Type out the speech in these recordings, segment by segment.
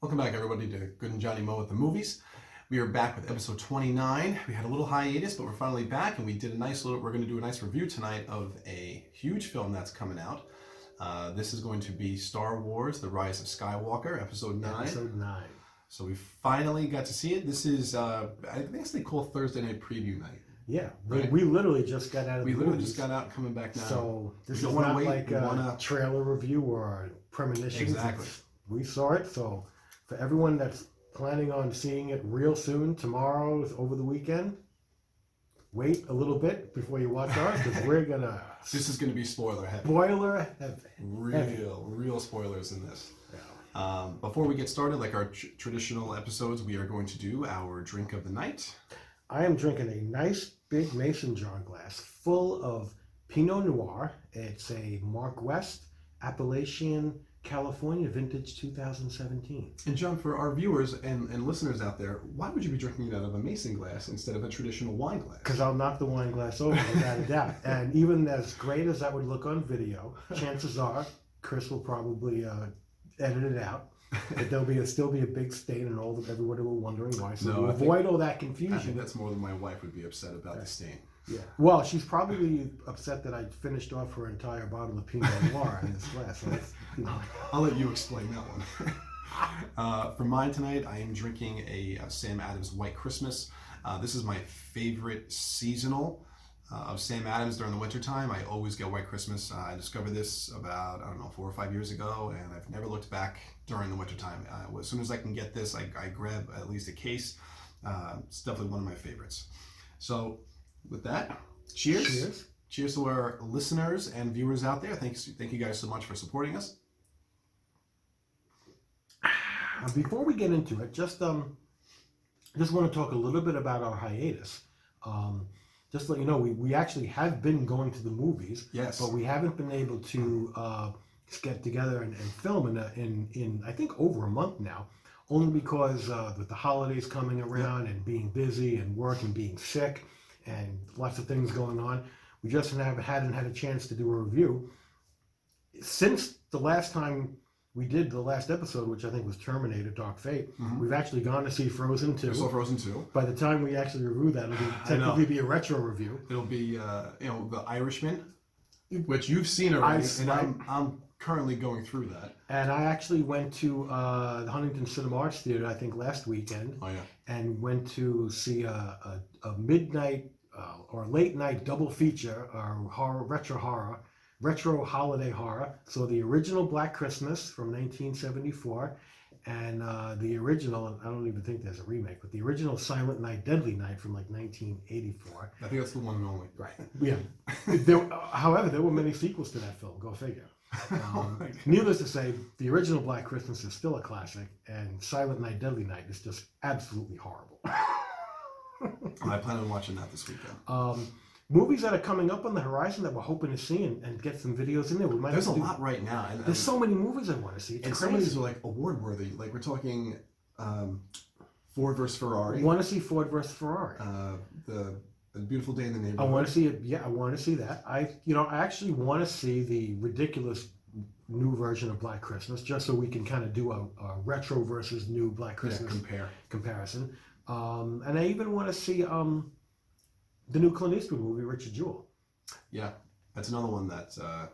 Welcome back, everybody, to Good and Johnny Mo at the movies. We are back with episode 29. We had a little hiatus, but we're finally back, and we did a nice little. We're going to do a nice review tonight of a huge film that's coming out. Uh, this is going to be Star Wars: The Rise of Skywalker, episode nine. Episode nine. So we finally got to see it. This is, uh, I guess they call Thursday night preview night. Yeah, we, Right. we literally just got out of We the literally movies. just got out, coming back now. So this We is don't wait, like we a wanna- trailer review or a premonition. Exactly. We saw it, so for everyone that's planning on seeing it real soon, tomorrow, over the weekend, wait a little bit before you watch ours because we're gonna this is going to be spoiler heavy. spoiler heavy. Real, real spoilers in this. Yeah. Um, before we get started, like our tr- traditional episodes, we are going to do our drink of the night. I am drinking a nice big mason jar glass full of Pinot Noir. It's a Mark West Appalachian California vintage 2017. And John, for our viewers and, and listeners out there, why would you be drinking it out of a mason glass instead of a traditional wine glass? Because I'll knock the wine glass over without a doubt. And even as great as that would look on video, chances are Chris will probably uh, edit it out. But there'll be a, still be a big stain, and all of everybody will be wondering why. So No, I think- avoid all that I think confusion, that's more than my wife would be upset about the stain. yeah. Well, she's probably upset that I finished off her entire bottle of Pinot Noir in this glass. So that's, I'll let you explain that one. uh, for mine tonight, I am drinking a, uh Sam Adams White Christmas. Uh, this is my favorite seasonal uh, of Sam Adams during the wintertime. I always get White Christmas. Uh, I discovered this about, I don't know, four or five years ago, and I've never looked back during the wintertime. Uh, as soon as I can get this, I, I grab at least a case. Uh, it's definitely one of my favorites. So, with that, cheers. cheers. Cheers to our listeners and viewers out there. Thanks, thank you guys so much for supporting us. Uh, Before we get into it, just um, just want to talk a little bit about our hiatus. Um, just to let you know, we, we actually have been going to the movies, Yes. but we haven't been able to uh, get together and, and film in, a, in in I think over a month now. Only because uh, with the holidays coming around and being busy and work and being sick and lots of things going on, we just haven't hadn't had a chance to do a review. Since the last time we did the last episode, which I think was Terminator Dark Fate, Mhm. we've actually gone to see Frozen 2. We saw Frozen 2. By the time we actually review that, it'll be, technically be a retro review. It'll be, uh, you know, The Irishman, which you've seen already, I- and I'm, I'm currently going through that. And I actually went to uh, the Huntington Cinema Arts Theater, I think, last weekend, Oh, yeah. and went to see a, a, a midnight uh, or late night double feature, or horror, retro horror, retro holiday horror. So the original Black Christmas from 1974, and uh, the original, I don't even think there's a remake, but the original Silent Night, Deadly Night from like 1984. I think that's the one and only. Right. Yeah. there, however, there were many sequels to that film. Go figure. Um, needless to say, the original Black Christmas is still a classic, and Silent Night, Deadly Night is just absolutely horrible. I plan on watching that this weekend. Um, movies that are coming up on the horizon that we're hoping to see and, and get some videos in there. We might There's a do- lot right now. And, There's so many movies I want to see. and It's some of these are like award worthy. Like we're talking um, Ford versus Ferrari, I want to see Ford versus Ferrari. uh, the, the Beautiful Day in the neighborhood. I want to see it. Yeah, I want to see that. I, you know, I actually want to see the ridiculous new version of Black Christmas, just so we can kind of do a, a retro versus new Black yeah, Christmas compare. comparison. Um, and I even want to see um, the new Clint Eastwood movie, Richard Jewell. Yeah, that's another one that uh,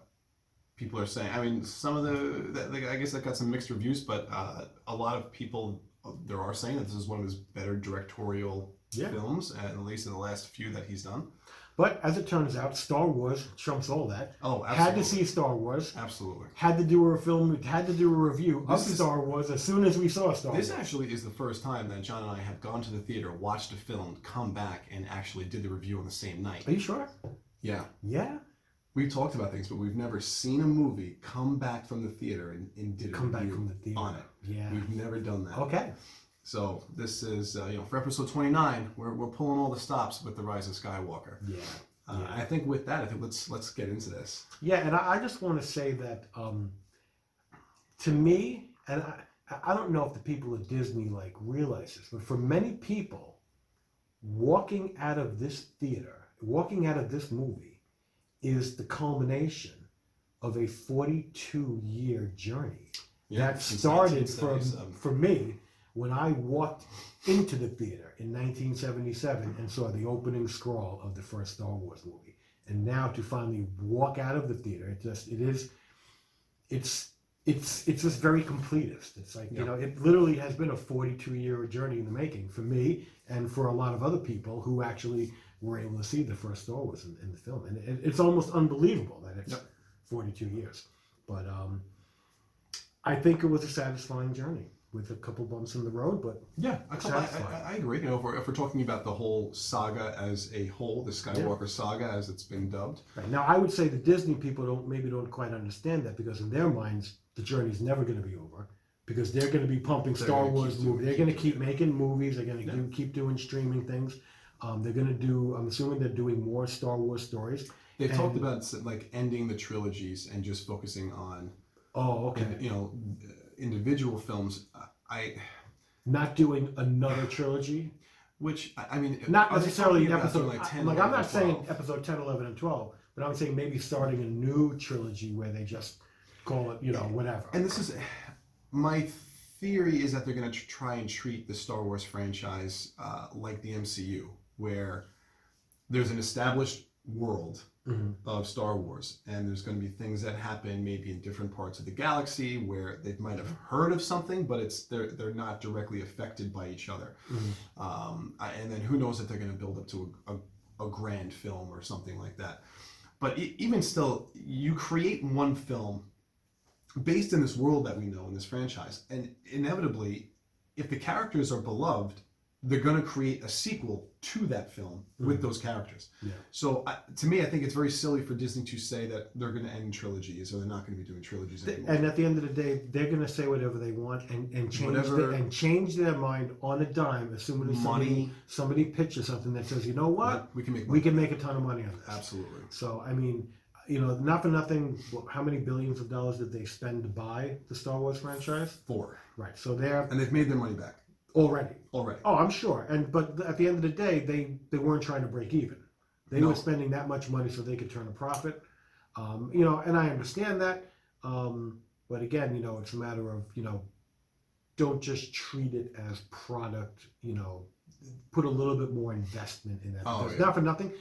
people are saying. I mean, some of the, that, like, I guess that got some mixed reviews, but uh, a lot of people there are saying that this is one of his better directorial Yeah. films, at least in the last few that he's done. But as it turns out, Star Wars trumps all that. Oh, absolutely. Had to see Star Wars. Absolutely. Had to do a film. Had to do a review This of is- Star Wars as soon as we saw Star This Wars. actually is the first time that John and I have gone to the theater, watched a film, come back, and actually did the review on the same night. Are you sure? Yeah. Yeah. We've talked about things, but we've never seen a movie come back from the theater and, and did a Come back from the theater. on it. Yeah. We've never done that. Okay. So this is, uh, you know, for episode 29, we're, we're pulling all the stops with the Rise of Skywalker. Yeah. Uh, Yeah. I think with that, I think let's let's get into this. Yeah, and I, I just want to say that um, to me, and I, I don't know if the people at Disney like realize this, but for many people, walking out of this theater, walking out of this movie, is the culmination of a 42 year journey Yeah, that started from for me when I walked into the theater in 1977 and saw the opening scroll of the first Star Wars movie, and now to finally walk out of the theater, it just it is, it's it's it's just very completist. It's like you know, it literally has been a 42 year journey in the making for me and for a lot of other people who actually were able to see the first Star Wars in, in the film, and it, it's almost unbelievable that it's Yep. 42 years. But um, I think it was a satisfying journey with a couple bumps in the road, but Yeah, couple, I, I, I agree. You know, if we're, if we're talking about the whole saga as a whole, the Skywalker saga as it's been dubbed, right now I would say the Disney people don't maybe don't quite understand that because in their minds the journey's never going to be over because they're going to be pumping They're Star Wars movies. They're going to keep making movies. They're going to Yeah. keep doing streaming things. Um, they're going to do. I'm assuming they're doing more Star Wars stories. they've talked about like ending the trilogies and just focusing on, Oh, okay. you know, individual films. I, Not doing another trilogy. which I I mean, Not necessarily episode. Like, 10, I'm not saying 12? episode 10, 11, and 12, but I'm saying maybe starting a new trilogy where they just call it, you know, whatever. And this is my theory is that they're going to try and treat the Star Wars franchise uh, like the MCU, where there's an established world Mhm. of Star Wars, and there's going to be things that happen maybe in different parts of the galaxy where they might have heard of something, but it's they're they're not directly affected by each other. Mhm. Um, and then who knows if they're going to build up to a, a, a grand film or something like that. But even still, you create one film based in this world that we know in this franchise, and inevitably, if the characters are beloved, they're going to create a sequel to that film mm-hmm. with those characters. Yeah. So I, to me, I think it's very silly for Disney to say that they're going to end trilogies or they're not going to be doing trilogies anymore. And at the end of the day, they're going to say whatever they want and, and change Whatever- their, and change their mind on a dime, assuming that somebody somebody pitches something that says, you know what, we can make we money. can make a ton of money on this. absolutely. So I mean, you know, not for nothing. wh- How many billions of dollars did they spend to buy the Star Wars franchise? Four, Right. So they're and they've made their money back already. already. Oh, I'm sure. And but at the end of the day, they they weren't trying to break even. They No. were spending that much money so they could turn a profit. Um, you know, and I understand that. Um, but again, you know, it's a matter of you know, don't just treat it as product. You know, put a little bit more investment in that. Oh, Because yeah. Not for nothing.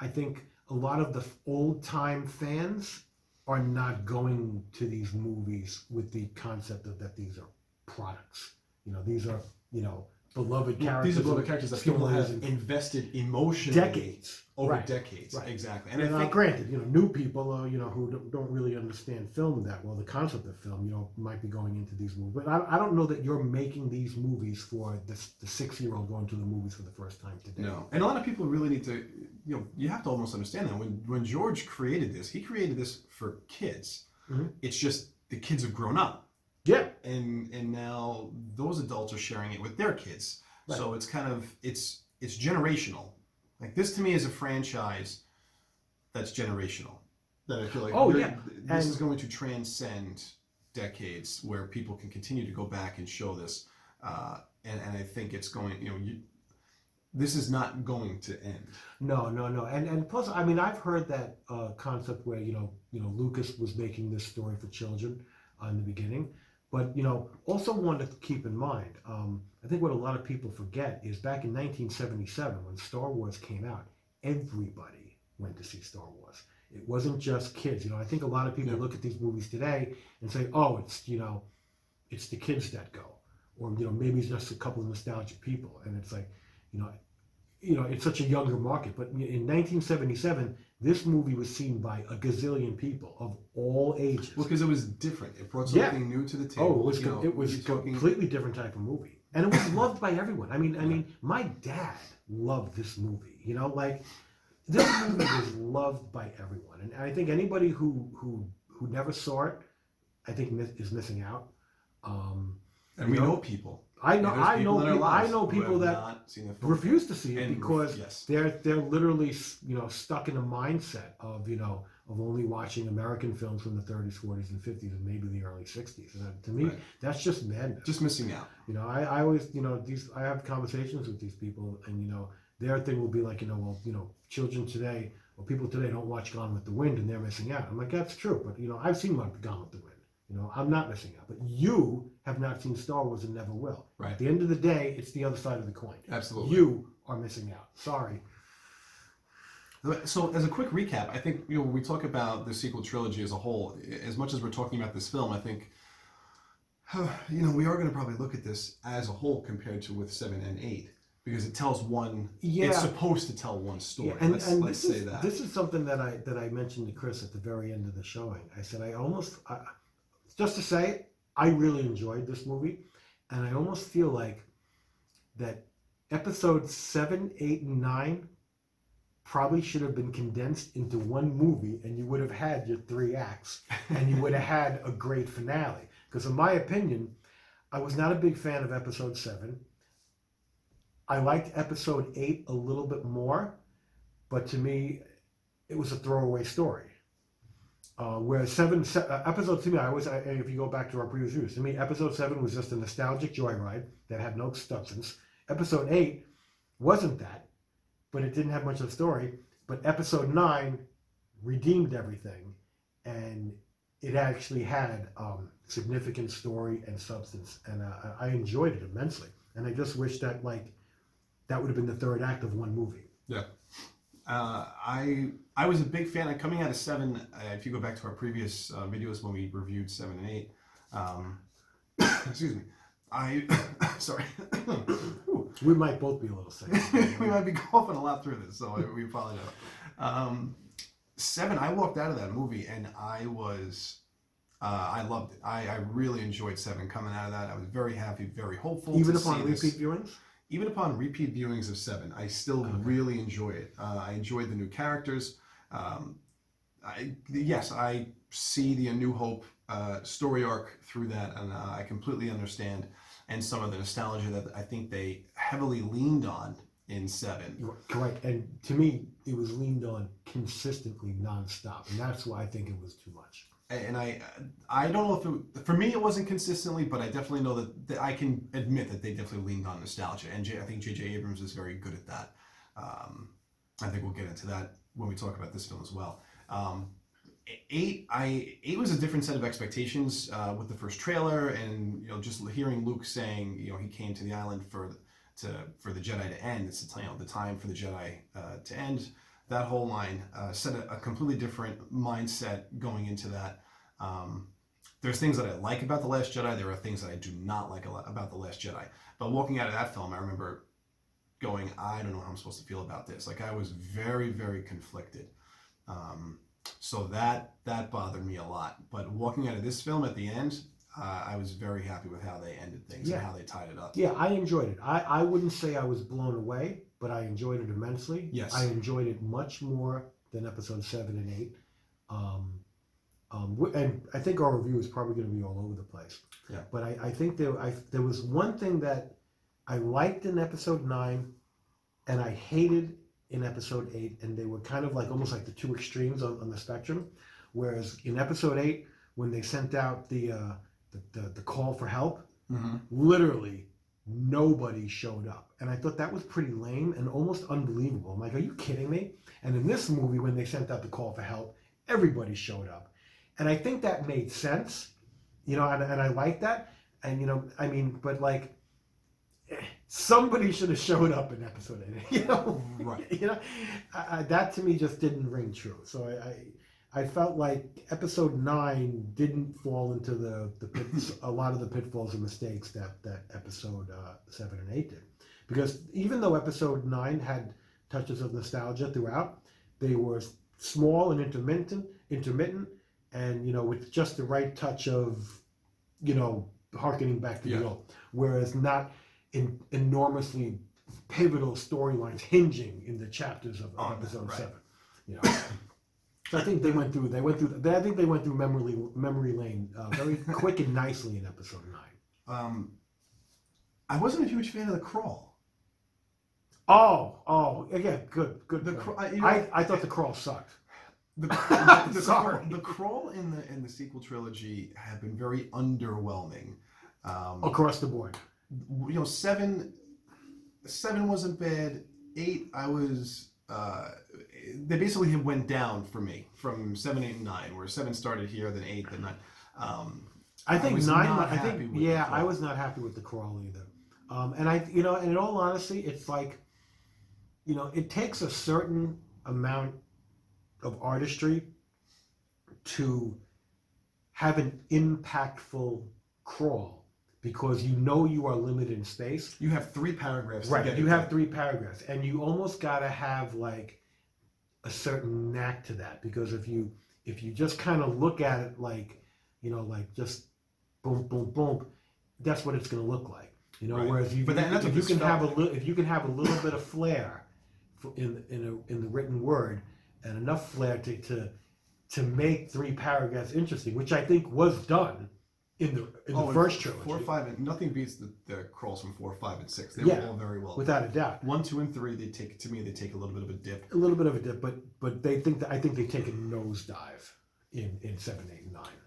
I think a lot of the old time fans are not going to these movies with the concept of that these are products. You know, these are you know beloved characters. These are beloved characters that people have invested emotionally decades over Right. decades. Right. Exactly. And And, I think granted, you know, new people, uh, you know, who don't, don't really understand film that well, the concept of film, you know, might be going into these movies. But I, I don't know that you're making these movies for the, the six-year-old going to the movies for the first time today. no. And a lot of people really need to you know, you have to almost understand that when when George created this, he created this for kids. Mhm. It's just the kids have grown up. Yeah, and and now those adults are sharing it with their kids. Right. so it's kind of it's it's generational. Like this to me is a franchise that's generational. That i feel like Oh, yeah. this And- is going to transcend decades where people can continue to go back and show this. Uh, and, and i think it's going you know you, this is not going to end. No, no, no. And and plus, I mean, I've heard that uh, concept where you know, you know, Lucas was making this story for children uh, in the beginning, but you know, also one to keep in mind. Um, I think what a lot of people forget is back in 1977 when Star Wars came out, everybody went to see Star Wars. It wasn't just kids. You know, I think a lot of people Yeah. look at these movies today and say, "Oh, it's you know, it's the kids that go," or you know, maybe it's just a couple of nostalgic people, and it's like, you know, you know, it's such a younger market. But in 1977, this movie was seen by a gazillion people of all ages. well because it was different it brought Yeah. something new to the table Oh, it was you know, it was you're talking- completely different type of movie, and it was loved by everyone. I mean, I mean, my dad loved this movie. You know, like this movie was loved by everyone, and I think anybody who who who never saw it, I think is missing out. Um, and we know, know people I know, I know, our people, I know people that not seen the film. refuse to see it because yes. they're they're literally you know stuck in a mindset of you know of only watching American films from the 30s, 40s, and 50s, and maybe the early 60s. And to me, Right. that's just madness. just missing out. you know, I, I always you know these I have conversations with these people, and you know their thing will be like you know well you know children today or people today don't watch Gone with the Wind and they're missing out. I'm like that's true, but you know I've seen Gone with the Wind. You know, I'm not missing out. But you have not seen Star Wars and never will. Right. At the end of the day, it's the other side of the coin. Absolutely. You are missing out. Sorry. So, as a quick recap, I think you know when we talk about the sequel trilogy as a whole, as much as we're talking about this film, I think you know we are going to probably look at this as a whole compared to with seven and eight because it tells one. Yeah. It's supposed to tell one story. Yeah, and, let's and let's this say is, that. This is something that I that I mentioned to Chris at the very end of the showing. I said I almost I, just to say I really enjoyed this movie, and I almost feel like that episodes seven, eight, and nine probably should have been condensed into one movie, and you would have had your three acts, and you would have had a great finale. Because in my opinion, I was not a big fan of episode seven. I liked episode eight a little bit more, but to me, it was a throwaway story. Uh, seven se- uh, episode to me, I always I, if you go back to our previous reviews, to me, episode seven was just a nostalgic joyride that had no substance. Episode eight wasn't that, but it didn't have much of a story. But episode nine redeemed everything, and it actually had um, significant story and substance, and uh, I enjoyed it immensely. And I just wish that like that would have been the third act of one movie. Uh, I I was a big fan of coming out of seven. Uh, if you go back to our previous uh, videos when we reviewed seven and eight, um, excuse me, I sorry, We might both be a little sick. we might be coughing a lot through this, so I, we apologize. Um, seven, I walked out of that movie and I was. Uh, I loved it. I, I really enjoyed Seven coming out of that. I was very happy, very hopeful. Even upon see this repeat viewings. Even upon repeat viewings of Seven, I still Okay. really enjoy it. Uh, I enjoyed the new characters. Um, I, yes, I see the A New Hope uh, story arc through that, and uh, I completely understand. And some of the nostalgia that I think they heavily leaned on in Seven. You're Correct. And to me, it was leaned on consistently nonstop, and that's why I think it was too much. And I I don't know if it, for me it wasn't consistently, but I definitely know that, that I can admit that they definitely leaned on nostalgia, and J, I think J.J. Abrams is very good at that. Um, I think we'll get into that when we talk about this film as well. Um, eight, I eight was a different set of expectations uh, with the first trailer, and you know just hearing Luke saying you know he came to the island for to for the Jedi to end. It's the you know the time for the Jedi uh, to end that whole line uh, set a, a completely different mindset going into that. Um, there's things that I like about The Last Jedi. There are things that I do not like a lot about The Last Jedi. But walking out of that film, I remember going, I don't know how I'm supposed to feel about this. Like I was very, very conflicted. Um, so that that bothered me a lot. But walking out of this film at the end, uh, I was very happy with how they ended things Yeah. and how they tied it up. Yeah, I enjoyed it. I, I wouldn't say I was blown away, but I enjoyed it immensely. Yes. I enjoyed it much more than episode seven and eight. Um, um, and I think our review is probably going to be all over the place. Yeah. But I, I think there, I, there was one thing that I liked in episode nine and I hated in episode eight, and they were kind of like almost like the two extremes on, on the spectrum. Whereas in episode eight, when they sent out the, uh, the, the, the call for help, hmm literally nobody showed up. And I thought that was pretty lame and almost unbelievable. I'm like, are you kidding me? And in this movie, when they sent out the call for help, everybody showed up. And I think that made sense, you know, and, and I like that. And, you know, I mean, but like, somebody should have showed up in episode eight, you know? Right. you know, I, I, that to me just didn't ring true. So I, I I felt like episode nine didn't fall into the, the pit, a lot of the pitfalls and mistakes that that episode uh, seven and eight did, because even though episode nine had touches of nostalgia throughout, they were small and intermittent, intermittent, and you know with just the right touch of, you know, harkening back to Yeah. the old, whereas not in enormously pivotal storylines hinging in the chapters of, of On that, episode right. seven. You know. I think they went through. They went through. They, I think they went through memory memory lane uh, very quick and nicely in episode nine. Um, I wasn't a huge fan of the crawl. Oh, oh, yeah, good, good. The crawl, you know, I, I thought the crawl sucked. The, the, the, Sorry. the crawl in the in the sequel trilogy have been very underwhelming. Um, across the board. You know, seven seven wasn't bad. Eight, I was. Uh, they basically went down for me from seven, eight, and nine. Where seven started here, then eight, then nine. Um, I think was nine. not I happy think with the yeah, I crawl. was not happy with the crawl either. Um, and I, you know, and in all honesty, it's like, you know, it takes a certain amount of artistry to have an impactful crawl because you know you are limited in space. You have three paragraphs. to Right. get You it have done. three paragraphs, and you almost got to have like a certain knack to that because if you if you just kind of look at it like you know like just boom boom boom, that's what it's going to look like. You know, Right. whereas you, But that- that's if you can have a little if you can have a little bit of flair for in in a, in the written word and enough flair to to to make three paragraphs interesting, which I think was done in the in the Oh, and first trilogy, Four, five, and nothing beats the, the crawls from four, five, and six. They Yeah. were all very well. without a doubt. One, two, and three, they take to me they take a little bit of a dip. a little bit of a dip, but but they think that I think they take a nosedive in in seven, eight, and nine.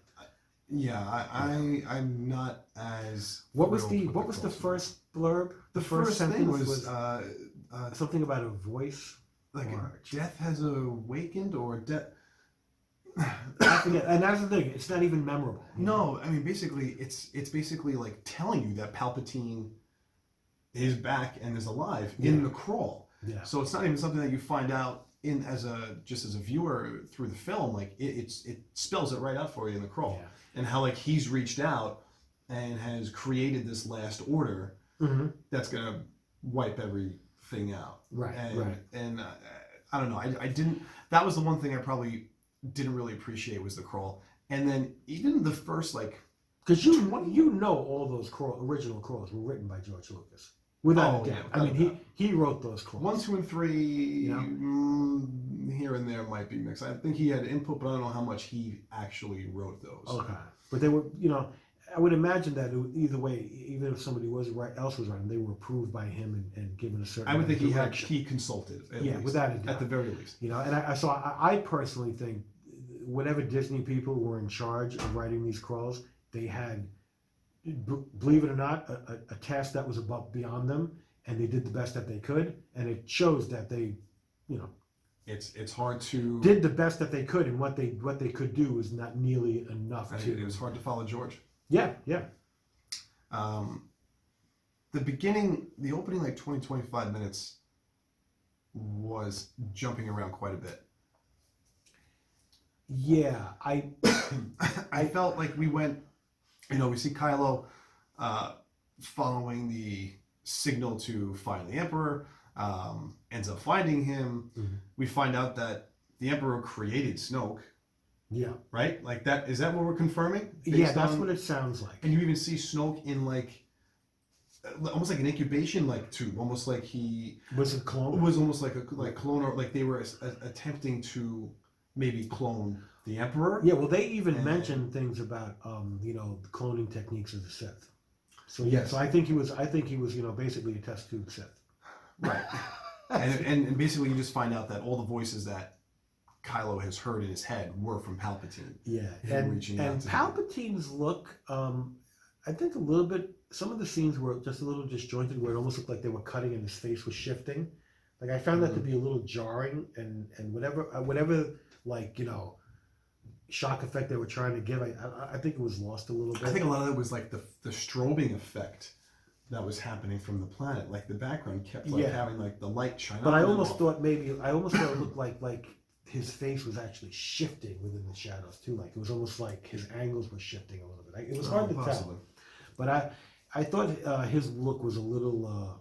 Yeah, I, I I'm not as. What was thrilled the with what was the crawls. first blurb? The first, thing sentence was, uh, uh, something about a voice. like death has awakened or death. And that's the thing. It's not even memorable. No, I mean basically it's it's basically like telling you that Palpatine is back and is alive in the crawl. Yeah. So it's not even something that you find out in as a just as a viewer through the film. Like it, it's it spells it right out for you in the crawl, Yeah. and how like he's reached out and has created this last order hmm that's gonna wipe everything out. Right. And right. and uh, I don't know. I, I didn't. That was the one thing I probably didn't really appreciate was the crawl. And then even the first like Because you you know all those crawl, original crawls were written by George Lucas, without Oh, a yeah, doubt. I mean, a he he wrote those crawls. One, two, and three, mm, here and there might be mixed. I think he had input, but I don't know how much he actually wrote those. Okay, but they were, you know, I would imagine that either way, even if somebody was right, else was writing, they were approved by him and, and given a certain. I would think he had he consulted at Yeah, least, without a doubt. at the very least. You know, and I, I so I, I personally think whatever Disney people were in charge of writing these crawls, they had, b- believe it or not, a, a, a task that was above beyond them, and they did the best that they could, and it shows that they, you know, It's it's hard to. did the best that they could, and what they what they could do was not nearly enough I to. it was hard to follow George. Yeah, yeah, Um, the beginning, the opening, like 20, 25 minutes, was jumping around quite a bit. Yeah. I I felt like we went, you know, we see Kylo uh, following the signal to find the Emperor, um, ends up finding him. Mhm. We find out that the Emperor created Snoke, yeah right? Like that. Is that what we're confirming? yeah. That's on- what it sounds like. And you even see Snoke in like, uh, almost like an incubation like tube, almost like he Was it it clone? was almost like a like clone or like they were as- as- attempting to maybe clone the Emperor. Yeah, well, they even And- mentioned things about um, you know the cloning techniques of the Sith. So yeah, Yes. so I think he was. I think he was, you know, basically a test tube Sith. Right. and, and and basically you just find out that all the voices that Kylo has heard in his head were from Palpatine. Yeah, and and to him. Palpatine's look, um, I think a little bit. Some of the scenes were just a little disjointed, where it almost looked like they were cutting and his face was shifting. Like I found that Mm-hmm. to be a little jarring, and and whatever uh, whatever like you know shock effect they were trying to give, I I, I think it was lost a little bit. I think a lot of it was like the the strobing effect that was happening from the planet. Like the background kept like Yeah. having like the light shine. But I almost off. thought maybe I almost thought it looked like like his face was actually shifting within the shadows too. Like it was almost like his angles were shifting a little bit. It was hard Oh, to possibly. tell. But I I thought uh, his look was a little uh,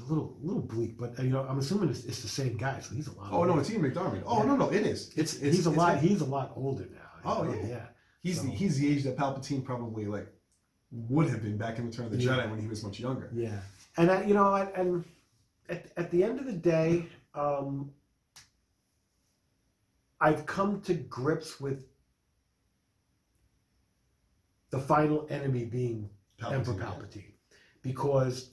was a little little bleak. But uh, you know I'm assuming it's, it's the same guy, so he's a lot. Oh no, it's Ian McDiarmid. Oh Yeah. no, no, it is. It's, it's he's a lot he's a lot older now. Oh, yeah. yeah. He's the, he's the age that Palpatine probably like would have been back in Return of the Yeah. Jedi when he was much younger. Yeah, and I, you know, and, and at, at the end of the day, um, I've come to grips with the final enemy being Emperor yeah. Palpatine, because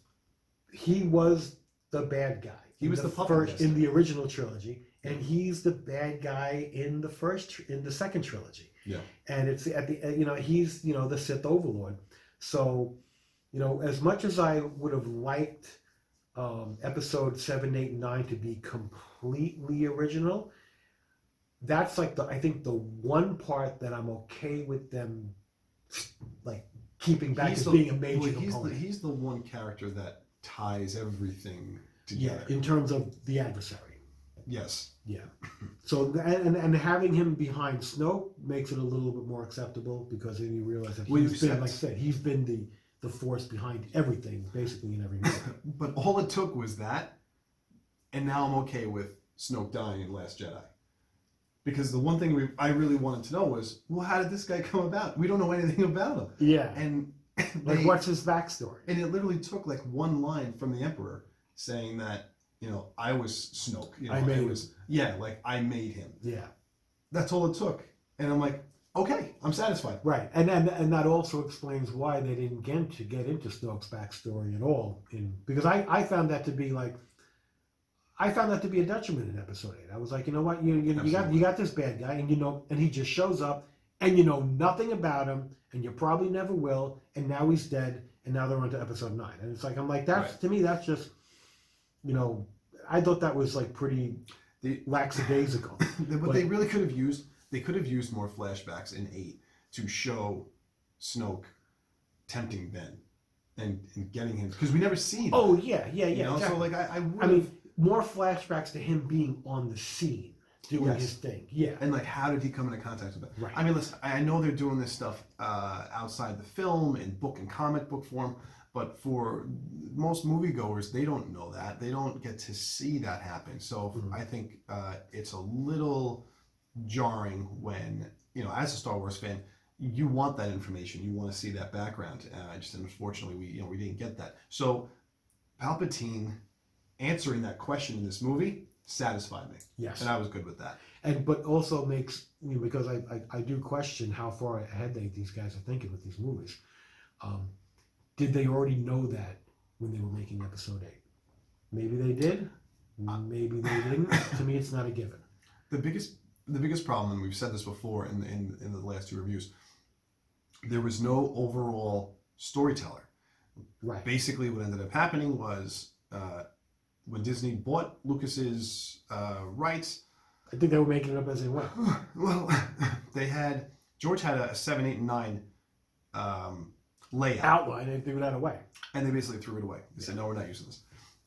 he was the bad guy. He was the puppet first in the original trilogy, and he's the bad guy in the first in the second trilogy. Yeah. and it's at the you know he's you know the Sith Overlord. So, you know, as much as I would have liked um, episode seven, eight, and nine to be completely original, that's like the I think the one part that I'm okay with them like keeping back He's as the- being a major well, he's the, he's the one character that ties everything yeah, in terms of the adversary. yes. Yeah. So and and having him behind Snoke makes it a little bit more acceptable because then you realize that he's been, like I said, he's been the the force behind everything, basically in every movie. But all it took was that, and now I'm okay with Snoke dying in Last Jedi. Because the one thing we, I really wanted to know was, well, how did this guy come about? We don't know anything about him. yeah. And Like, they- what's his backstory? And it literally took like one line from the Emperor saying that, you know, I was Snoke. You know, I made it him. was yeah, like I made him. Yeah. That's all it took. And I'm like, okay, I'm satisfied. Right. And and and that also explains why they didn't get to get into Snoke's backstory at all. In because I I found that to be like. I found that to be a detriment in episode eight. I was like, you know what, you you, you got you got this bad guy, and you know, and he just shows up, and you know nothing about him, and you probably never will, and now he's dead, and now they're on to episode nine, and it's like I'm like that's Right. to me that's just, you know, I thought that was like pretty The- lackadaisical. but But- they really could have used they could have used more flashbacks in eight to show Snoke tempting Ben and, and getting him because we never see that. oh yeah, yeah, you yeah. know? exactly. So like I, I would I mean, more flashbacks to him being on the scene, doing Yes. his thing. Yeah, and like how did he come into contact with Ben? Right. I mean, listen, I know they're doing this stuff uh, outside the film in book and comic book form, but for most moviegoers, they don't know that. They don't get to see that happen. So Mhm. I think uh, it's a little jarring when you know, as a Star Wars fan, you want that information. You want to see that background. Uh, just unfortunately, we you know we didn't get that. So Palpatine answering that question in this movie satisfied me, yes, and I was good with that. and but also makes you know, because I, I I do question how far ahead they these guys are thinking with these movies. Um, did they already know that when they were making Episode Eight? Maybe they did. Uh, Maybe they didn't. to me, it's not a given. the biggest the biggest problem, and we've said this before in the, in, in the last two reviews, there was no overall storyteller. Right. Basically, what ended up happening was uh, when Disney bought Lucas's uh, rights, I think they were making it up as they went. well, they had George had a seven, eight, and nine um, layout, Outline and threw that away. and they basically threw it away. They said, "No, we're not using this."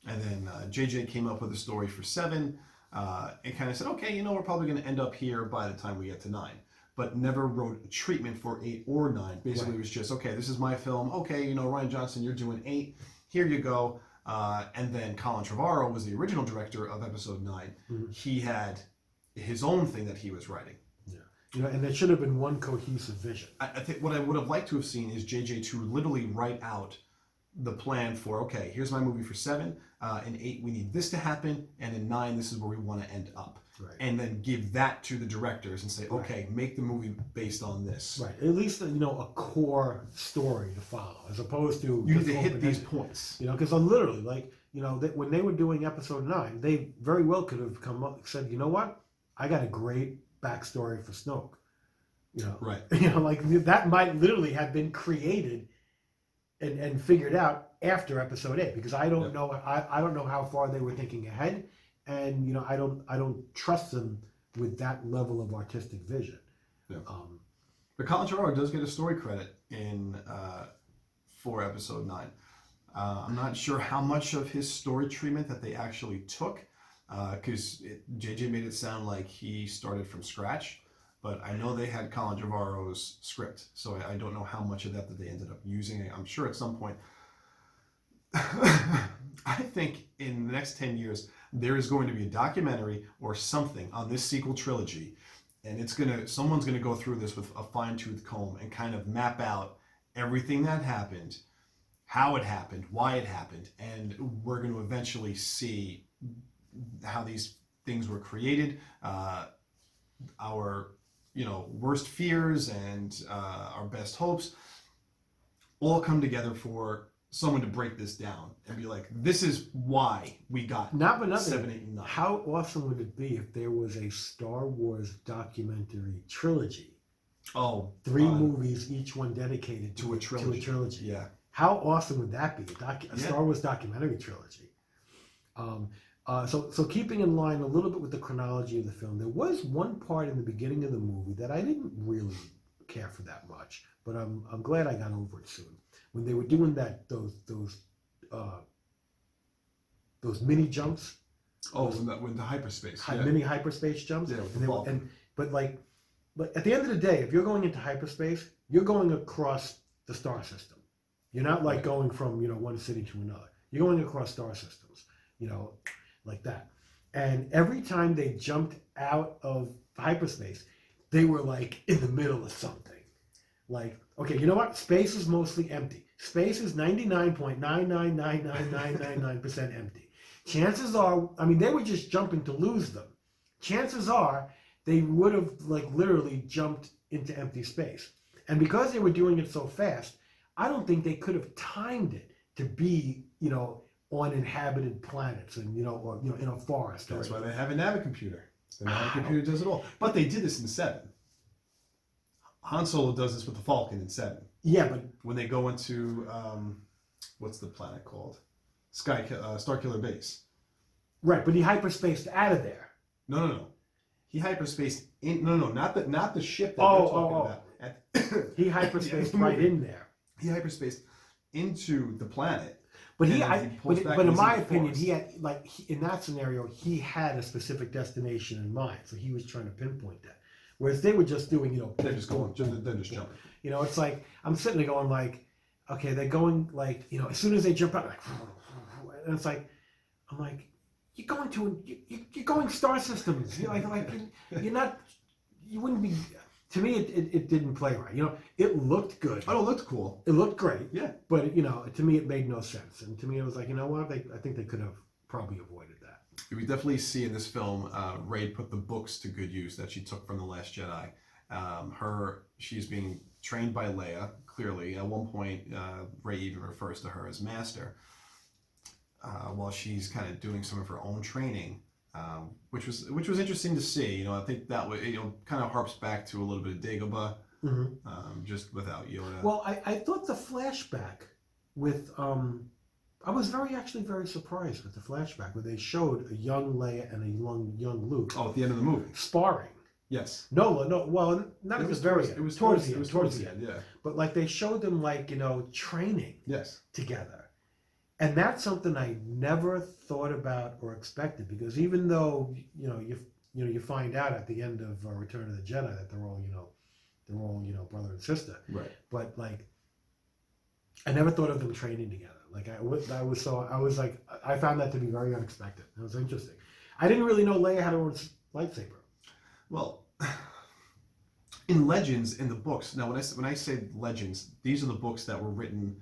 And then uh, JJ came up with a story for seven, uh, and kind of said, "Okay, you know, we're probably going to end up here by the time we get to nine. But never wrote a treatment for eight or nine. Basically, it was just, "Okay, this is my film. Okay, you know, Rian Johnson, you're doing eight. Here you go." Uh, and then Colin Trevorrow was the original director of Episode 9 Mhm. He had his own thing that he was writing. You know, and there should have been one cohesive vision. I, I think what I would have liked to have seen is JJ to literally write out the plan for okay, here's my movie for seven. Uh, in eight, we need this to happen, and in nine, this is where we want to end up, Right. and then give that to the directors and say, Right. okay, make the movie based on this. Right. At least you know a core story to follow, as opposed to You need to hit these points. You know, because I'm literally like, you know, that when they were doing episode nine, they very well could have come up said, you know what, I got a great backstory for Snoke. You know, Right. you know, like that might literally have been created and, and figured out after episode eight because I don't Yep. know I, I don't know how far they were thinking ahead and you know I don't I don't trust them with that level of artistic vision. Yeah. Um, But Colin Trevorrow does get a story credit in uh, for episode nine. Uh, I'm not sure how much of his story treatment that they actually took, because JJ made it sound like he started from scratch. But I know they had Colin Trevorrow's script, so I, I don't know how much of that that they ended up using. I'm sure at some point. I think in the next 10 years, there is going to be a documentary or something on this sequel trilogy. And it's gonna someone's gonna go through this with a fine-tooth comb and kind of map out everything that happened how it happened why it happened and we're going to eventually see how these things were created uh, our you know worst fears and uh, our best hopes all come together for someone to break this down and be like this is why we got not for nothing. seven eight and nine How awesome would it be if there was a Star Wars documentary trilogy? oh Three uh, movies, each one dedicated to a trilogy. To a trilogy. yeah How awesome would that be? A, doc, a Yeah. Star Wars documentary trilogy. Um, uh, so, so keeping in line a little bit with the chronology of the film, there was one part in the beginning of the movie that I didn't really care for that much. but I'm I'm glad I got over it soon. When they were doing that those those uh, those mini jumps, Oh, when the, when the hyperspace. hi- yeah. mini hyperspace jumps, Yeah, with the and, were, and but like, but at the end of the day, if you're going into hyperspace, you're going across the star system. You're not like Right. going from you know one city to another. You're going across star systems, you know, like that. And every time they jumped out of hyperspace, they were like in the middle of something. Like, okay, you know what? Space is mostly empty. Space is 99.9999999% empty. Chances are, I mean, they were just jumping to lose them. Chances are they would have like literally jumped into empty space. And because they were doing it so fast, I don't think they could have timed it to be, you know, on inhabited planets and you know, or you know, in a forest. That's why they have a Navicomputer. The Ah. Navicomputer does it all. But they did this in seven. Han Solo does this with the Falcon in seven. Yeah, but When they go into um, what's the planet called? Sky uh, Starkiller Base. right, but he hyperspaced out of there. No, no, no. He hyperspaced in. No, no, not the not the ship that Oh, they're talking oh, oh. about. At, He hyperspaced right in there. he hyperspaced into the planet. But he, I, he but, but in my opinion, forest. he had like he, in that scenario, he had a specific destination in mind, so he was trying to pinpoint that. Whereas they were just doing, you know, They're just going. Just, they're just jumping. You know, it's like I'm sitting there going like, okay, they're going like, you know, as soon as they jump out, like, and it's like, I'm like, you're going to, you, you're going star systems. You're like, like you're, not, you wouldn't be. To me, it, it, it didn't play right. You know, it looked good. Oh, it looked cool. It looked great. Yeah. But you know, to me, it made no sense. And to me, it was like, you know what? They, I think they could have probably avoided that. We definitely see in this film uh, Rey put the books to good use that she took from the Last Jedi. Um, her, she's being trained by Leia. Clearly, at one point, uh, Rey even refers to her as master. Uh, while she's kind of doing some of her own training, um, which was which was interesting to see. You know, I think that was, you know kind of harps back to a little bit of Dagobah, Mm-hmm. um, just without Yoda. Well, I, I thought the flashback with um, I was very actually very surprised with the flashback where they showed a young Leia and a young young Luke oh, at the end of the movie, sparring. Yes. No, no, well, not It at was the very towards- end. It was towards, towards the it end. was Towards the end. Yeah. But like they showed them like you know training Yes. together, and that's something I never thought about or expected because even though you know you you know you find out at the end of uh, Return of the Jedi that they're all you know they're all you know brother and sister, Right. but like I never thought of them training together. Like I was, I was so I was like I found that to be very unexpected. It was interesting. I didn't really know Leia had her own lightsaber. Well, in Legends, in the books. Now, when I when I say Legends, these are the books that were written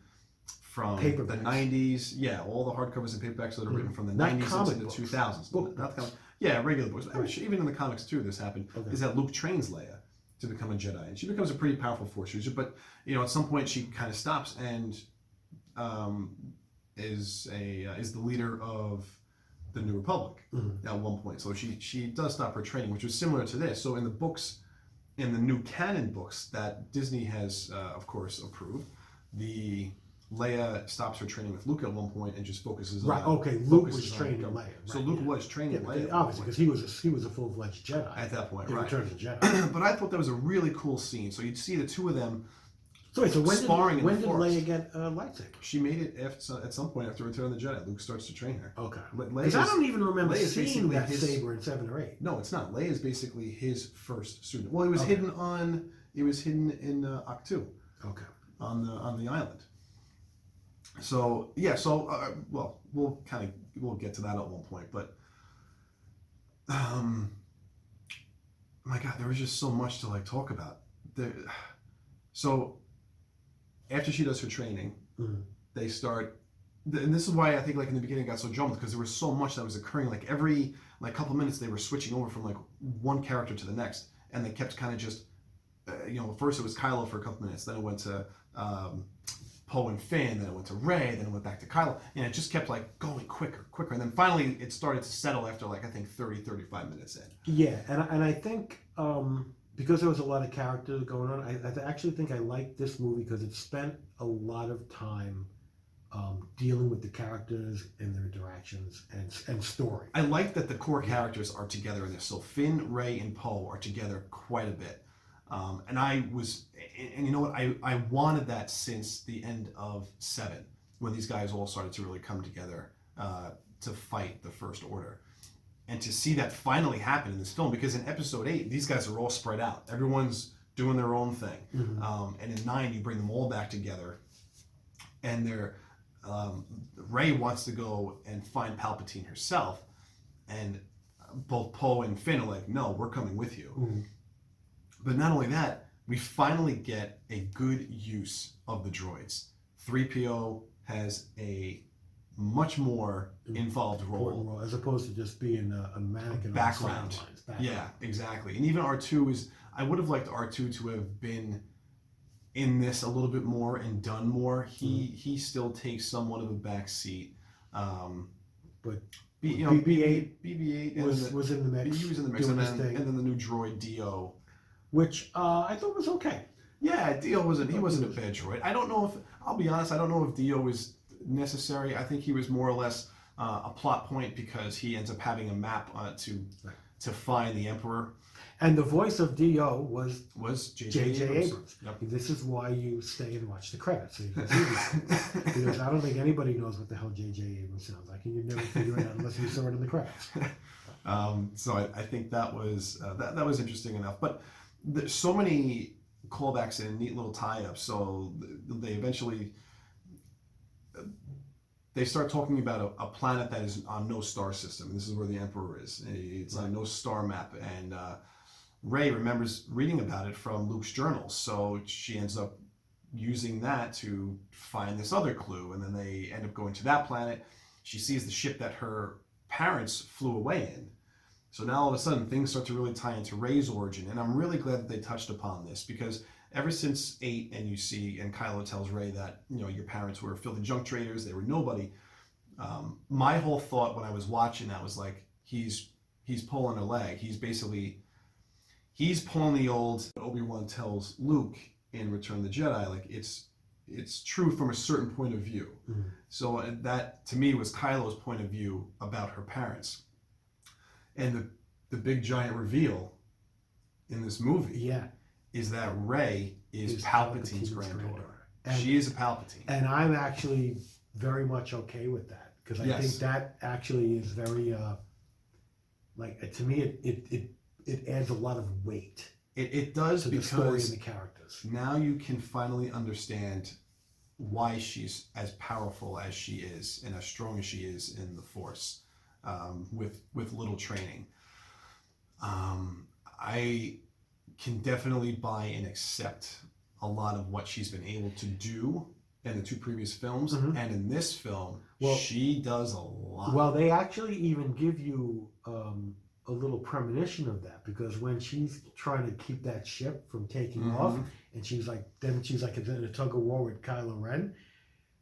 from the '90s. Yeah, all the hardcovers and paperbacks that are written from the Not '90s comic into the 2000s. Book Not books. comic- yeah, regular books. Right. Actually, Even in the comics too, this happened. Okay. Is that Luke trains Leia to become a Jedi, and she becomes a pretty powerful force user. But you know, at some point, she kind of stops and um, is a uh, is the leader of the New Republic Mhm. at one point. So she she does stop her training, which was similar to this. So in the books, in the new canon books that Disney has, uh, of course, approved, the Leia stops her training with Luke at one point and just focuses Right. on Okay. Luke was training. Leia. So Luke yeah. was training Yeah, Leia but at one obviously because he was a, he was a full fledged Jedi. at that point, in right? Return of Jedi. but I thought that was a really cool scene. So you'd see the two of them. So wait, so when did Sparring in when the did forest. Leia get a lightsaber? She made it after, at some point after Return of the Jedi. Luke starts to train her. Okay. Le- Because I don't even remember Leia's seeing that his- saber in seven or eight. No, it's not. Leia is basically his first student. Well, it was Okay. hidden on. It was hidden in uh, Ahch-To. Okay. on the on the island. So yeah, so uh, well, we'll kind of we'll get to that at one point, but um, my God, there was just so much to like talk about. There, so after she does her training, Mhm. they start. And this is why I think, like in the beginning, it got so jumbled because there was so much that was occurring. Like every like couple minutes, they were switching over from like one character to the next, and they kept kind of just uh, you know, first it was Kylo for a couple minutes, then it went to um, Poe and Finn, then it went to Rey, then it went back to Kylo, and it just kept like going quicker, quicker, and then finally it started to settle after like I think 30, 35 minutes in. Yeah, and I- and I think um, because there was a lot of characters going on, I, I actually think I liked this movie because it spent a lot of time um, dealing with the characters and their interactions and and story. I like that the core characters are together in this. So Finn, Rey, and Poe are together quite a bit. Um, and I was, and, and you know what? I, I wanted that since the end of seven, when these guys all started to really come together uh, to fight the First Order. And to see that finally happen in this film, because in episode eight, these guys are all spread out. Everyone's doing their own thing. Mhm. Um, and in nine, you bring them all back together, and they're um, Rey wants to go and find Palpatine herself, and both Poe and Finn are like, "No, we're coming with you." Mhm. But not only that, we finally get a good use of the droids. 3PO has a much more involved Important role. role, as opposed to just being a, a mannequin Background. the sidelines. Background. Yeah, exactly. And even R2 is, I would have liked R2 to have been in this a little bit more and done more. He he still takes somewhat of a back seat. Um, But B, you know, BB-8 BB-8 and was was in the mix. he was in the mix, doing and his then, thing, and then the new droid D-O. which uh, I thought was okay. Yeah, D-O wasn't he He wasn't a bad droid. I don't know if I'll be honest. I don't know if D-O was necessary. I think he was more or less uh, a plot point because he ends up having a map uh, to to find the Emperor. And the voice of D-O was Was J.J. Abrams. Abrams. Yep. This is why you stay and watch the credits. So you can see these because I don't think anybody knows what the hell J.J. Abrams sounds like, and you'd never figure it out unless you saw it in the credits. Um, so I, I think that was uh, that, that was interesting enough. But there's so many callbacks and neat little tie-ups. So they eventually they start talking about a, a planet that is on no star system. This is where the Emperor is. It's on no star map, and uh, Rey remembers reading about it from Luke's journals. So she ends up using that to find this other clue, and then they end up going to that planet. She sees the ship that her parents flew away in. So now all of a sudden things start to really tie into Rey's origin, and I'm really glad that they touched upon this because ever since eight, and you see, and Kylo tells Rey that you know your parents were filthy junk traders, they were nobody. Um, my whole thought when I was watching that was like he's he's pulling a leg. He's basically he's pulling the old Obi Wan tells Luke in Return of the Jedi, like it's it's true from a certain point of view. Mhm. So uh, that to me was Kylo's point of view about her parents, and the the big giant reveal in this movie Yeah, is that Rey is, is Palpatine's, granddaughter. And, she is a Palpatine. and I'm actually very much okay with that because I Yes. think that actually is very, uh, like to me, it, it it it adds a lot of weight It, it does to the story and the characters. now you can finally understand why she's as powerful as she is and as strong as she is in the Force um, with with little training. Um, I can definitely buy and accept a lot of what she's been able to do in the two previous films, Mhm. and in this film, Well- she does a lot. Well, they actually even give you um, a little premonition of that because when she's trying to keep that ship from taking Mhm. off, and she's like, then she's like in a tug of war with Kylo Ren,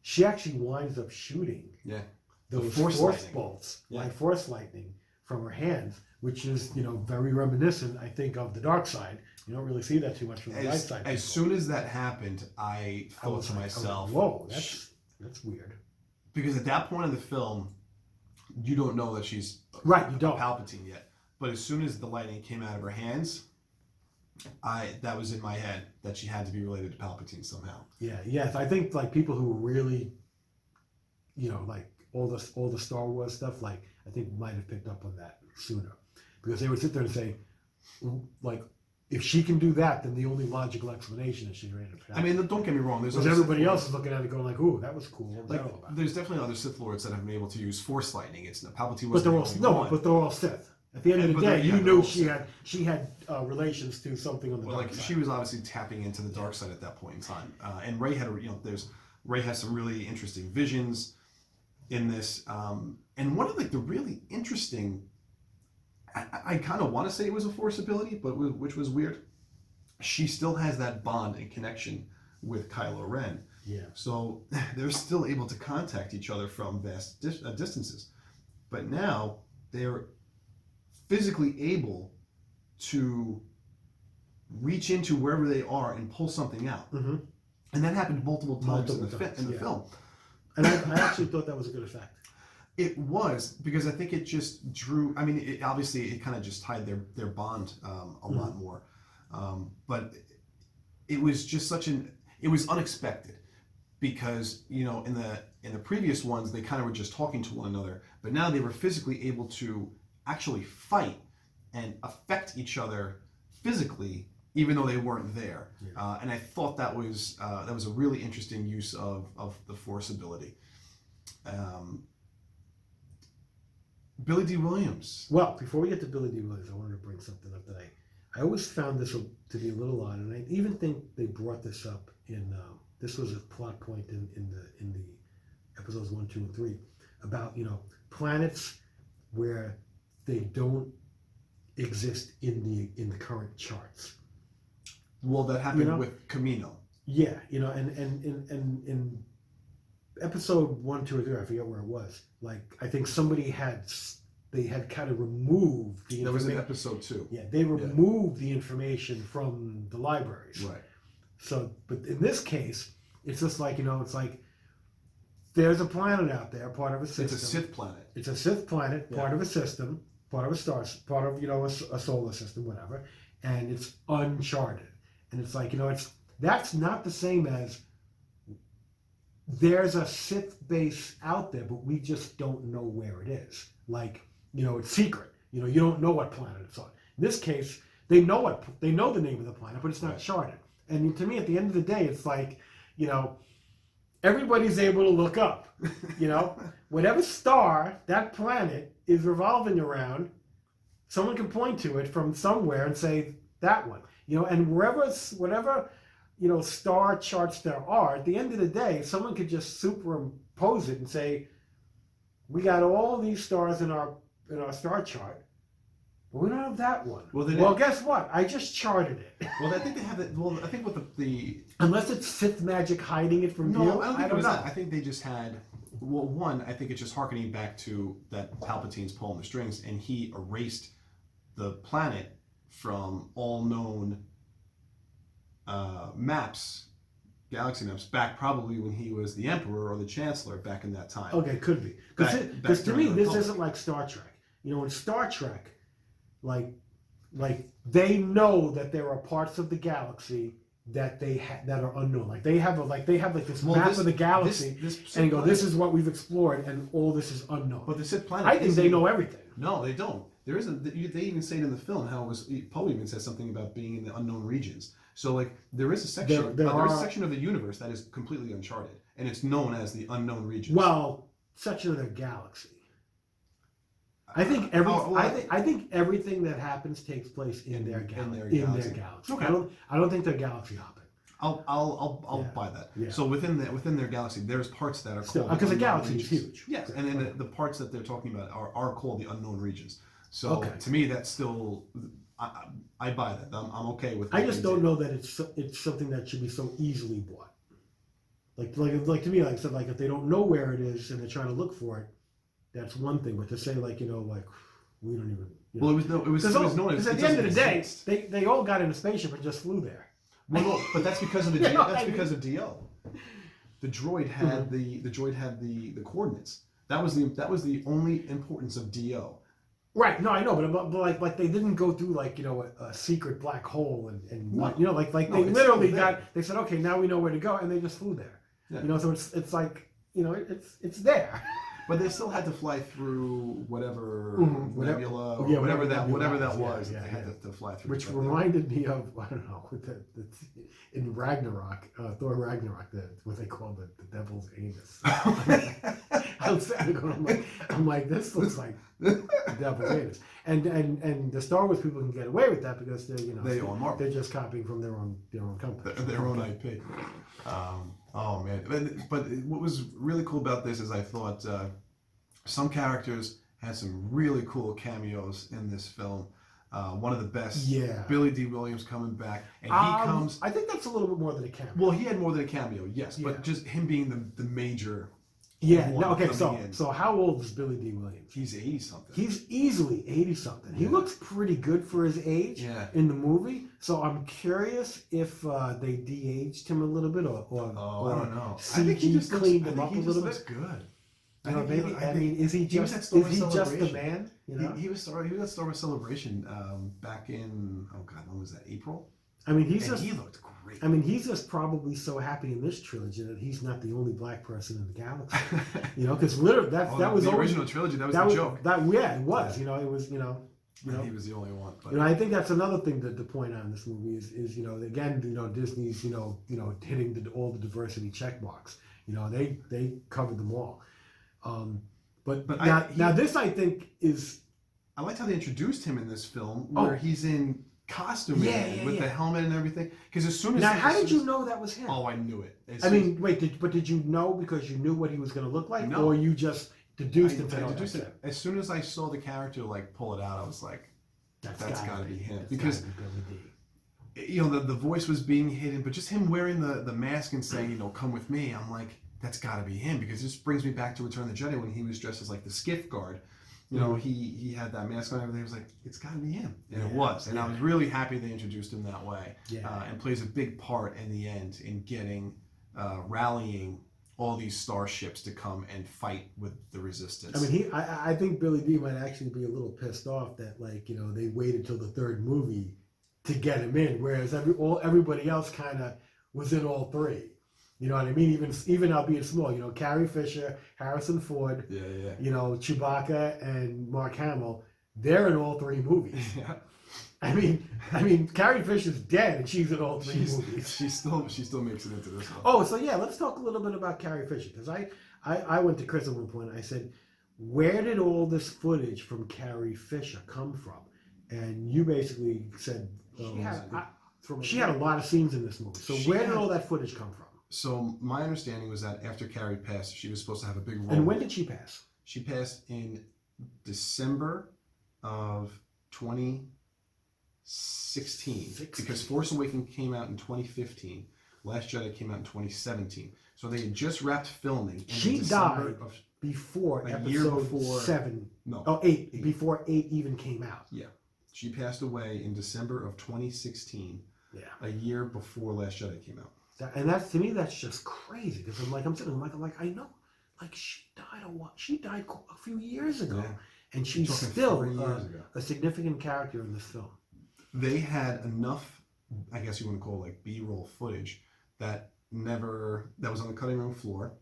she actually winds up shooting Yeah. those The force, force bolts, Yeah. like force lightning, from her hands, which is you know very reminiscent, I think, of the dark side. You don't really see that too much from the light as, side. as people. soon as that happened, I I thought was to like, I was myself, "Whoa, that's that's weird." because at that point in the film, you don't know that she's Right, you don't. Palpatine yet. But as soon as the lightning came out of her hands, I that was in my head that she had to be related to Palpatine somehow. Yeah, yes. I think like people who really, you know, like all the all the Star Wars stuff, like I think might have picked up on that sooner, because they would sit there and say, like, if she can do that, then the only logical explanation is she's related to I mean, don't get me wrong. There's because everybody else is looking at it going like, "Ooh, that was cool." Was like that all about? there's definitely other Sith Lords that have been able to use Force lightning. It's Palpatine But wasn't they're the all no, one. but they're all Sith. At the end Yeah, of the day, you knew she Sith. had she had uh, relations to something on the Well, dark like side. she was obviously tapping into the dark side at that point in time, uh, and Rey had a- you know there's Rey has some really interesting visions in this, um, and one of like the really interesting, I, I kind of want to say it was a force ability, but which was weird. She still has that bond and connection with Kylo Ren, yeah, so they're still able to contact each other from vast dis- uh, distances, but now they're physically able to reach into wherever they are and pull something out. hmm And that happened multiple times in the, Multiple fi- in the yeah. film. And I, I actually thought that was a good effect. It was because I think it just drew. I mean, it, obviously, it kind of just tied their their bond um, a lot more. Um, but it was just such an it was unexpected because you know in the in the previous ones they kind of were just talking to one another, but now they were physically able to actually fight and affect each other physically even though they weren't there. Yeah. Uh, and I thought that was uh, that was a really interesting use of of the force ability. Um, Billy Dee Williams. Well, before we get to Billy Dee Williams, I wanted to bring something up that I, I always found this to be a little odd, and I even think they brought this up in um, this was a plot point in, in the in the episodes one, two, and three about you know planets where they don't exist in the in the current charts. Well, that happened You know? with Kamino. Yeah, you know, and and and and in episode one, two, or three, I forget where it was. Like I think somebody had they had kind of removed the That was in episode two. yeah they removed the information from the libraries. Right. So, but in this case, it's just like you know, it's like there's a planet out there, part of a system. It's a Sith planet. It's a Sith planet, Yeah. part of a system, part of a star, part of you know a solar system, whatever, and it's uncharted. And it's like you know, it's that's not the same as there's a Sith base out there, but we just don't know where it is. Like you know, it's secret. You know, you don't know what planet it's on. In this case, they know what they know the name of the planet, but it's not Right. charted. And to me, at the end of the day, it's like you know, everybody's able to look up. You know, whatever star that planet is revolving around, someone can point to it from somewhere and say that one. You know, and wherever, whatever, you know, star charts there are, at the end of the day, someone could just superimpose it and say, we got all these stars in our in our star chart, but we don't have that one. Well, well, guess what? I just charted it. Well, I think they have it. Well, I think with the, the Unless it's Sith magic hiding it from no, you, I don't think it was know. that. I think they just had. Well, one, I think it's just harkening back to that Palpatine's pulling the strings, and he erased the planet from all known uh, maps, galaxy maps, back probably when he was the Emperor or the Chancellor back in that time. Okay, could be because to me this Republic. isn't like Star Trek. You know, in Star Trek, like like they know that there are parts of the galaxy that they ha- that are unknown. Like they have a like they have like this Well, map this- of the galaxy, This, this and go, planet- this is what we've explored, and all this is unknown. But the Sith planet. I think they know everything. No, they don't. There isn't. They even say it in the film how it was. Poe even says something about being in the unknown regions. So like there is a section. There- there uh, there is a section of the universe that is completely uncharted, and it's known as the unknown regions. Well, section of their galaxy. I think every Oh, well, I think I think everything that happens takes place in, In- their in galaxy. their In their galaxy. galaxy. Okay. I don't I don't think they're galaxy hopping. I'll I'll I'll, I'll Yeah. buy that. Yeah. So within the within their galaxy, there's parts that are Still, called because the galaxy is huge. Yes, and then the, the parts that they're talking about are, are called the unknown regions. So Okay. to me, that's still I, I I buy that. I'm, I'm okay with. I just don't know that it's so- it's something that should be so easily bought. Like like like to me, like I said, like if they don't know where it is and they're trying to look for it, that's one thing. But to say like you know like we don't even. You know. Well, it was no, it was, it was known as Because at it the end of the doesn't day, exist. they, they all got in a spaceship and just flew there. Well, no, but that's because of the know that's I because of D-O. The droid had mm-hmm. the the droid had the the coordinates. That was the that was the only importance of D-O. Right. No, I know, but, but, like like they didn't go through like you know a, a secret black hole and, and No. you know like like No, they literally there. got they said okay now we know where to go and they just flew there. Yeah. You know, so it's it's like you know it's it's there. But they still had to fly through whatever Mhm, nebula, oh, or yeah, whatever whatever that nebula whatever that is, yeah, was. yeah, they had yeah. to, to fly through. Which But reminded me of I don't know with the, the in Ragnarok, uh, Thor Ragnarok, the what they call the, the devil's anus. I'm going, I'm like, I'm like, this looks like the devil's anus, and and and the Star Wars people can get away with that because they're you know They own Marvel. they're just copying from their own their own company, their, their own IP. Um, oh man! But, but what was really cool about this is I thought uh, some characters had some really cool cameos in this film. Uh, one of the best, Yeah. Billy Dee Williams coming back, and he Um, comes. I think that's a little bit more than a cameo. Well, he had more than a cameo, yes, Yeah. but just him being the, the major. Yeah. No, okay. So in. so how old is Billy Dee Williams? He's eighty something. He's easily eighty something. He Yeah. looks pretty good for his age. yeah. in the movie. So I'm curious if uh, they de-aged him a little bit, or, or, Oh, or I don't know. CG I think he just cleaned I him up a little looks bit. good. You know, think maybe, he- I, think mean, is he he was just is he just the Celebration. man? You know, He, he was he was at Star Wars Celebration um, back in oh god when was that April I mean, he's and just. he looked great. I mean, he's just probably so happy in this trilogy that he's not the only black person in the galaxy. You know, because literally that Oh, that was the always, original trilogy. That was that the was joke. that yeah, it was. You know, it was. You know, you know. he was the only one. But You know, I think that's another thing to, to point out in this movie is, is you know again you know Disney's you know you know hitting the, all the diversity check marks. You know they they covered them all. Um, but But I- now, he- now this I think is I liked how they introduced him in this film, Oh. where he's in costume Yeah, and yeah, with yeah. the helmet and everything. Because as soon as now how did you know that was him? Oh, I knew it. As I mean, wait, did, but did you know because you knew what he was going to look like, No. or you just deduced I, said, I "Oh, deduced it. As soon as I saw the character like pull it out, I was like, That's, That's gotta, gotta be him, That's because- be you know, the, the voice was being hidden, but just him wearing the, the mask and saying, you know, come with me, I'm like, that's got to be him because this brings me back to Return of the Jedi when he was dressed as like the skiff guard. You know, he he had that mask on and everything. I was like, it's got to be him, and it was. And I was really happy they introduced him that way, Yeah. uh, and plays a big part in the end in getting uh, rallying all these starships to come and fight with the resistance. I mean, he. I, I think Billy Dee might actually be a little pissed off that, like, you know, they waited till the third movie to get him in, whereas every all everybody else kind of was in all three. You know what I mean? Even even albeit small. You know, Carrie Fisher, Harrison Ford, yeah, yeah, you know, Chewbacca, and Mark Hamill. They're in all three movies. yeah. I mean, I mean, Carrie Fisher's dead, and she's in all three She's, movies. she still she still makes it into this one. Oh, so yeah, let's talk a little bit about Carrie Fisher because I, I I went to Chris at one point. And I said, where did all this footage from Carrie Fisher come from? And you basically said She um, had- I- From she had a lot of scenes in this movie. So She where did all that footage come from? So my understanding was that after Carrie passed, she was supposed to have a big role. And when did she pass? she passed in December of 2016 Sixteen. because Force Awakens came out in 2015. Last Jedi came out in 2017. So they had just wrapped filming. in She December died. Of, Before A episode year before- seven. no, Oh, eight. Eight. Before eight even came out. Yeah, she passed away in December of 2016, Yeah. a year before Last Jedi came out. That, and that's to me, that's just crazy because I'm like, I'm sitting, I'm like, I'm like, I know, like she died a while, she died a few years ago, Yeah. and she's still ago. a significant character in this film. they had enough i guess you want to call it like b-roll footage that never that was on the cutting room floor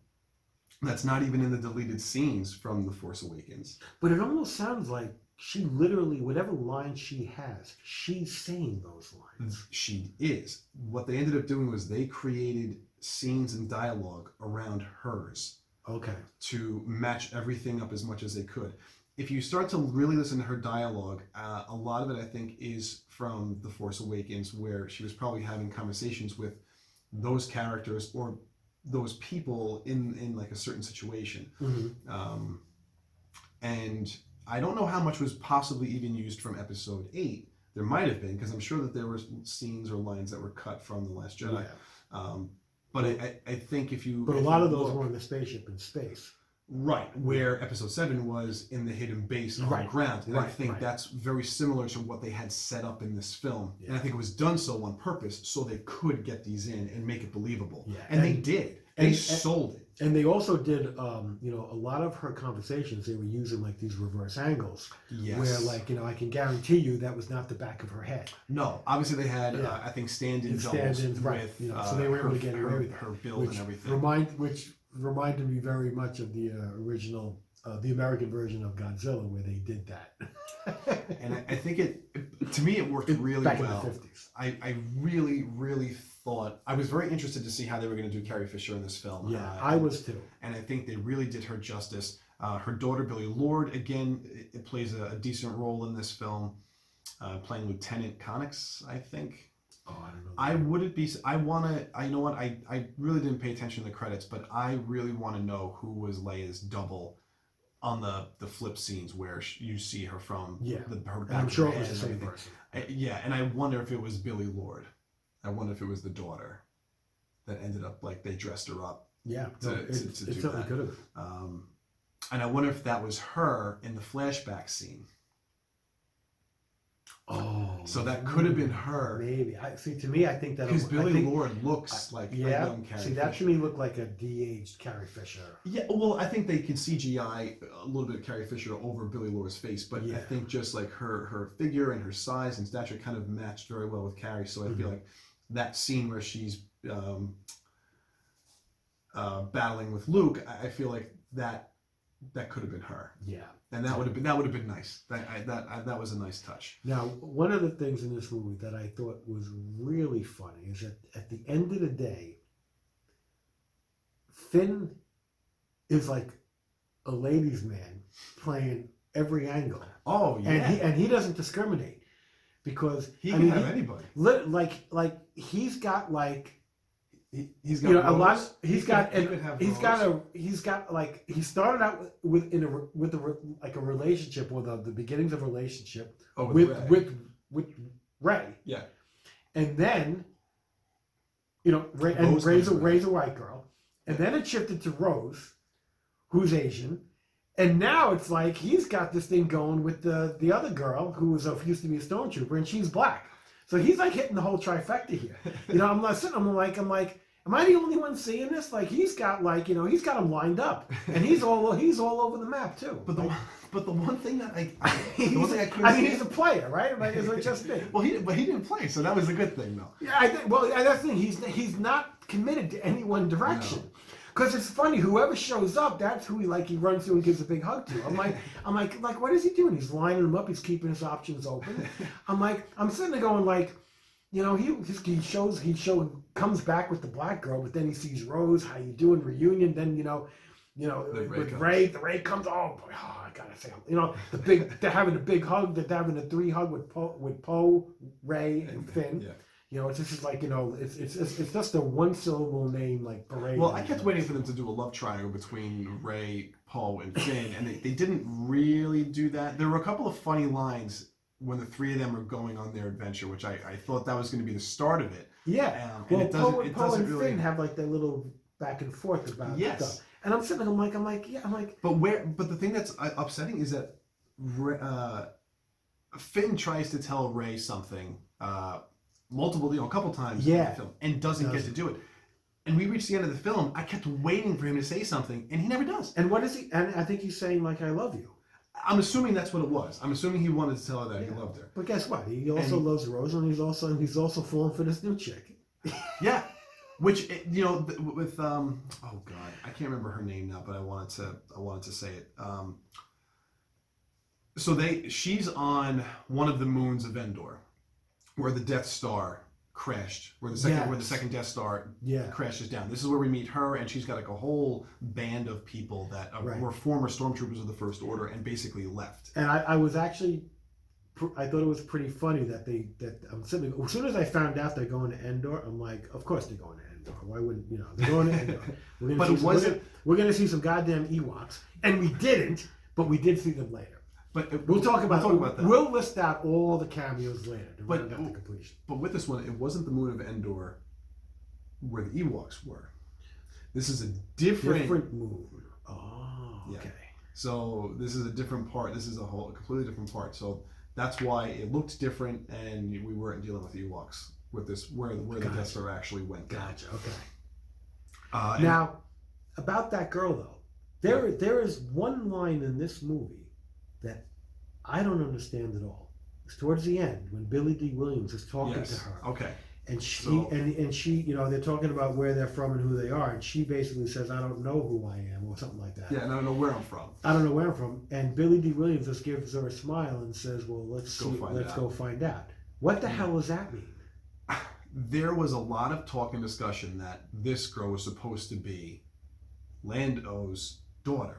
that's not even in the deleted scenes from the force awakens But it almost sounds like she literally, whatever line she has, she's saying those lines. she is what they ended up doing was they created scenes and dialogue around hers Okay. to match everything up as much as they could. If you start to really listen to her dialogue, uh, a lot of it I think is from The Force Awakens, where she was probably having conversations with those characters or those people in in like a certain situation. Mm-hmm. Um, and I don't know how much was possibly even used from Episode Eight. There might have been because I'm sure that there were scenes or lines that were cut from The Last Jedi. Um, but I, I, I think if you But a lot of those look- were on the spaceship in space. Right, where episode seven was in the hidden base on Right, the ground. And I think right. that's very similar to what they had set up in this film. And I think it was done so on purpose so they could get these in and make it believable. Yeah, And, they did. They and- sold it. And they also did, um, you know, a lot of her conversations. They were using like these reverse angles, Yes. where like you know, I can guarantee you that was not the back of her head. no, obviously they had, Yeah. uh, I think, stand-in And doubles stand-ins, right, with you know, uh, so they were able her, to get her, that, her build and everything. remind which reminded me very much of the uh, original, uh, the American version of Godzilla, where they did that. and I, I think it, to me, it worked really back well. in the fifties. I, I really, really thought I was very interested to see how they were going to do Carrie Fisher in this film. Yeah, Uh, I was too. and I think they really did her justice. Uh, her daughter Billie Lourd again it, it plays a, a decent role in this film, uh, playing Lieutenant Connix, I think. Oh, I don't know. I wouldn't be. I want to. I you know what. I I really didn't pay attention to the credits, but I really want to know who was Leia's double on the the flip scenes where sh- you see her from. Yeah. the, her and back I'm sure it was the same person. I, yeah, and I wonder if it was Billie Lourd. I wonder if it was the daughter that ended up like they dressed her up. Yeah, To- no, it, to it do certainly that. could have. Um, and I wonder if that was her in the flashback scene. Oh, So that could have been her. maybe. I see. To me, I think that Because I Billy think- Lord looks like a yeah. young Carrie See, that Fisher. to me looked like a de-aged Carrie Fisher. Yeah, well, I think they could CGI a little bit of Carrie Fisher over Billie Lourd's face, but I think just like her her figure and her size and stature kind of matched very well with Carrie. So I feel Mhm. like that scene where she's um, uh, battling with Luke, I, I feel like that that could have been her, Yeah. and that would have been that would have been nice. That I, that I, that was a nice touch. Now, one of the things in this movie that I thought was really funny is that at the end of the day, Finn is like a ladies' man playing every angle, Oh yeah, and he and he doesn't discriminate because he I can mean, have he- anybody. li- like like he's got like He, he's got you know a lot. He's He got could- he and could have he's got a he's got like he started out with, with in a with a like a relationship with a, the beginnings of a relationship oh, with Rey. with with Rey. Yeah. And then, you know, Rey, and Rose Rey's a. Rey's a white girl, and then it shifted to Rose, who's Asian, and now it's like he's got this thing going with the the other girl who was a, used to be a stormtrooper, and she's black. So he's like hitting the whole trifecta here. You know, I'm not sitting. I'm like, I'm like. Am I the only one seeing this? Like he's got like you know he's got them lined up, and he's all he's all over the map too. But the Like, but the one thing that I, the he's, one thing I couldn't I mean, see- he's a player, right? Like, is it just me? Well, he but he didn't play, so that was a good thing, though. Yeah, I think. Well, that's the thing. He's he's not committed to any one direction. Because it's funny, whoever shows up, that's who he like. He runs to and gives a big hug to. I'm like, I'm like, like, what is he doing? He's lining them up. He's keeping his options open. I'm like, I'm sitting there going like, you know, he he shows he show comes back with the black girl, but then he sees Rose. How you doing? Reunion. Then you know, you know, Rey with comes. Rey, the Rey comes. Oh boy, oh, I gotta say, you know, the big. They're having a big hug. They're having a three hug with Poe, with Poe, Rey, and Finn. Yeah. You know, it's just like you know, it's it's it's, it's just a one syllable name like parade. Well, I kept waiting for them to do a love triangle between Rey, Poe, and Finn, and they, they didn't really do that. There were a couple of funny lines when the three of them are going on their adventure, which I, I thought that was going to be the start of it. Yeah. Um, and Well, it doesn't. Poe, it Poe doesn't and really. Finn have like their little back and forth about Yes. stuff, and I'm sitting there, I'm like, I'm like, yeah, I'm like, But where? But the thing that's uh, upsetting is that uh, Finn tries to tell Rey something uh, multiple, you know, a couple times in Yeah. the film, and doesn't get to do it. And we reached the end of the film. I kept waiting for him to say something, and he never does. and what is he? And I think he's saying like, I love you. I'm assuming that's what it was. I'm assuming he wanted to tell her that Yeah. he loved her. But guess what? He also And- loves Rose, and he's also he's also falling for this new chick. Yeah, which you know, with um, oh god, I can't remember her name now, but I wanted to, I wanted to say it. Um, so they, she's on one of the moons of Endor, where the Death Star crashed, where the second, where the second Death Star Yeah. crashes down. This is where we meet her, and she's got like a whole band of people that uh, Right. were former stormtroopers of the First Order and basically left. And I, I was actually, pr- I thought it was pretty funny that they that I'm sitting. As soon as I found out they're going to Endor, I'm like, of course they're going to Endor. Why wouldn't you know? They're going to Endor. We're gonna But see it some, we're wasn't- gonna, we're gonna see some goddamn Ewoks, and we didn't, but we did see them later. But We'll talk about we'll talk about that. We'll list out all the cameos later to But- round out the completion. But with this one, it wasn't the moon of Endor where the Ewoks were. This is a different. Different moon. Oh, Yeah. okay. So this is a different part. This is a whole a completely different part. So that's why it looked different, and we weren't dealing with Ewoks with this where where the Gotcha. Death Star actually went down. Gotcha. Okay. Uh, Now, about that girl though, there there is one line in this movie that I don't understand at all. It's towards the end when Billy Dee Williams is talking yes. to her, Okay. and she So- and, and she, you know, they're talking about where they're from and who they are, and she basically says, "I don't know who I am" or something like that. Yeah, and I don't know where I'm from. I don't know where I'm from. And Billy Dee Williams just gives her a smile and says, "Well, let's Go see, find let's out." go find out." What the Hmm. hell does that mean? There was a lot of talk and discussion that this girl was supposed to be Lando's daughter.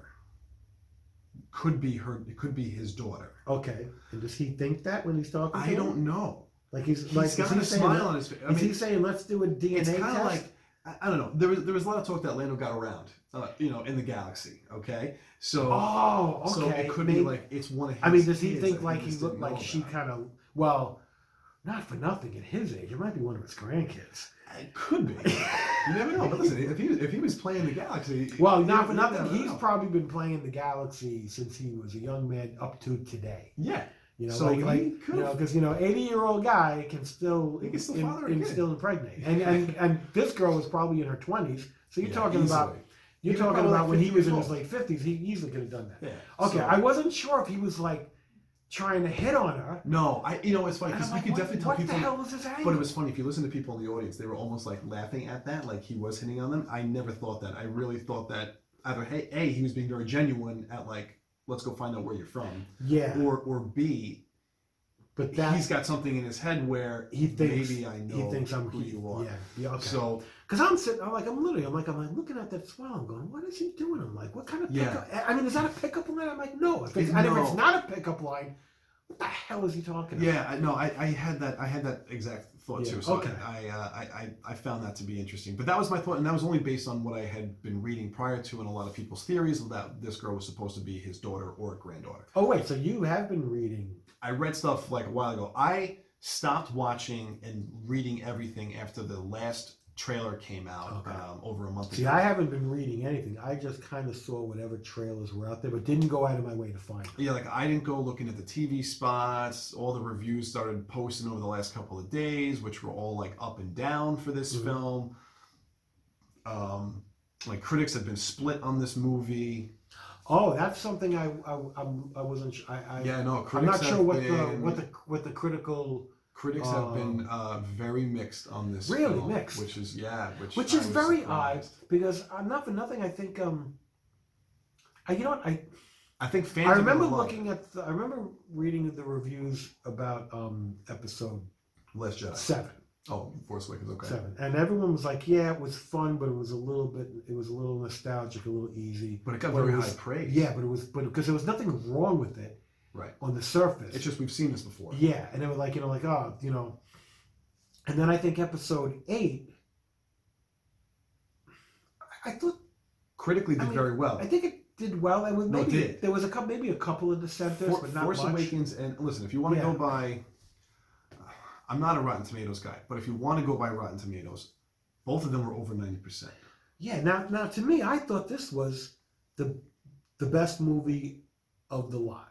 Could be her. It could be his daughter. Okay, and does he think that when he's talking? To I her? don't know. Like he's, He's like is got he a saying, smile on his face. I is he saying let's do a DNA it's kind of like I, I don't know. There was there was a lot of talk that Lando got around, uh, you know, in the galaxy. Okay, so oh, okay. so it could Maybe- be like it's one of. His I mean, does he think like he looked like she kind of well, not for nothing at his age, it might be one of his grandkids. It could be. You never know. But listen, if he was, if he was playing the galaxy, Well, not for nothing. He's know. probably been playing the galaxy since he was a young man up to today. yeah. You know, So like, he like you know, because you know, eighty year old guy can still He can still in- father in- still impregnate, and and and this girl was probably in her twenties. So you're Yeah, talking about you're Even talking about like when he was in his late fifties. He easily could have done that. Yeah. Okay, so- I wasn't sure if he was like trying to hit on her. No, I you know it's funny because we like, could what, definitely tell what people. the hell was his angle? But it was funny if you listen to people in the audience, they were almost like laughing at that, like he was hitting on them. I never thought that. I really thought that either hey, a he was being very genuine at like let's go find out where you're from, yeah, or or b but that he's got something in his head where he thinks maybe I know he thinks I'm who he, you are. Yeah, yeah, okay. So Because I'm sitting, I'm like, I'm literally, I'm like, I'm like looking at that swell. I'm going, what is he doing? I'm like, what kind of Yeah. pickup? I mean, is that a pickup line? I'm like, no. If it's, It- and if it's not a pickup line, what the hell is he talking about? yeah, I, no, I, I had that I had that exact thought Yeah, too. So okay. I, uh, I I I found that to be interesting. But that was my thought, and that was only based on what I had been reading prior to, and a lot of people's theories that this girl was supposed to be his daughter or granddaughter. Oh wait, so you have been reading? I read stuff like a while ago. I stopped watching and reading everything after the last trailer came out Okay. um, over a month ago. See, ago. I haven't been reading anything. I just kind of saw whatever trailers were out there, but didn't go out of my way to find them. yeah, like I didn't go looking at the TV spots. All the reviews started posting over the last couple of days, which were all like up and down for this Mhm. film. Um, like critics have been split on this movie. Oh, that's something I I, I wasn't. I, I Yeah, no, I'm not sure what the what the what the critical, critics have been um, uh, very mixed on this. Really film, mixed? which is yeah, which which I is was very odd because I'm not for nothing. I think um, I you know what I I think fans. I remember looking at the, I remember reading the reviews about um episode Last Jedi. seven, Oh, Force Awakens. Okay. seven, and everyone was like, "Yeah, it was fun, but it was a little bit, it was a little nostalgic, a little easy." But it got But it very was- high praise. Yeah, but it was, but because there was nothing wrong with it Right. on the surface. It's just we've seen this before. yeah, and they were like, you know, like oh, you know, and then I think episode eight, I, thought, Critically did I mean, very well. I think it did well. I was No, it maybe did. there was a couple, maybe a couple of dissenters, For- but not Force much. Awakens and listen, if you want to Yeah. go by, I'm not a Rotten Tomatoes guy, but if you want to go by Rotten Tomatoes, both of them were over ninety percent. Yeah, now now to me, I thought this was the the best movie of the lot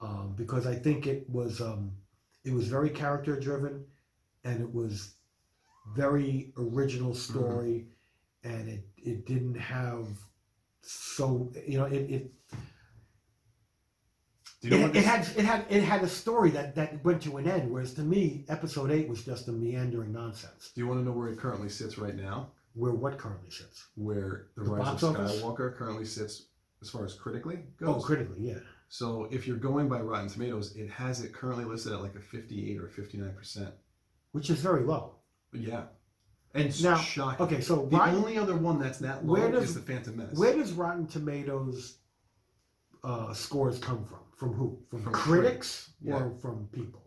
um, because I think it was um, it was very character driven and it was very original story and it it didn't have so you know it it, you know it, it had it had it had a story that that went to an end whereas to me episode eight was just a meandering nonsense Do you want to know where it currently sits right now? where what currently sits Where the, The Rise of office? Skywalker currently sits as far as critically goes. oh critically yeah So if you're going by Rotten Tomatoes, it has it currently listed at like a 58 or 59 percent. which is very low Yeah, and Now, shocking. okay so The Rotten- only other one that's that low Where does- is the Phantom Menace. Where does Rotten Tomatoes uh, scores come from? From who? From, From critics critics, or from people?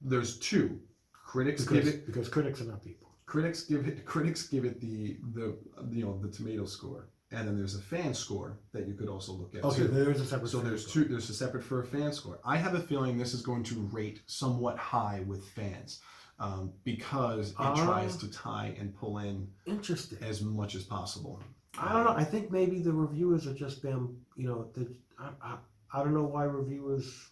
There's two. Critics Because, give it because critics are not people. critics give it critics give it the the you know the tomato score, and then there's a fan score that you could also look at Okay, too. there is a separate. So there's score. two. There's a separate for a fan score. I have a feeling this is going to rate somewhat high with fans um, because it Ah. tries to tie and pull in Interesting. as much as possible. I don't know. I think maybe the reviewers are just bam. You know, the, I, I, I don't know why reviewers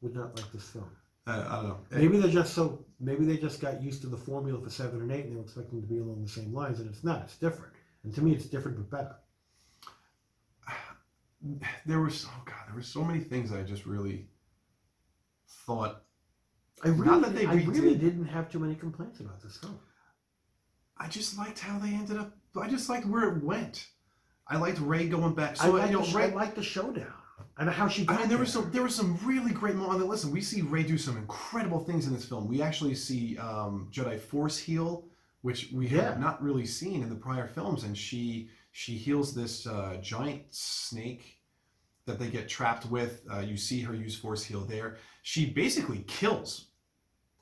would not like this film. Uh, I don't know. Maybe they're just so. Maybe they just got used to the formula for seven and eight, and they were expecting to be along the same lines, and it's not. It's different. And to me, it's different but better. there was oh god, there were so many things I just really thought. I really, that they I really didn't have too many complaints about this film. I just liked how they ended up. I just liked where it went. I liked Rey going back. So I, like you know, the, Rey, I like the showdown and how she. Got I mean, there there was some there was some really great moments. Listen, we see Rey do some incredible things in this film. We actually see um, Jedi Force heal, which we Yeah. have not really seen in the prior films, and she she heals this uh, giant snake that they get trapped with. Uh, you see her use Force heal there. She basically kills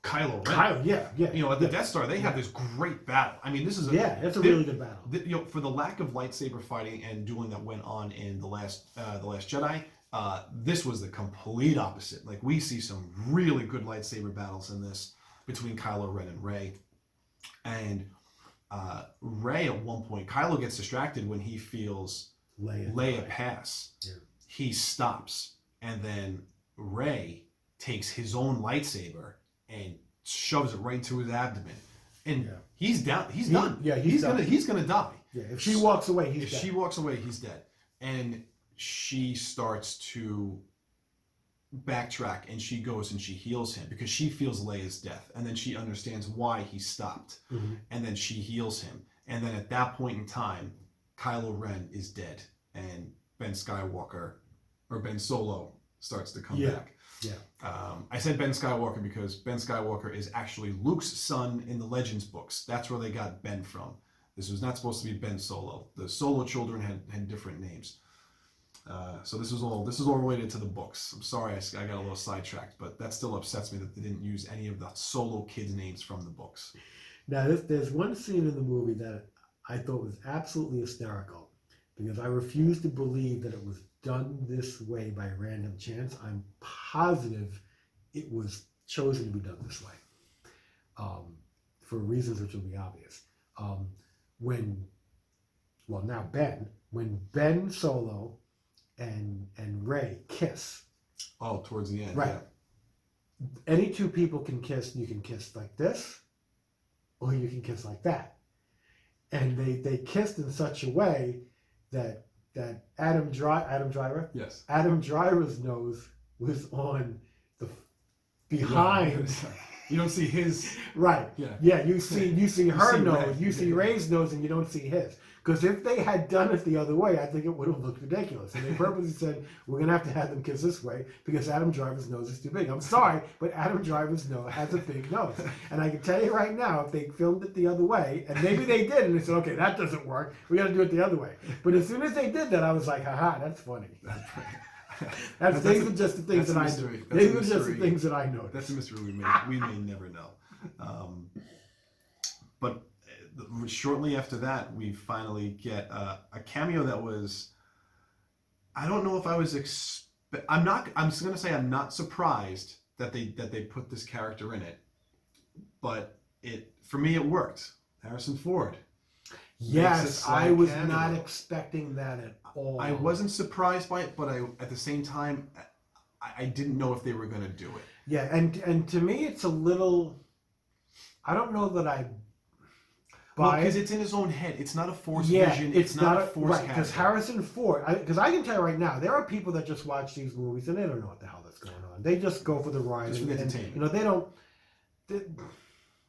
Kylo Ren. Kyle, yeah, yeah, You know, at the yeah. Death Star, they have this great battle. I mean, this is a, yeah, it's a really good battle. the, you know, for the lack of lightsaber fighting and dueling that went on in the last uh, the last Jedi, uh, this was the complete opposite. Like we see some really good lightsaber battles in this between Kylo Ren and Rey, and uh, Rey at one point, Kylo gets distracted when he feels Leia. Leia pass. Yeah. He stops, and then Rey takes his own lightsaber and shoves it right into his abdomen, and Yeah. he's down. He's He- done. yeah, he's gonna he's gonna die. Yeah, if she walks away, he's if dead. she walks away, he's dead. And she starts to backtrack and she goes and she heals him because she feels Leia's death. And then she understands why he stopped. Mhm. And then she heals him. And then at that point in time, Kylo Ren is dead. And Ben Skywalker or Ben Solo starts to come Yeah. back. Yeah. Um, I said Ben Skywalker because Ben Skywalker is actually Luke's son in the Legends books. That's where they got Ben from. This was not supposed to be Ben Solo. The Solo children had, had different names. Uh, so this was all this is all related to the books. I'm sorry I got a little sidetracked, but that still upsets me that they didn't use any of the Solo kids' names from the books. Now, there's, there's one scene in the movie that I thought was absolutely hysterical because I refuse to believe that it was done this way by random chance. I'm positive it was chosen to be done this way um, for reasons which will be obvious. Um, when, well, now Ben, when Ben Solo and and Rey kiss, Oh, towards the end, Right. yeah. any two people can kiss. You can kiss like this, or you can kiss like that. And they they kissed in such a way that that Adam Dri- Adam Driver Yes. Adam Driver's nose was on the behind. You don't see his. Right. Yeah. Yeah. You see you see her nose. You see Rey's nose, and you don't see his. Because if they had done it the other way, I think it would have looked ridiculous. And they purposely said, we're going to have to have them kiss this way because Adam Driver's nose is too big. I'm sorry, but Adam Driver's nose has a big nose. And I can tell you right now, if they filmed it the other way, and maybe they did, and they said, okay, that doesn't work, we got to do it the other way. But as soon as they did that, I was like, haha, that's funny. That's, That's these a- are just the things that I mystery. know. That's a These are just the mystery. things that I know. That's a mystery we may we may never know. Um, shortly after that, we finally get uh, a cameo that was. I don't know if I was. Expe- I'm not. I'm just gonna say I'm not surprised that they that they put this character in it, but it for me it worked. Harrison Ford. Yes, I was cameo. not expecting that at all. I wasn't surprised by it, but I at the same time, I, I didn't know if they were gonna do it. Yeah, and and to me, it's a little. I don't know that I. Buy because it. it's in his own head. It's not a force yeah, vision. it's, not, a a force right because. Harrison Ford. Because I, can tell you right now, there are people that just watch these movies and they don't know what the hell that's going on. They just go for the ride. Just for and- entertainment. You know, they don't. They,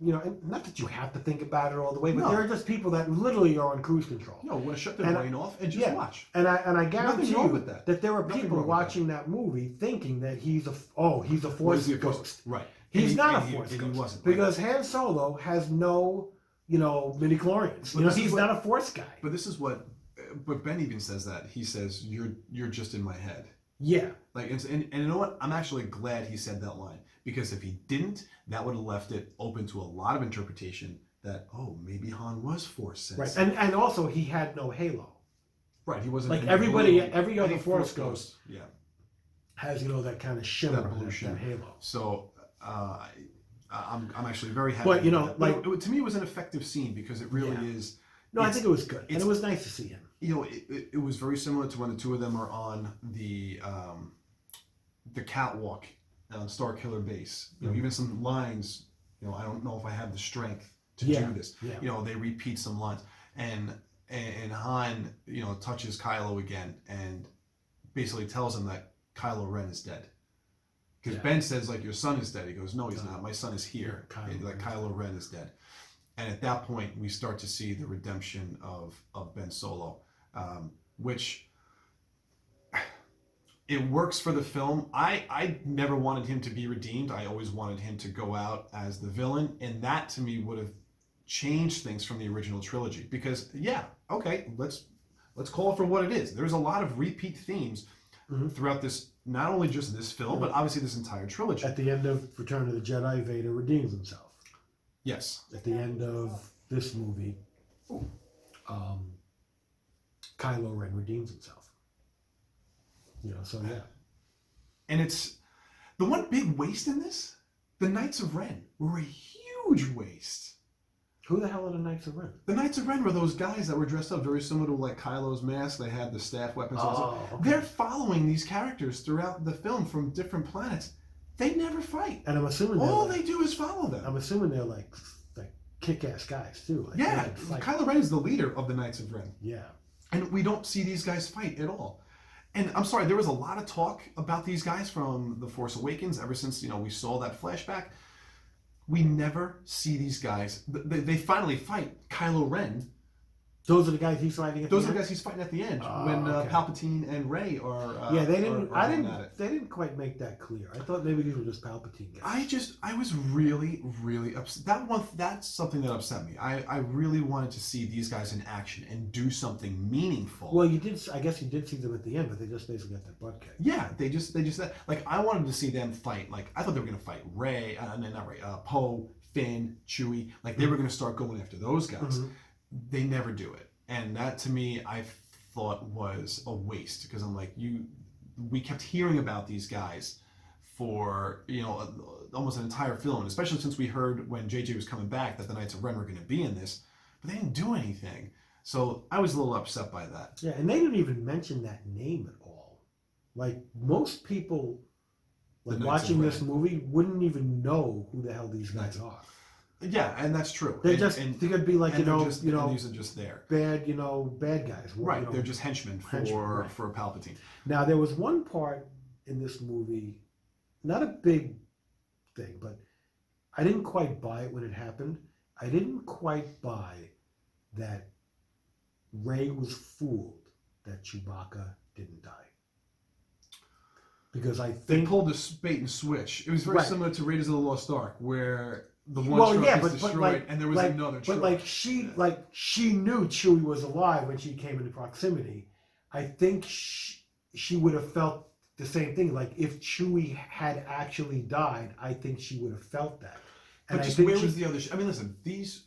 you know, and not that you have to think about it all the way, but No. there are just people that literally are on cruise control. No, want to shut their And- brain off and just yeah. watch. And I and I guarantee you with that. there are Nothing people watching that. movie thinking that he's a oh he's a force he ghost. supposed- Right. He's And not and a force ghost he wasn't. right. because Han Solo has no you know midi chlorians. But You know he's what- not a force guy. But this is what. But Ben even says that he says you're you're just in my head. Yeah, Like and, and and you know what? I'm actually glad he said that line because if he didn't, that would have left it open to a lot of interpretation. That oh maybe Han was force right. And and also he had no halo. right. He wasn't Like everybody- blue- every other any Force ghost. Yeah. Has you know that kind of shimmer, That that, blue that, shimmer. halo. So uh, I'm, I'm actually very happy. But, you know, that. like- it, to me, it was an effective scene because it really Yeah. is. No, I think it was good, and it was nice to see him. You know, it, it, it was very similar to when the two of them are on the um, the catwalk on Starkiller Base. You know, Mhm. even some lines. You know, I don't know if I have the strength to Yeah. do this. Yeah. You know, they repeat some lines, and and, and Han, you know, touches Kylo again and basically tells him that Kylo Ren is dead. Because Yeah. Ben says like your son is dead. He goes, no, he's No. not. My son is here. Kylo like Kylo Ren is dead. And at that point, we start to see the redemption of of Ben Solo, um, which it works for the film. I I never wanted him to be redeemed. I always wanted him to go out as the villain, and that to me would have changed things from the original trilogy. Because yeah, okay, let's let's call it for what it is. There's a lot of repeat themes Mhm. throughout this, not only just this film, but obviously this entire trilogy. At the end of Return of the Jedi, Vader redeems himself. Yes. At the end of this movie, um, Kylo Ren redeems himself. You know, so yeah. And it's the one big waste in this. The Knights of Ren were a huge waste. Who the hell are the Knights of Ren? The Knights of Ren were those guys that were dressed up very similar to like Kylo's mask. They had the staff weapons. and all that. Oh, okay. They're following these characters throughout the film from different planets. They never fight. And I'm assuming All like, they do is follow them. I'm assuming they're like like kick-ass guys too. Like, yeah, can fight. Kylo Ren is the leader of the Knights of Ren. yeah. And we don't see these guys fight at all. And I'm sorry, there was a lot of talk about these guys from The Force Awakens ever since, you know, we saw that flashback. We never see these guys. They, they finally fight Kylo Ren. Those are the guys he's fighting at Those the are the end? guys he's fighting at the end Oh, when uh, okay. Palpatine and Rey are. Uh, yeah, they didn't. are- are I didn't. They didn't quite make that clear. I thought maybe these were just Palpatine guys. I just, I was really, really upset. That one, that's something that upset me. I, I really wanted to see these guys in action and do something meaningful. well, you did. I guess you did see them at the end, but they just basically got their butt kicked. Yeah, they just they just like I wanted to see them fight. Like I thought they were gonna fight Rey, uh, no, not Rey, uh, Poe, Finn, Chewie. Like they were gonna start going after those guys. Mhm. They never do it, and that to me I thought was a waste because I'm like you. We kept hearing about these guys for you know almost an entire film, and especially since we heard when JJ was coming back that the Knights of Ren were gonna be in this, but they didn't do anything. So I was a little upset by that. Yeah, and they didn't even mention that name at all. Like most people, like The Knights of watching this movie, wouldn't even know who the hell these guys are. Yeah, and that's true. They And- just and- they could be like you know just, you know these are just there. bad you know bad guys. you Right, know. they're just henchmen for Henchmen, right. for Palpatine. Now there was one part in this movie, not a big thing, but I didn't quite buy it when it happened. I didn't quite buy that Rey was fooled that Chewbacca didn't die. Because I They think pulled the bait and switch. It was very Right. similar to Raiders of the Lost Ark, where the one Well, truck yeah, is but- but like- and there was like- another But like she, Yeah. like she knew Chewie was alive when she came into proximity. I think she, she would have felt the same thing. Like if Chewie had actually died, I think she would have felt that. but I just where she- was the other? Sh- I mean, listen, these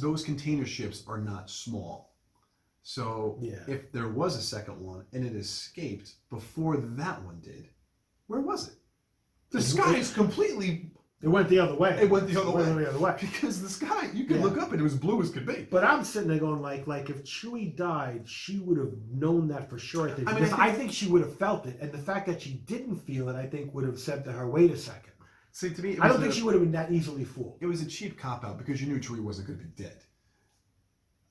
those container ships are not small. So Yeah. if there was a second one and it escaped before that one did, where was it? The sky is completely It went the other way. It went the other went way. the other way. because the sky you could Yeah. look up and it was blue as could be. But I'm sitting there going like, like if Chewie died, she would have known that for sure. I think. I mean, I Because I think she would have felt it, and the fact that she didn't feel it, I think, would have said to her, "Wait a second. See, to me, I don't was think she would have been that easily fooled." It was a cheap cop out because you knew Chewie wasn't going to be dead.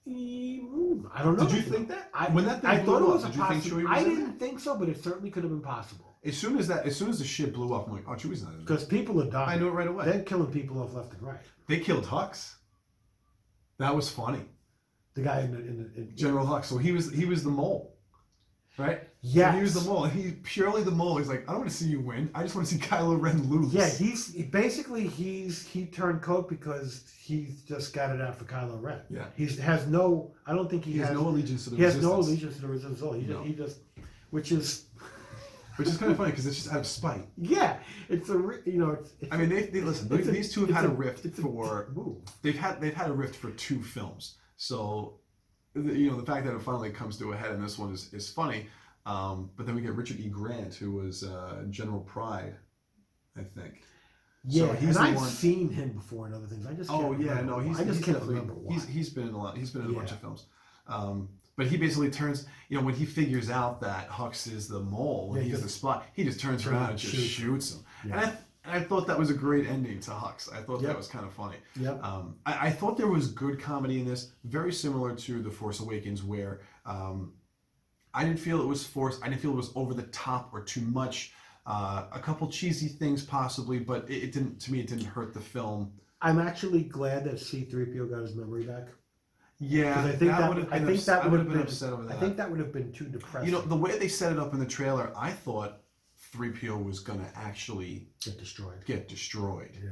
Mm, I don't know. Did you think that I, when that thing I thought it was a did you think possibility. Chewie was I didn't think so, but it certainly could have been possible. As soon as that, as soon as the ship blew up, I'm like, oh, Chewie's not in there. Because people are dying. I knew it right away. They're killing people off left and right. They killed Hux. That was funny, The guy in the, in the in, General Hux. So he was he was the mole, right? Yeah. He was the mole. He purely the mole. He's like, I don't want to see you win. I just want to see Kylo Ren lose. Yeah, he's basically he's he turned coke because he's just got it out for Kylo Ren. Yeah. He has no. I don't think he, he has has. no allegiance to the he has resistance. no allegiance to the resistance. at all. He, No. just, he just, which is which is kind of funny because it's just out of spite. yeah, it's a you know it's. it's I mean, they, they listen. it's a- these two have had a, a- rift a for they've had they've had a rift for two films. So, the- you know, the fact that it finally comes to a head in this one is, is funny. Um, but then we get Richard E. Grant, who was uh, General Pryde, I think. Yeah, he's and I've one- seen him before in other things. I just can't Oh yeah, no, he's I just he's can't remember why. He's he's been in a lot. He's been in a bunch of films. Um, but he basically turns, you know, when he figures out that Hux is the mole, Yeah, he's just- the spot, he just turns around and and just shoots. shoots him. Yeah. And, I, and I thought that was a great ending to Hux. I thought Yep. that was kind of funny. Yep. Um, I, I thought there was good comedy in this, very similar to The Force Awakens, where um, I didn't feel it was forced. I didn't feel it was over the top or too much. Uh, a couple cheesy things possibly, but it, it didn't. To me, it didn't hurt the film. I'm actually glad that C-3PO got his memory back. Yeah, I think that- would have I been. think ups- that I would have been been- upset over that. I think that would have been too depressing. you know the way they set it up in the trailer. I thought 3PO was going to actually get destroyed. get destroyed. Yeah.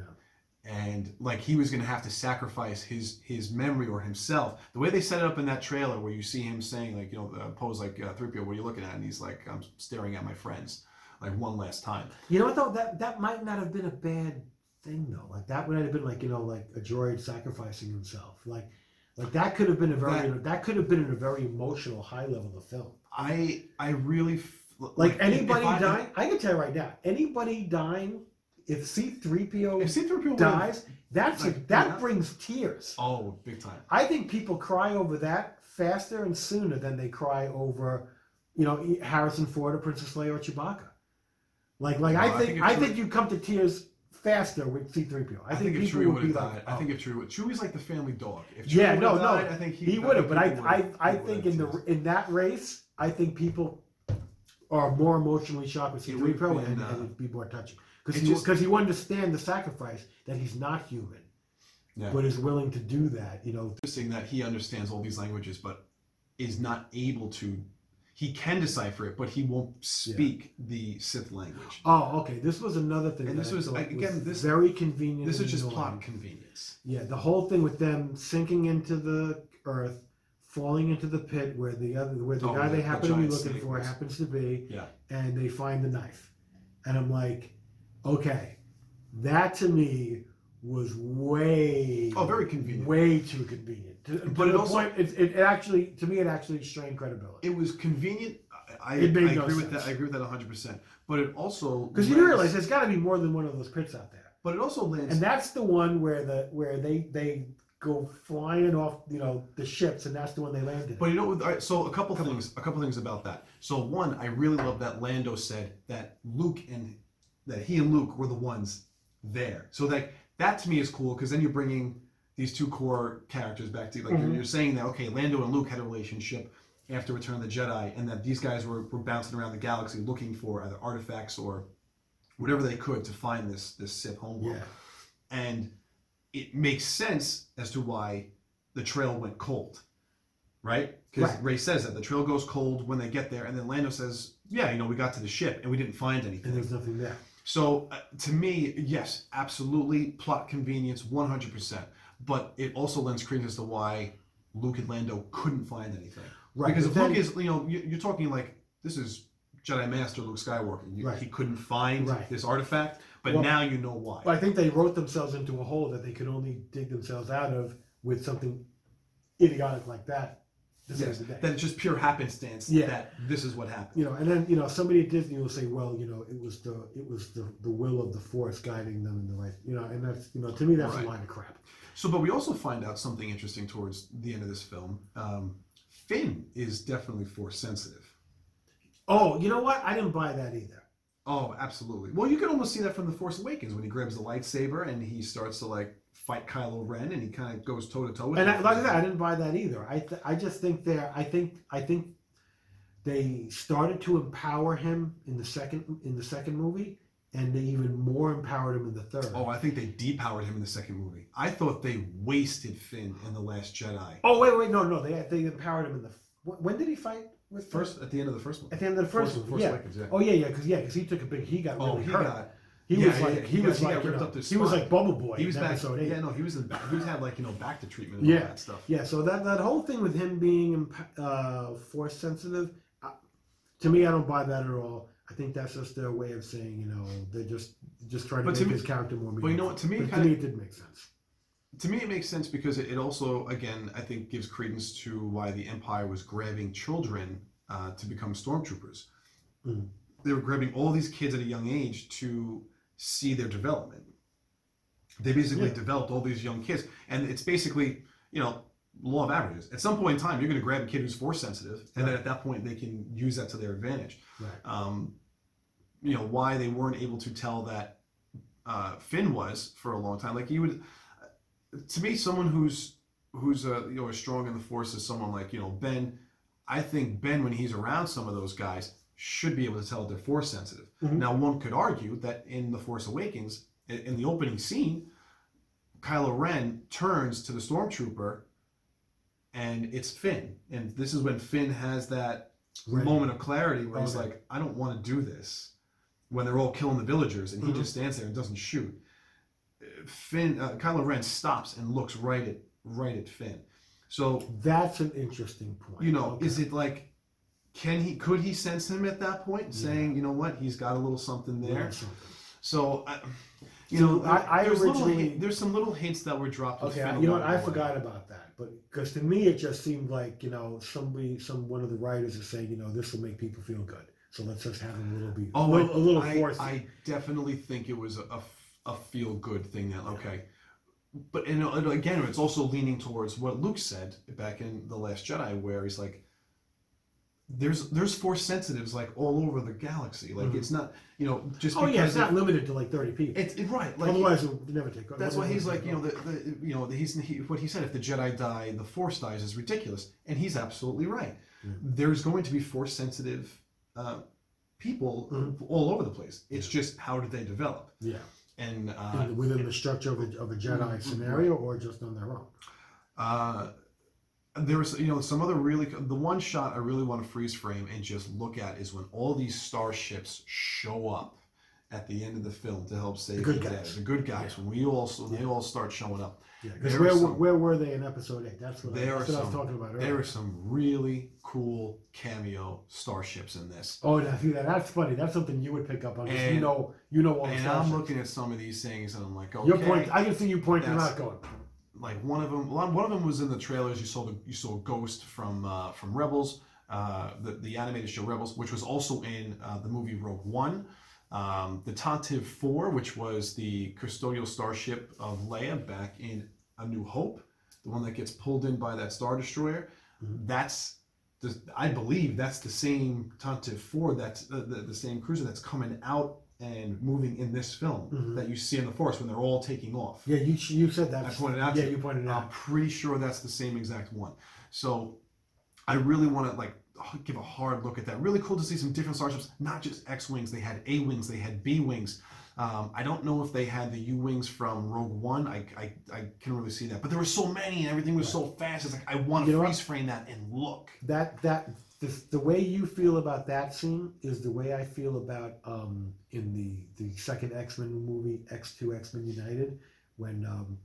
and like he was going to have to sacrifice his his memory or himself. The way they set it up in that trailer, where you see him saying like you know uh, pose like uh, three PO, what are you looking at? And he's like, I'm staring at my friends, like one last time. You know what though? That that might not have been a bad thing though. Like that would have been like you know like a droid sacrificing himself. Like like that could have been a very that, could have been in a very emotional high level of film. I I really f- Like if- anybody I- dying, I can tell you right now, anybody dying, if C three PO If C-3PO dies, that's a, that yeah. brings tears. oh big time. I think people cry over that faster and sooner than they cry over, you know, Harrison Ford or Princess Leia or Chewbacca. Like, like No, I I think think I think you come to tears faster with C-3PO. I, I, think, if Chewie would have like, died, I oh. think if Chewie, would- Chewie's like the family dog. If Chewie yeah, no, no, I think he, he would have. But I, think I, I think in the in that race, I think people are more emotionally shocked with C-3PO and, uh, and it'd be more touching because he, cause he would understand the sacrifice that he's not human, Yeah. but is willing to do that. You know, interesting that he understands all these languages, but is not able to. He can decipher it, but he won't speak the Sith language. Oh, okay. This was another thing. And that this was- again, this- very convenient. This is just annoying. plot convenience. Yeah, the whole thing with them sinking into the earth, falling into the pit where the other where the Oh, guy the- they the happen to be looking for was- happens to be, Yeah. and they find the knife, and I'm like, okay, that to me was way Oh, very convenient. way too convenient. To, to But it the also- point, it, it, actually to me it actually strained credibility It was convenient. I, I, It made I no agree with that. I agree with that 100. percent But it also because you realize there's got to be more than one of those pits out there. But it also lands. And that's the one where the where they they go flying off, you know, the ships, and that's the one they landed. But you know, right, so a couple things, a couple things about that. So one, I really love that Lando said that Luke and that he and Luke were the ones there. So that that to me is cool because then you're bringing these two core characters back to like you're, Mhm. you're saying that okay, Lando and Luke had a relationship after Return of the Jedi, and that these guys were, were bouncing around the galaxy looking for either artifacts or whatever they could to find this this Sith homeworld yeah, and it makes sense as to why the trail went cold, right? Because Right. Rey says that the trail goes cold when they get there, and then Lando says, "Yeah, you know, we got to the ship and we didn't find anything. and there's nothing there. So uh, to me, yes, absolutely, plot convenience, one hundred percent. But it also lends credence to why Luke and Lando couldn't find anything, Right, Because if then- Luke is, you know, you- you're talking like this is Jedi Master Luke Skywalker. You, Right. He couldn't find Right. this artifact, but Well- now you know why. Well, I think they wrote themselves into a hole that they could only dig themselves out of with something idiotic like that. Save Yes, that it's just pure happenstance Yeah. that this is what happened. you know, and then you know somebody at Disney will say, well, you know, it was the it was the, the will of the Force guiding them in the right, you know, and that's you know to me that's Right. a line of crap. So, but we also find out something interesting towards the end of this film. Um, Finn is definitely force sensitive. Oh, you know what? I didn't buy that either. Oh, absolutely. Well, you can almost see that from the Force Awakens when he grabs the lightsaber and he starts to like fight Kylo Ren and he kind of goes toe to toe with And him. I, like I said, I didn't buy that either. I th- I just think they're I think I think they started to empower him in the second in the second movie, and they even more empowered him in the third. Oh, I think they depowered him in the second movie. I thought they wasted Finn in the Last Jedi. Oh, wait, wait, no, no, they they empowered him in the. When did he fight with First, at the end of the first one. At the end of the first Force, one, Force yeah. Awakens, yeah. Oh yeah, yeah, because yeah, because he took a big. He got Oh, really he hurt. got he yeah, was yeah, like he, he was he got like know, up to he was like Bubble Boy. he was back. episode eight. Yeah, no, he was in. He was had like you know back to treatment and Yeah. all that stuff. Yeah, so that that whole thing with him being uh, force sensitive, uh, to me, I don't buy that at all. I think that's just their way of saying, you know, they're just just trying to But make to me- his character more. But you know what? To me, it to me, it did make sense. to me it makes sense because it, it also again I think gives credence to why the Empire was grabbing children uh, to become stormtroopers. Mm. They were grabbing all these kids at a young age to see their development. They basically Yeah. developed all these young kids, and it's basically you know law of averages. At some point in time, you're going to grab a kid who's force sensitive, and then at that point they can use that to their advantage. Right. um, you know why they weren't able to tell that uh, Finn was for a long time. Like you would, to me, someone who's who's uh, you know strong in the force is someone like you know Ben. I think Ben, when he's around some of those guys, should be able to tell they're force sensitive. Mhm. Now, one could argue that in the Force Awakens, in, in the opening scene, Kylo Ren turns to the stormtrooper, and it's Finn, and this is when Finn has that Right. moment of clarity where he's like, I don't want to do this. When they're all killing the villagers and he Mhm. just stands there and doesn't shoot. Finn, uh, Kylo Ren stops and looks right at right at Finn. So That's an interesting point. you know, Okay. is it like, can he could he sense him at that point, saying, you know what, he's got a little something there. Something. So, I, you So know, I- I there's originally- hin- there's some little hints that were dropped. Okay, you know what? I forgot about that, but because to me it just seemed like you know somebody, some one of the writers is saying, you know, this will make people feel good, so let's just have a little bit, Oh, a little, little I, force. I definitely think it was a, a, a feel good thing that okay, but and again, it's also leaning towards what Luke said back in the Last Jedi, where he's like, there's there's force sensitives like all over the galaxy. Like Mhm. it's not you know just Oh because yeah, it's not limited to like thirty people. it's it, right. Like Otherwise, it would never take. that's why he's like you know the, the you know he's he, what he said if the Jedi die the Force dies is ridiculous and he's absolutely right. Yeah. There's going to be force sensitive uh, people Mhm. all over the place. It's just how did they develop yeah, and. Uh, within the structure of a, of a Jedi Mhm. scenario, or just on their own. Uh, there was, you know, some other really. The one shot I really want to freeze frame and just look at is when all these starships show up at the end of the film to help save The good the day. guys. The good guys. When we all when they all start showing up, Yeah, because where, were some- where were they in Episode Eight? That's what, I, that's what I was talking about there earlier. are some really cool cameo starships in this. Oh, now see that? That's funny. That's something you would pick up on. 'cause you know, you know all the And. I'm looking at some of these things and I'm like, okay, Your point. I can see you pointing out, going, like one of them one of them was in the trailers. You saw the you saw Ghost from uh, from Rebels uh, the the animated show Rebels which was also in uh, the movie Rogue One. Um, the Tantive 4 which was the custodial starship of Leia back in A New Hope the one that gets pulled in by that star destroyer. Mhm. that's the, I believe that's the same Tantive 4 that's uh, the, the same cruiser that's coming out and moving in this film Mhm. that you see in the forest when they're all taking off yeah, you you said that. I pointed out Yeah, to you pointed it I'm pretty sure that's the same exact one. So I really want to like give a hard look at that. Really cool to see some different starships, not just X wings. They had A wings, they had B wings. Um, I don't know if they had the U wings from Rogue One. I, I I couldn't really see that, but there were so many and everything was so fast. It's like I want You to what? freeze frame that and look. That that the, the way you feel about that scene is the way I feel about um in the the second X Men movie X Two X Men United when um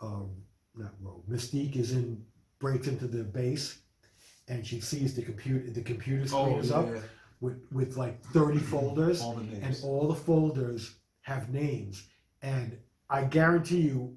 um not Rogue Mystique is in breaks into the base and she sees the computer the computer screen is up with with like thirty folders all and all the folders have names. And I guarantee you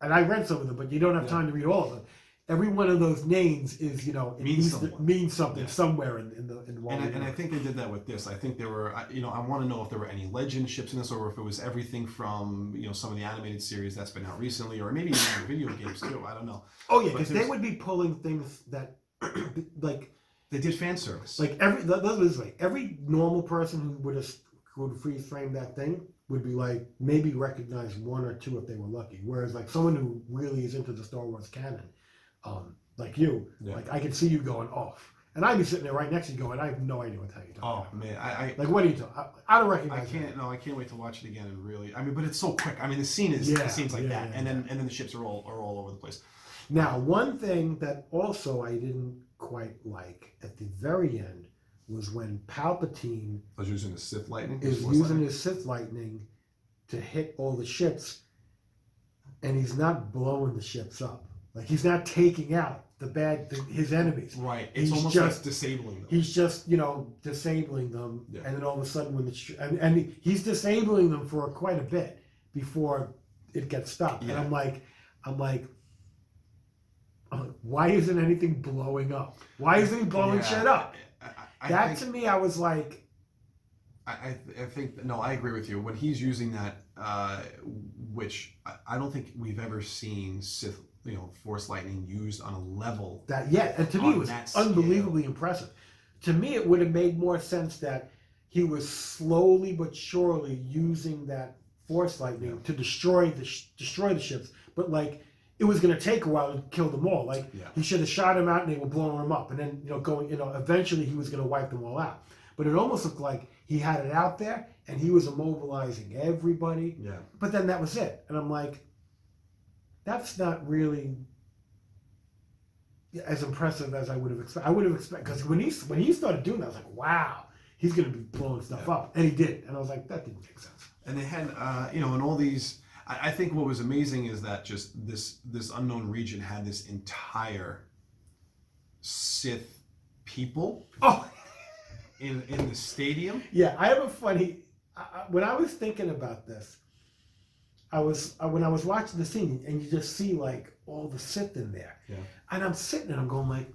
and I read some of them but you don't have Yeah. time to read all of them every one of those names is you know it Means needs to someone. mean something Yeah. somewhere in, in the in the and I, and I think they did that with this. I think there were, you know, I want to know if there were any legend ships in this, or if it was everything from, you know, some of the animated series that's been out recently, or maybe even the video games too. I don't know. oh yeah because they would be pulling things that like They did fan service. like every let- let's put it this way every normal person who would have who would freeze frame that thing would be like maybe recognize one or two if they were lucky whereas like someone who really is into the Star Wars canon um like you Yeah. like I could see you going off and I'd be sitting there right next to you going I have no idea what the hell you're oh talking man, I, I like what are you talking I, I don't I recognize that. can't. No, I can't wait to watch it again and really. I mean, but it's so quick. I mean, the scene is Yeah, it seems like yeah, that, yeah, and then and then the ships are all are all over the place. Now, one thing that also I didn't quite like at the very end was when Palpatine I was using the Sith lightning. is Force using lightning. his Sith lightning to hit all the ships, and he's not blowing the ships up. Like he's not taking out the bad the, his enemies. right. It's he's almost just- like disabling them. He's just you know disabling them, Yeah. and then all of a sudden when the and, and he's disabling them for quite a bit before it gets stopped. And Yeah. I'm like, I'm like. I'm like, Why isn't anything blowing up? Why isn't he blowing Yeah, shit up? I, I, I that think, to me, I was like, I, I, I think no, I agree with you. When he's using that, uh, which I, I don't think we've ever seen Sith, you know, Force lightning used on a level. that yeah and to me it was scale. unbelievably impressive to me it would have made more sense that he was slowly but surely using that force lightning to destroy the sh- destroy the ships but like it was going to take a while to kill them all like Yeah. he should have shot him out and they were blowing him up and then you know going you know eventually he was going to wipe them all out but it almost looked like he had it out there and he was immobilizing everybody Yeah. but then that was it. And I'm like, that's not really as impressive as I would have expected. I would have expected because when he when he started doing that, I was like, wow, he's gonna be blowing stuff Yeah. up, and he did. And I was like, that didn't make sense. and they had uh, you know and all these I, I think what was amazing is that just this this unknown region had this entire sith people Oh in in the stadium yeah, I have a funny. I, when I was thinking about this, I was I, when I was watching the scene, and you just see like all the Sith in there, Yeah. and I'm sitting and I'm going like,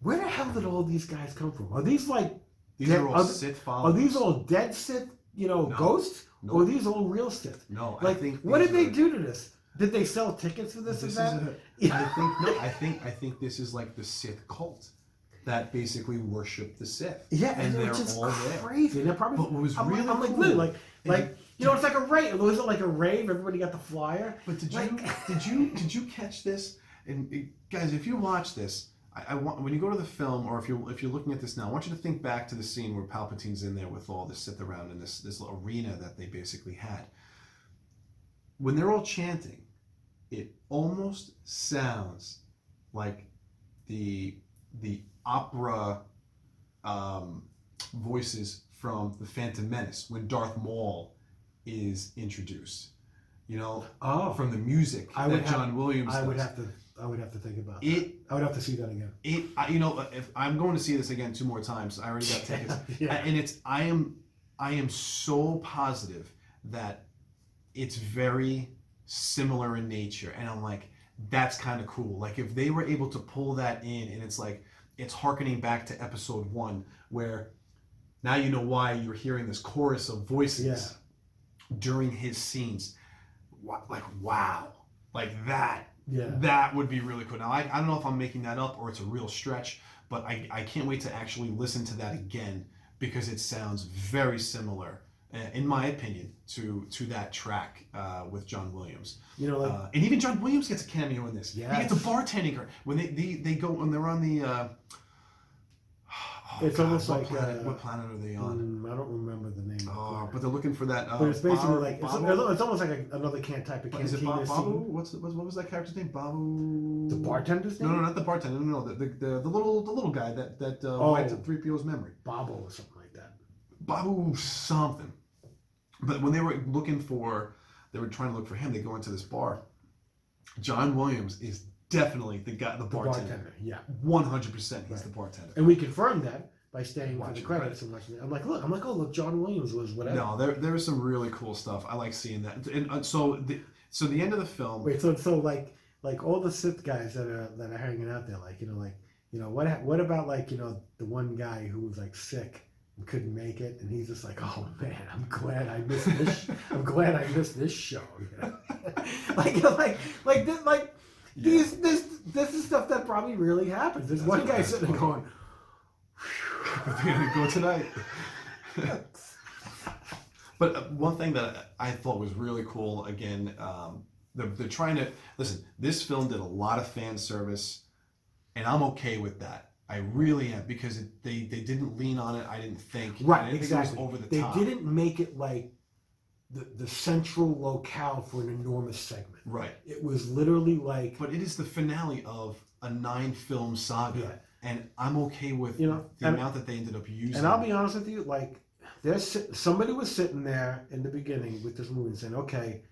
where the hell did all these guys come from? Are these like these Yeah, are all are- sith followers? Are these all dead Sith, you know, No. ghosts? No. Or are these all real Sith? no i Like, think what did they are- do to this? Did they sell tickets for this, this is event? a, i think no i think i think this is like the sith cult that basically worship the Sith. Yeah, and they're all there. crazy. And they're probably. But what was I'm, really I'm like, cool- literally, like, like you know, it's like a rave. Was it like a rave? Everybody got the flyer. But did you Like- did you did you catch this? And uh, guys, if you watch this, I, I want when you go to the film, or if you if you're looking at this now, I want you to think back to the scene where Palpatine's in there with all this Sith around in this this little arena that they basically had. When they're all chanting, it almost sounds like the the opera um, voices from the Phantom Menace when Darth Maul is introduced. You know, Oh, from the music I that would have- John Williams I would have to. I would have to think about. It I would have to see that again. it I, you know if I'm going to see this again two more times, I already got tickets, yeah. and it's I am I am so positive that it's very similar in nature, and I'm like that's kind of cool. Like if they were able to pull that in, and it's like it's harkening back to episode one where now you know why you're hearing this chorus of voices Yeah. During his scenes. Like wow, like that Yeah. that would be really cool. Now, I, I don't know if I'm making that up or it's a real stretch, but I, I can't wait to actually listen to that again because it sounds very similar, uh, in my opinion, to to that track uh, with John Williams. You know, like Uh, and even John Williams gets a cameo in this. Yeah, he gets a bartending card. When they, they, they go, when they're on the. Uh, oh, It's almost what like, Planet, uh, what planet are they on? mm, I don't remember the name. Oh, but they're looking for that. Uh, but it's basically Bar- like it's, it's almost like a, another can type of Is it Ba- Babu? What's, what, was that character's name? Babu. The bartender's No, name. no, no, not the bartender. No, no, the, the, the, the little the little guy that that uh, Oh. wiped three PO's memory. Bobo or something like that. Babu something. But when they were looking for, they were trying to look for him. They go into this bar. John Williams is definitely the guy, the bartender. bartender. Yeah. One hundred percent, he's Right. the bartender. And we confirmed that by staying for the Watching credits and watching it. I'm like, look, I'm like, oh, look, John Williams was whatever. No, there there is some really cool stuff. I like seeing that. And uh, so the so the end of the film. Wait, so so like like all the Sith guys that are that are hanging out there, like you know, like you know, what what about like you know the one guy who was like sick and couldn't make it, and he's just like, oh man, I'm glad I missed this. I'm glad I missed this show. You know? like like like this like these this this is stuff that probably really happens. There's That's one guy sitting there going. They're gonna go tonight. but uh, one thing that I thought was really cool, again, um, they're, they're trying to listen. This film did a lot of fan service, and I'm okay with that. I really am because it, they they didn't lean on it. I didn't think. I Right, didn't exactly. Think it was over the they top. didn't make it like the, the central locale for an enormous segment. Right, It was literally like but it is the finale of a nine film saga, Yeah. and I'm okay with You know, the and- amount that they ended up using. And I'll be honest with you, like there's somebody was sitting there in the beginning with this movie and saying, "Okay,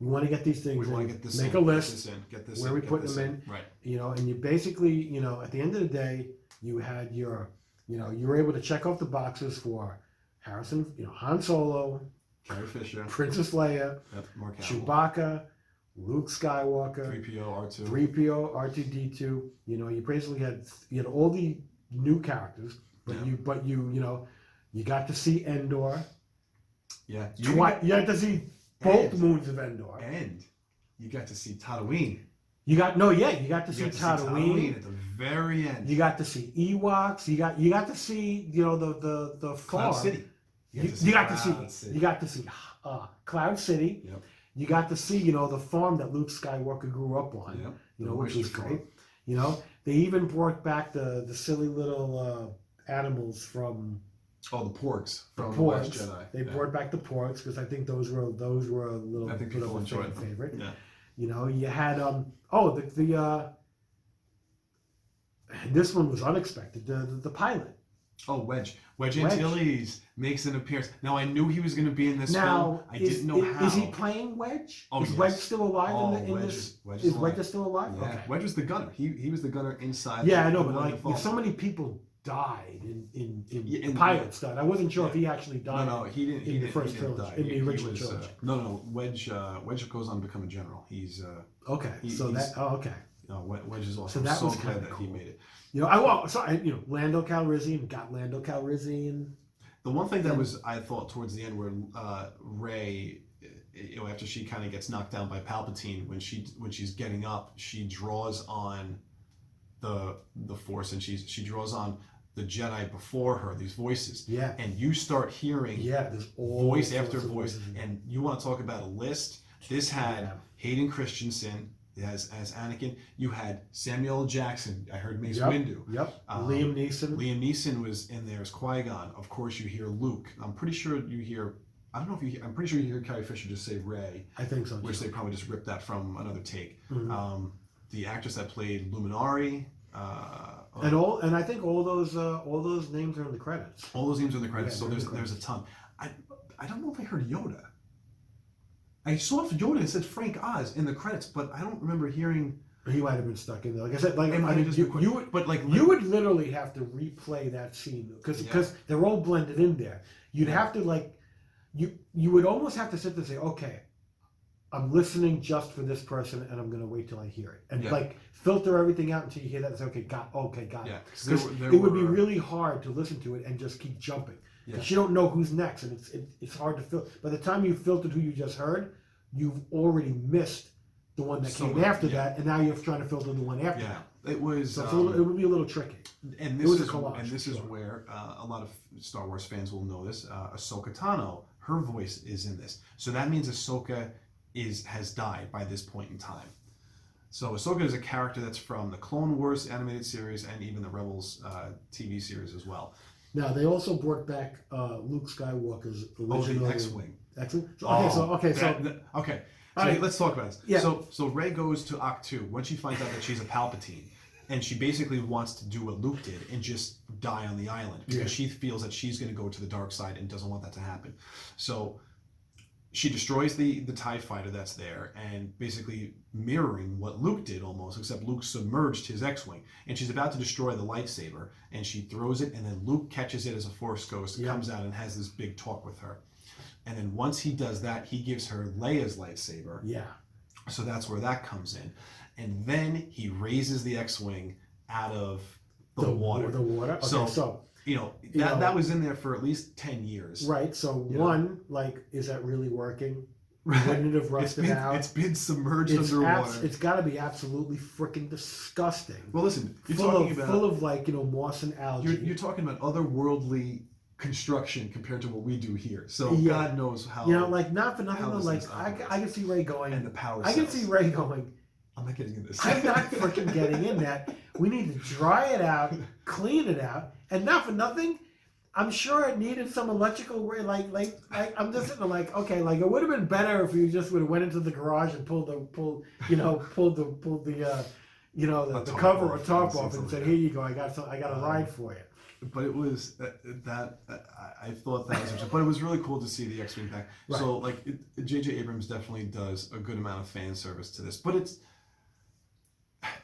we want to get these things we want to get this. make in, a get list, this in, get this where in, we get putting this them Right. you know." And you basically, you know, at the end of the day, you had your, you know, you were able to check off the boxes for Harrison, you know, Han Solo, Carrie Fisher. Princess Leia, Yep. Mark Hamill. Chewbacca, Luke Skywalker, 3PO, R2. 3PO, R2D2. You know, you basically had you had all the new characters, but Yeah. you but you you know, you got to see Endor. Yeah. You Twi- you got to see both And- moons of Endor. And you got to see Tatooine. You got no, yeah, you got to You see got to see Tatooine Tatooine. at the very end. You got to see Ewoks. You got you got to see you know the the the Cloud farm. City. You, got to see you got to see City. you got to see uh, Cloud City. Yep. You got to see you know the farm that Luke Skywalker grew up on. Yep. You The know, which was great. You know, they even brought back the the silly little uh, animals from Oh, the porgs the from the Last porgs. Jedi. They yeah. brought back the porgs because I think those were those were a little I think bit of a favorite. Yeah. You know, you had um oh the the uh this one was unexpected the the, the pilot. Oh, Wedge. Wedge Wedge. Antilles makes an appearance. Now, I knew he was going to be in this film. I is, didn't know is, how. is he playing Wedge? Oh, is yes. Wedge still alive oh, in, the, in Wedge this? is, Wedge Is alive. Wedge still alive? Yeah. Okay. Wedge was the gunner. He he was the gunner inside. Yeah, the- I know, but like Falcon. so many people died in in, in Yeah, the in- pilot's died. I wasn't sure if he actually died. no, no, he didn't. He in the didn't, first he trilogy, die. in the He- he original was, uh, trilogy. no, no, Wedge. Uh, Wedge goes on to become a general. He's. Uh, Okay, He- so he's- that oh, okay. uh, Wed- Wedge is So that was glad kinda that he cool. made it. You know, I well, so I, you know, Lando Calrissian got Lando Calrissian. The one thing that was I thought towards the end where uh, Rey, you know, after she kind of gets knocked down by Palpatine, when she when she's getting up, she draws on the the Force, and she's she draws on the Jedi before her, these voices, Yeah. and you start hearing Yeah. There's voice after voice, voices and you want to talk about a list. This had Yeah. Hayden Christensen as as Anakin. You had Samuel Jackson. I heard Mace Yep. Windu. Yep. Um, Liam Neeson. Liam Neeson was in there as Qui Gon. Of course, you hear Luke. I'm pretty sure you hear. I don't know if you. Hear, I'm pretty sure you hear Carrie Fisher just say Rey, I think so. which too. they probably just ripped that from another take. Mhm. Um, the actress that played Luminara. Uh, and all and I think all those uh, all those names are in the credits. all those names are in the credits, Yeah, so there's the there's a ton. I I don't know if I heard Yoda. I saw Yoda and said Frank Oz in the credits, but I don't remember hearing. He might have been stuck in there. Like I said, like I mean, just you, you would but like you would literally have to replay that scene because Yeah. because they're all blended in there. You'd Yeah. have to like you you would almost have to sit there and say, okay, I'm listening just for this person, and I'm going to wait till I hear it, and Yeah. like filter everything out until you hear that. And say, okay, got okay, got yeah, it. Because were- it would be really hard to listen to it and just keep jumping. Yeah. Because you don't know who's next, and it's it, it's hard to fil By the time you filtered who you just heard, you've already missed the one that came after yeah. that, and now you're trying to filter the one after Yeah, that. it was. So um, little, it would be a little tricky. and this is collage, and this is sure. where uh, a lot of Star Wars fans will know this. Uh, Ahsoka Tano, her voice is in this, so that means Ahsoka is has died by this point in time. So Ahsoka is a character that's from the Clone Wars animated series and even the Rebels uh, TV series as well. Now they also brought back uh, Luke Skywalker's Oh, original X-wing. X-wing. So, okay, so okay, so that- that- okay. So All right. let's talk about this. Yeah. So so Rey goes to Ahch-To when she finds out that she's a Palpatine, and she basically wants to do what Luke did and just die on the island because Yeah. she feels that she's going to go to the dark side and doesn't want that to happen. So she destroys the the Tie Fighter that's there and basically mirroring what Luke did almost, except Luke submerged his X-wing, and she's about to destroy the lightsaber, and she throws it, and then Luke catches it as a Force ghost, comes out and has this big talk with her. And then once he does that, he gives her Leia's lightsaber. yeah, So that's where that comes in. And then he raises the X-wing out of the, water. The water. Okay, So- so, you know, that, You know- that was in there for at least 10 years. right. So Yeah. one, like, is that really working? right. Wouldn't it have It's rusted been, out? it's been submerged It's underwater. abs- it's got to be absolutely freaking disgusting. well, listen, you're full talking of about full of like you know moss and algae. you're, you're talking about otherworldly construction compared to what we do here. So Yeah. God knows how. you know, like not for nothing, though, like I. I can see Rey going. and the power. I can see Rey going. I'm not getting in this. I'm not freaking getting in that. We need to dry it out, clean it out, and not for nothing. I'm sure it needed some electrical, wa- like, like, like I'm just sitting there like, okay, like it would have been better if you just would have went into the garage and pulled the, pulled, you know, pulled the, pulled the, uh, you know, the, the cover or top off and said, like here you go, I got some, I got a Um, ride for you. but it was uh, that uh, I thought that was interesting. but it was really cool to see the X-wing back. So like J.J. Abrams definitely does a good amount of fan service to this, but it's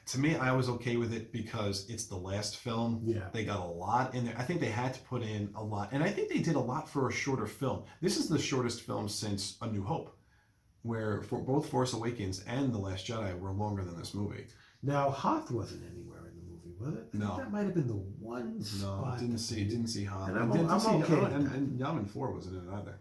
to me I was okay with it because it's the last film. Yeah. They got a lot in there. I think they had to put in a lot, and I think they did a lot for a shorter film. This is the shortest film since A New Hope, where for both Force Awakens and The Last Jedi were longer than this movie. Now Hoth wasn't anywhere in the movie, was it? I No. that might have been the one No, spot. didn't see, didn't see Hoth. And I I'm- didn't I'm see, okay and, and Yavin Four wasn't in it either.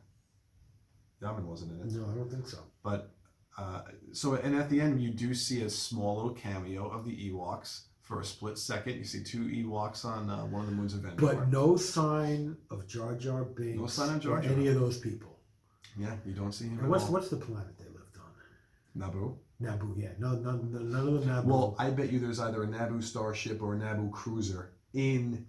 Yavin wasn't in it. No, I don't think so. But uh, so, and at the end, you do see a small little cameo of the Ewoks for a split second. You see two Ewoks on uh, one of the moons of Endor. But no sign of Jar Jar Binks No sign of Jar Jar. any of those people. yeah, you don't see him. And at what's all. what's the planet they lived on? Naboo? Naboo, yeah. No, no, no none of the Naboo. Well, I bet you there's either a Naboo starship or a Naboo cruiser in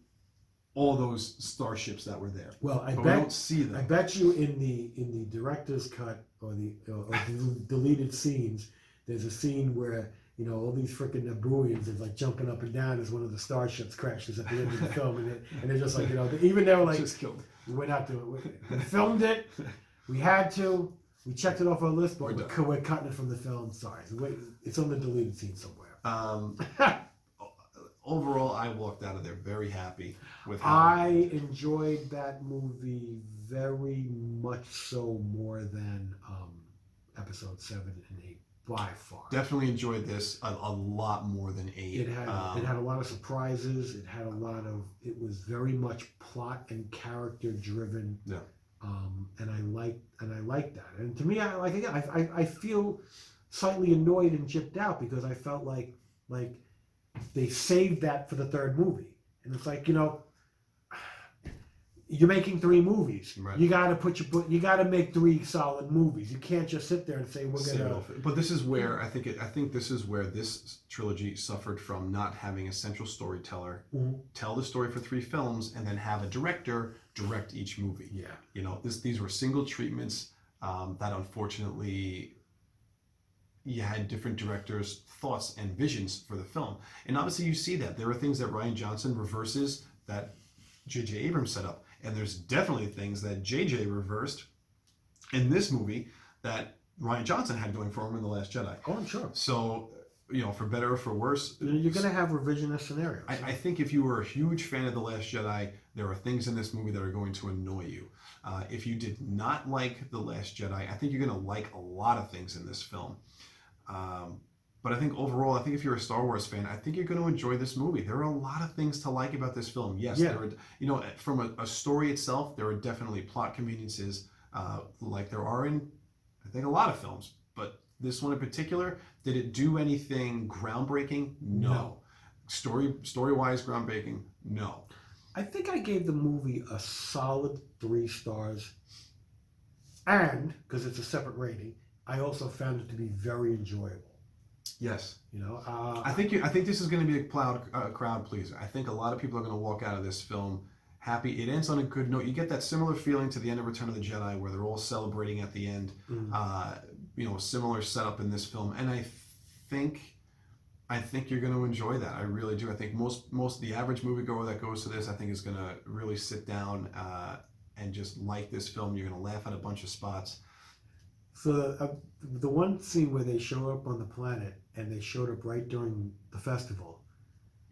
all those starships that were there. well, I But we don't see I them. bet you in the in the director's cut or the or the deleted scenes, there's a scene where you know all these freaking Nabooians are like jumping up and down as one of the starships crashes at the end of the film, and, it, and they're just like you know even they were like just killed. we're not doing we, we filmed it, we had to, we checked it off our list, but We're we're, done. cu- we're cutting it from the film. Sorry, So wait, it's on the deleted scene somewhere. Um, overall, I walked out of there very happy with how. I enjoyed that movie very much so more than um, episode seven and eight by far. Definitely enjoyed this a, a lot more than eight. It had Um, it had a lot of surprises. It had a lot of. It was very much plot and character driven. Yeah. Um, and I like and I like that. And to me, I like again. I, I I feel slightly annoyed and chipped out because I felt like like they saved that for the third movie, and it's like you know, you're making three movies. Right. You got to put your you got to make three solid movies. You can't just sit there and say we're gonna. But this is where I think it, I think this is where this trilogy suffered from not having a central storyteller Mhm. tell the story for three films and then have a director direct each movie. Yeah. You know, this these were single treatments um, that unfortunately you had different directors' thoughts and visions for the film. And obviously you see that. There are things that Rian Johnson reverses that J.J. Abrams set up. And there's definitely things that J.J. reversed in this movie that Rian Johnson had going for him in The Last Jedi. Oh, I'm sure. So, you know, for better or for worse, You're gonna have revisionist scenarios. I, I think if you were a huge fan of The Last Jedi, there are things in this movie that are going to annoy you. Uh, if you did not like The Last Jedi, I think you're going to like a lot of things in this film. Um, but I think overall, I think if you're a Star Wars fan, I think you're going to enjoy this movie. There are a lot of things to like about this film. Yes, Yeah. there are, you know, from a, a story itself, there are definitely plot conveniences, uh, like there are in, I think, a lot of films. But this one in particular, did it do anything groundbreaking? No. No. Story story wise, groundbreaking? No. I think I gave the movie a solid three stars, and because it's a separate rating, I also found it to be very enjoyable. Yes. You know, uh, I think you, I think this is going to be a cloud uh, crowd pleaser. I think a lot of people are going to walk out of this film happy. It ends on a good note. You get that similar feeling to the end of Return of the Jedi, where they're all celebrating at the end. Mm. Uh, you know, similar setup in this film, and I think. I think you're going to enjoy that. I really do. I think most most the average moviegoer that goes to this, I think, is going to really sit down uh, and just like this film. You're going to laugh at a bunch of spots. So uh, the one scene where they show up on the planet and they showed up right during the festival,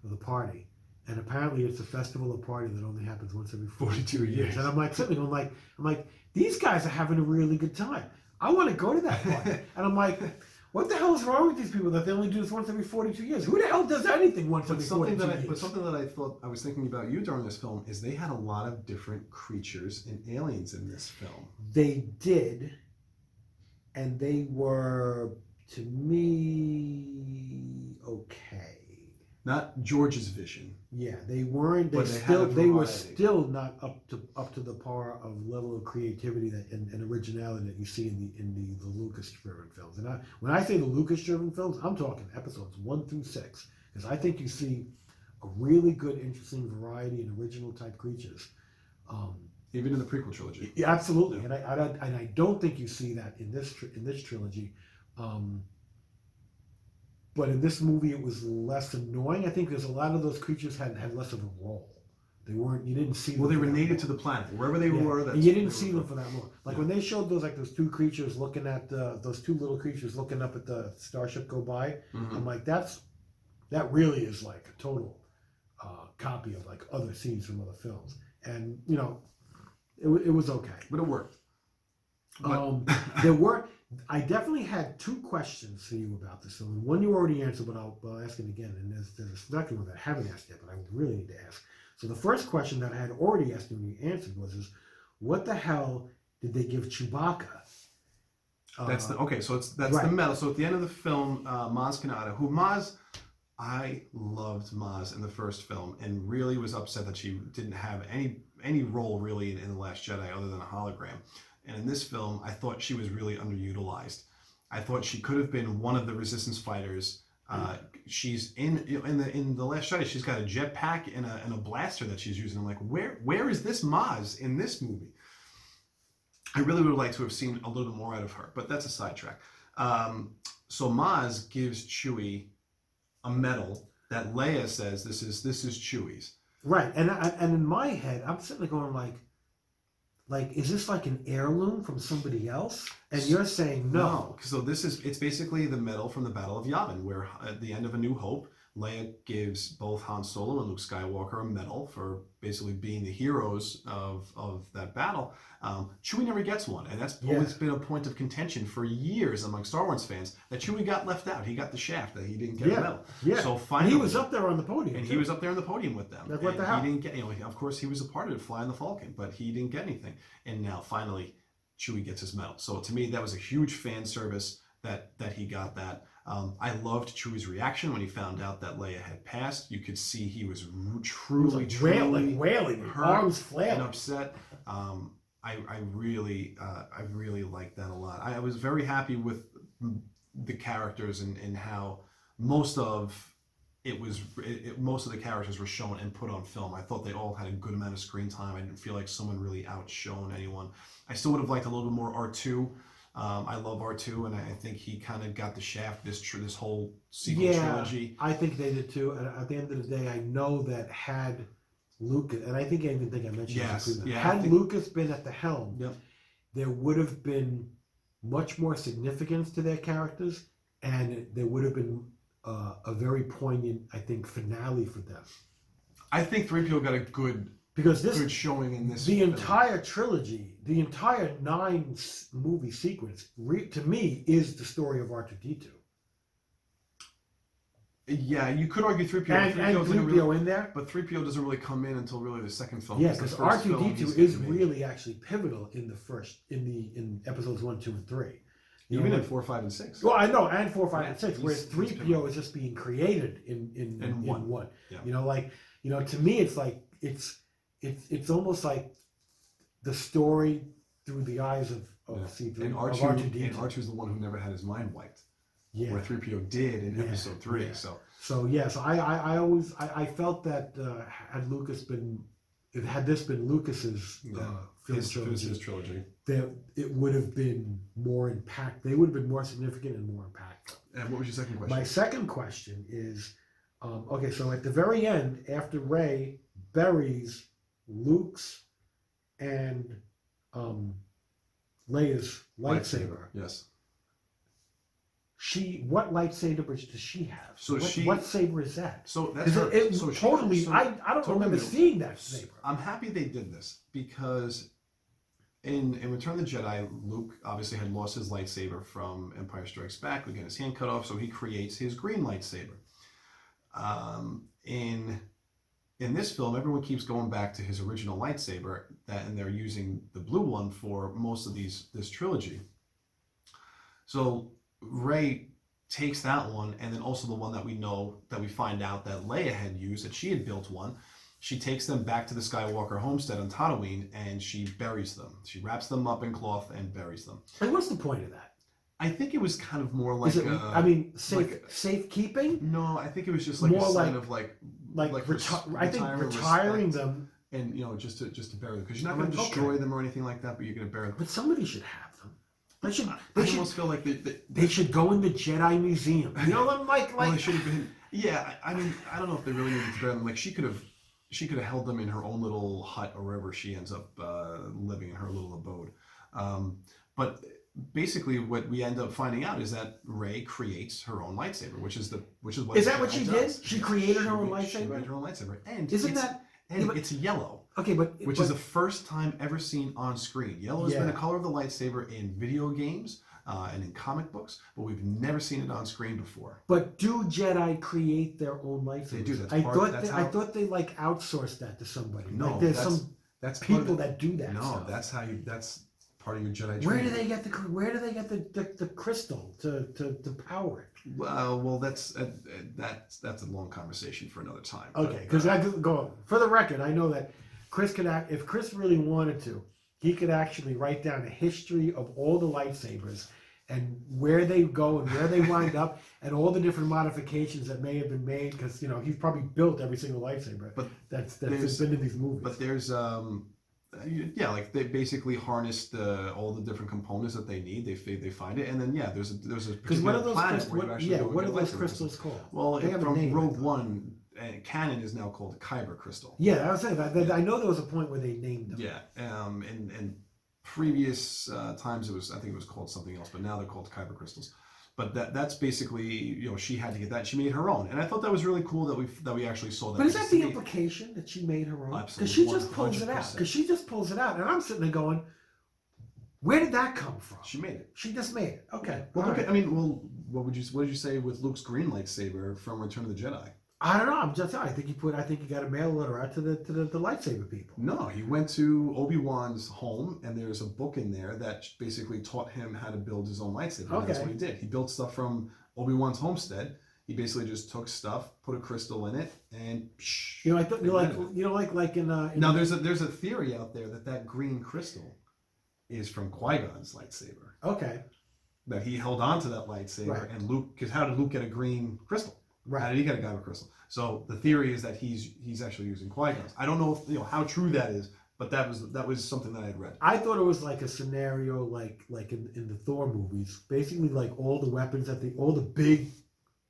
or the party, and apparently it's a festival or party that only happens once every 42 years. years. And I'm like sitting, I'm like, I'm like, these guys are having a really good time. I want to go to that party, and I'm like. What the hell is wrong with these people that they only do this once every 42 years? Who the hell does anything once But every something 42 that I, years? but something that I thought I was thinking about you during this film is they had a lot of different creatures and aliens in this film. They did, and they were to me okay. Not George's vision. Yeah, they weren't. They they still they were still not up to up to the par of level of creativity that and, and originality that you see in the in the, the Lucas driven films. And I, when I say the Lucas driven films, I'm talking episodes one through six because I think you see a really good, interesting variety and original type creatures. Um, Even in the prequel trilogy. yeah, absolutely, and I, I don't- and I don't think you see that in this tr- in this trilogy. Um, but in this movie, it was less annoying. I think because a lot of those creatures had had less of a role. They weren't. You didn't see. Well, they were native to the planet. Wherever they Yeah. were, that's and you didn't see them for that long. Like Yeah. when they showed those like those two creatures looking at the, those two little creatures looking up at the starship go by. Mhm. I'm like, that's that really is like a total uh, copy of like other scenes from other films, and you know, it, it was okay. But it worked. But- Um, there were. I definitely had two questions for you about this film. One you already answered, but I'll, but I'll ask it again. And there's, there's a second one that I haven't asked yet, but I really need to ask. So the first question that I had already asked you and you answered was, "Is what the hell did they give Chewbacca?" That's Uh, the okay. So it's that's the right. medal. So at the end of the film, uh, Maz Kanata, who Maz, I loved Maz in the first film, and really was upset that she didn't have any any role really in, in the Last Jedi other than a hologram. And in this film, I thought she was really underutilized. I thought she could have been one of the Resistance fighters. Uh, she's in in the in the Last Jedi. She's got a jetpack and a, and a blaster that she's using. I'm like, where where is this Maz in this movie? I really would like to have seen a little bit more out of her, but that's a sidetrack. Um, so Maz gives Chewie a medal that Leia says this is this is Chewie's. Right, and and in my head, I'm sitting there going like, like, is this like an heirloom from somebody else? And you're saying no. So this is it's basically the medal from the Battle of Yavin, where at the end of A New Hope, Leia gives both Han Solo and Luke Skywalker a medal for basically being the heroes of, of that battle. Um, Chewie never gets one, and that's Yeah. always been a point of contention for years among Star Wars fans that Chewie got left out. He got the shaft that he didn't get Yeah, the medal. Yeah, So and finally, he was up there on the podium. and he was up there on the podium with them. Like, what the hell? He didn't get, you know, of course he was a part of it, flying the Falcon, but he didn't get anything. And now finally, Chewie gets his medal. So to me, that was a huge fan service that that he got that. Um, I loved Chewie's reaction when he found out that Leia had passed. You could see he was truly, Like truly wailing, wailing, hurt arms flailing. upset. Um, I, I really, uh, I really liked that a lot. I, I was very happy with the characters and, and how most of it was, it, it- most of the characters were shown and put on film. I thought they all had a good amount of screen time. I didn't feel like someone really outshone anyone. I still would have liked a little bit more R two. Um, I love R two, and I think he kind of got the shaft this tr- this whole sequel Yeah. trilogy. I think they did too. And at the end of the day, I know that had Lucas, and I think I even think I mentioned Yes, this yeah, I had think- Lucas been at the helm, Yep. there would have been much more significance to their characters, and there would have been uh, a very poignant, I think, finale for them. I think three PO got a good Because this, good showing in this. the film. entire trilogy, the entire nine movie sequence, re- to me, is the story of R two D two, Yeah, you could argue three PO. and Three and PO three didn't really in there. But 3PO doesn't really come in until really the second film. Yeah, because R two D two is really actually pivotal in the first in the in episodes one, two, and three. You even know, in four, five, and six. well, I know, and four, five, Yeah, and six, whereas three. PO is just being created in in, In one. one. Yeah. You know, like you know, to me, it's like it's it's it's almost like the story through the eyes of of Yeah. And of R R two two D and two is the one who never had his mind wiped, Yeah. where 3PO did in Yeah, episode three. yeah. So So yeah, so I I, I always I, I felt that uh, had Lucas been if had this been Lucas's uh, film his, trilogy, his trilogy. that it would have been more impact. They would have been more significant and more impactful. And what was your second question? My second question is, um, okay, so at the very end, after Rey buries Luke's and um, Leia's lightsaber, Yes. she what lightsaber does she have? So what, she- what saber is that? So that's her, it, it so she- totally, so- I, I don't totally remember new. seeing that saber. I'm happy they did this because in in Return of the Jedi, Luke obviously had lost his lightsaber from Empire Strikes Back. We get his hand cut off, so he creates his green lightsaber. Um, in in this film, everyone keeps going back to his original lightsaber, that and they're using the blue one for most of these this trilogy. So Rey takes that one, and then also the one that we know that we find out that Leia had used, that she had built one. She takes them back to the Skywalker homestead on Tatooine, and she buries them. She wraps them up in cloth and buries them. And what's the point of that? I think it was kind of more like Is it? a, I mean, safe like safekeeping, no, I think it was just like More a sign like- of like like, like reti- I think retiring respect. them. and you know just to just to bury them because you're not going to destroy okay. them or anything like that, but you're going to bury them. But somebody should have them. They should. I They should. almost feel like they, they, They should go in the Jedi Museum. You know, I'm like, well, they like. should have been. Yeah, I, I mean, I don't know if they really needed to bury them. Like she could have, she could have held them in her own little hut or wherever she ends up uh, living in her little abode. Um, but basically, what we end up finding out is that Rey creates her own lightsaber, which is the which is what Is that what she does. did? She created her own made- She lightsaber? made her own lightsaber, and Isn't that and yeah, but- it's yellow. okay? But which but, is the first time ever seen on screen. Yellow has been the color of the lightsaber in video games uh, and in comic books, but we've never seen it on screen before. But do Jedi create their own lightsabers? They do, that's I part- thought that's they, I thought they like outsourced that to somebody. No, like there's that's some That's people that do that. no, stuff. that's how you. That's part of your Jedi. Where do they get the Where do they get the, the, the crystal to, to, to power it? Well, well, that's uh, uh, that's that's a long conversation for another time. Okay, because uh, I go for the record. I know that Chris could act if Chris really wanted to, he could actually write down a history of all the lightsabers and where they go and where they wind up and all the different modifications that may have been made because you know he's probably built every single lightsaber But that's that's been in these movies. But there's um, yeah, like they basically harness the all the different components that they need. They they find it, and then yeah, there's a there's a Because what are those crystals? What, yeah, and what are those crystals called? Well, They it- have a from Rogue. One, uh, canon is now called Kyber crystal. Yeah, I was saying that, that- I know there was a point where they named them. Yeah, um, and and previous uh, times it was I think it was called something else, but now they're called Kyber crystals. But that that's basically you know she had to get that. She made her own, and I thought that was really cool that we that we actually saw that. But is that the implication that she made her own? Because she just pulls it out. Because she just pulls it out, and I'm sitting there going, "Where did that come from?" She made it. She just made it. Okay. Well, look right. at, I mean, well, what would you what did you say with Luke's green lightsaber from Return of the Jedi? I don't know. I'm just. I think he put. I think he got a mail letter out to the to the, the lightsaber people. No, he went to Obi Wan's home, and there's a book in there that basically taught him how to build his own lightsaber. And That's what he did. He built stuff from Obi Wan's homestead. He basically just took stuff, put a crystal in it, and. Psh, You know, I thought you like you know, like like in uh, in Now there's a there's a theory out there that that green crystal is from Qui Gon's lightsaber. okay, That he held on to that lightsaber, Right. and Luke, because how did Luke get a green crystal? Right. did he got a Kyber crystal? So the theory is that he's he's actually using Qui Gon's. I don't know if you know how true that is, but that was that was something that I had read. I thought it was like a scenario like like in, in the Thor movies. Basically, like all the weapons that the all the big,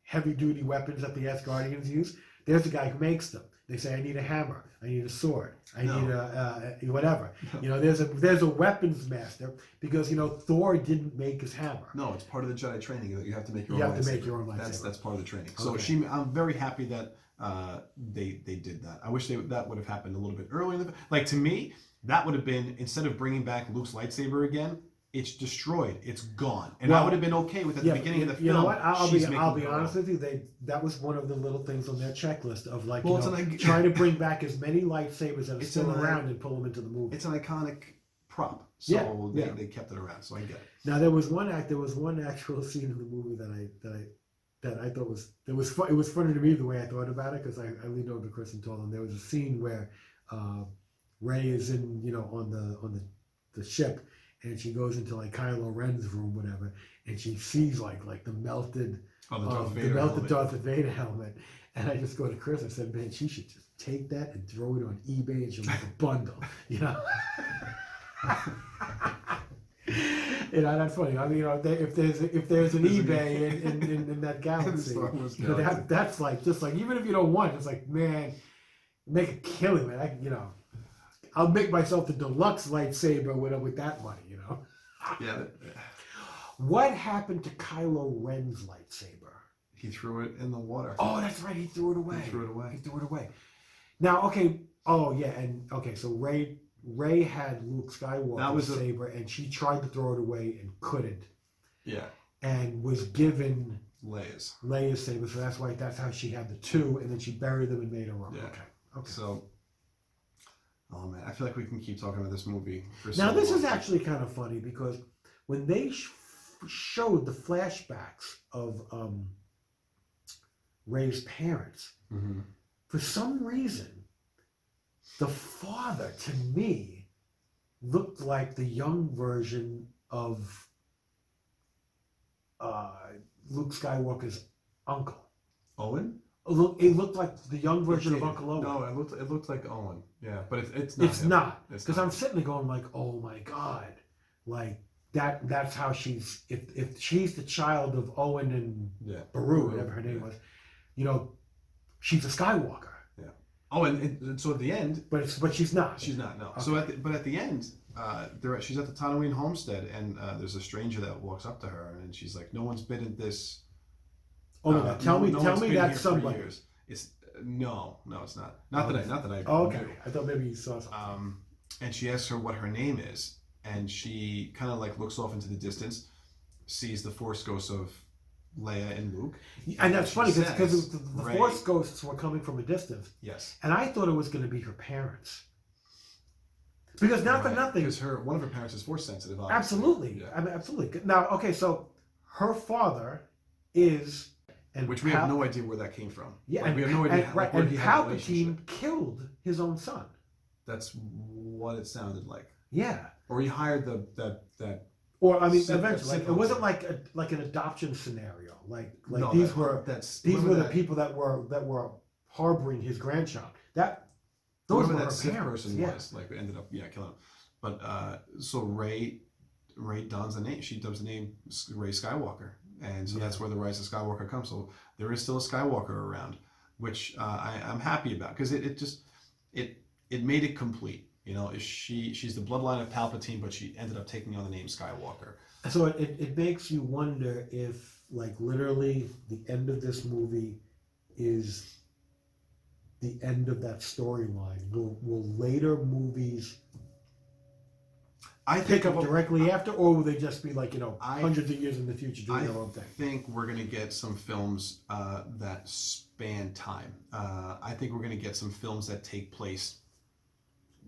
heavy duty weapons that the Asgardians use. There's a guy who makes them. They say, "I need a hammer. I need a sword. I No. need a uh, whatever." No. You know, there's a there's a weapons master because you know Thor didn't make his hammer. No, it's part of the Jedi training that you have to make your You own. You have to make your own That's lightsaber. that's that's part of the training. So Okay. she, I'm very happy that uh, they they did that. I wish they that would have happened a little bit earlier. Like to me, that would have been instead of bringing back Luke's lightsaber again, it's destroyed. It's gone, and I would have been okay with at yeah, the beginning of the film. you know what? I'll, be I'll be honest with you. They that was one of the little things on their checklist of like Well, you know, an trying to bring back as many lightsabers that are still an, around and pull them into the movie. It's an iconic prop, so Yeah, they, yeah. they kept it around. So I get it. Now there was one act. There was one actual scene in the movie that I that I that I thought was it was fun, it was funny to me the way I thought about it because I, I leaned over to Chris and told him there was a scene where uh, Rey is in you know on the on the, the ship and she goes into like Kylo Ren's room whatever and she sees like like the melted Oh, the um, Darth the Vader melted helmet. Darth Vader helmet and I just go to Chris I said man she should just take that and throw it on eBay and she'll make a bundle you know. You know that's funny. I mean, you know, if there's if there's an eBay in, in, in, in that galaxy, you know, that, that's like just like even if you don't want, it, it's like man, make a killing, man. I, you know, I'll make myself the deluxe lightsaber with with that money. Yeah, what happened to Kylo Ren's lightsaber? he threw it in the water. Oh, that's right. He threw it away. He threw it away. He threw it away. Now, okay. Oh, yeah, and okay. So Rey Rey had Luke Skywalker's a- saber, and she tried to throw it away and couldn't, Yeah, and was given Leia's. Leia's saber. So that's why that's how she had the two, and then she buried them and made her own. Yeah. Okay. Okay. So, oh man, I feel like we can keep talking about this movie for Now so this long. is actually kind of funny because when they sh- showed the flashbacks of um, Rey's parents, Mhm. for some reason, the father to me looked like the young version of uh, Luke Skywalker's uncle. Owen. It looked, it looked like the young version of Uncle Owen. No, it looked it looked like Owen. Yeah, but it's it's not. it's him. not because. I'm sitting there going like, oh my god, like that. That's how she's. If if she's the child of Owen and Yeah. Beru, whatever her name Yeah. was, you know, she's a Skywalker. Yeah. Oh, and, and, and so at the end, But it's but she's not. she's not. No. So at the, but at the end, uh, they're at, she's at the Tatooine homestead, and uh, there's a stranger that walks up to her, and she's like, "No one's been in this." oh my uh, god! Tell no- me, no tell me that that's here for somebody. years." It's uh, no, no, it's not. Not that I, not that I. Oh, okay, knew. I thought maybe you saw something. um, and she asks her what her name is, and she kind of like looks off into the distance, sees the force ghosts of Leia and Luke. and that's funny because the, the Force ghosts were coming from a distance, Yes, and I thought it was going to be her parents. Because not for nothing, because her one of her parents is force sensitive. obviously. absolutely, Yeah. I mean, absolutely. Now, okay, so her father is, and Which we Pal- have no idea where that came from. Yeah, Like, and, we have no idea and, how- right, and he had a. Palpatine killed his own son. That's what it sounded like. Yeah, Or he hired the that that. or I mean, Sith- eventually, like, it wasn't like a, like an adoption scenario. Like like no, these that- were that's these were the that- people that were that were harboring his grandchild. That those were that parents. person yeah. was, like ended up yeah killing him. But uh, so Rey, Rey dons the name. She dubs the name Rey Skywalker, and so Yeah. that's where the rise of Skywalker comes. So there is still a Skywalker around, which uh, I, I'm happy about because it, it just it it made it complete. You know, she she's the bloodline of Palpatine, but she ended up taking on the name Skywalker. So it, it, it makes you wonder if like literally the end of this movie is the end of that storyline. Will will later movies I pick think up directly after, or will they just be like you know I- hundreds of years in the future doing I their own thing? think we're going to get some films uh, that span time. Uh, I think we're going to get some films that take place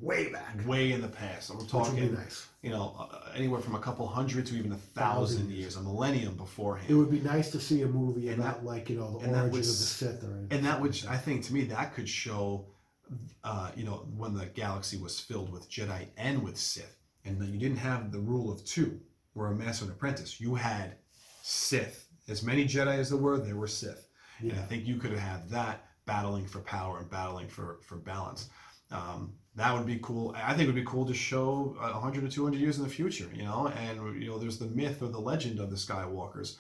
way back. way in the past. Which would talking, nice. you know, uh, anywhere from a couple hundred to even a thousand Thousand years, a millennium beforehand. It would be nice to see a movie And about like you know the and that origin was- of the Sith or and that would, something I think, to me, that could show, uh, you know, when the galaxy was filled with Jedi and with Sith, and then you didn't have the rule of two, where a master and apprentice. You had Sith. As many Jedi as there were, there were Sith. Yeah. And I think you could have had that battling for power and battling for for balance. Um, that would be cool. I think it would be cool to show uh, 100 or 200 years in the future, you know, and you know, there's the myth or the legend of the Skywalkers.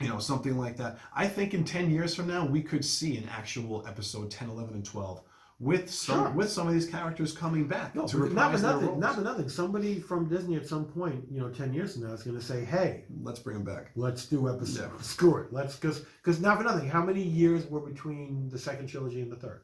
You know, something like that. I think in 10 years from now, we could see an actual episode 10, 11, and 12 with some Sure. with some of these characters coming back No, to not reprise for nothing. Not for nothing. Somebody from Disney at some point, you know, ten years from now, is going to say, "Hey, Let's bring them back. let's do episode. Yeah. Screw it. Let's because because not for nothing. How many years were between the second trilogy and the third?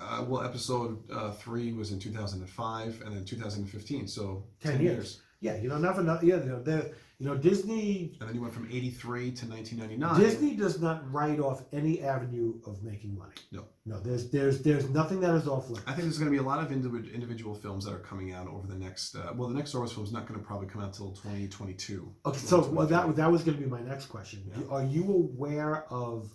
Uh, well, episode uh, three was in 2005, and then 2015. So 10 years. Yeah, you know, nothing. Yeah, you know, you know, Disney. And then you went from 83 to 1999. Disney does not write off any avenue of making money. No. no. There's there's there's nothing that is off limits. I think there's going to be a lot of individ- individual films that are coming out over the next. Uh, well, the next Star Wars film is not going to probably come out until 2022. Okay, so well, that that was going to be my next question. Yeah. Are you aware of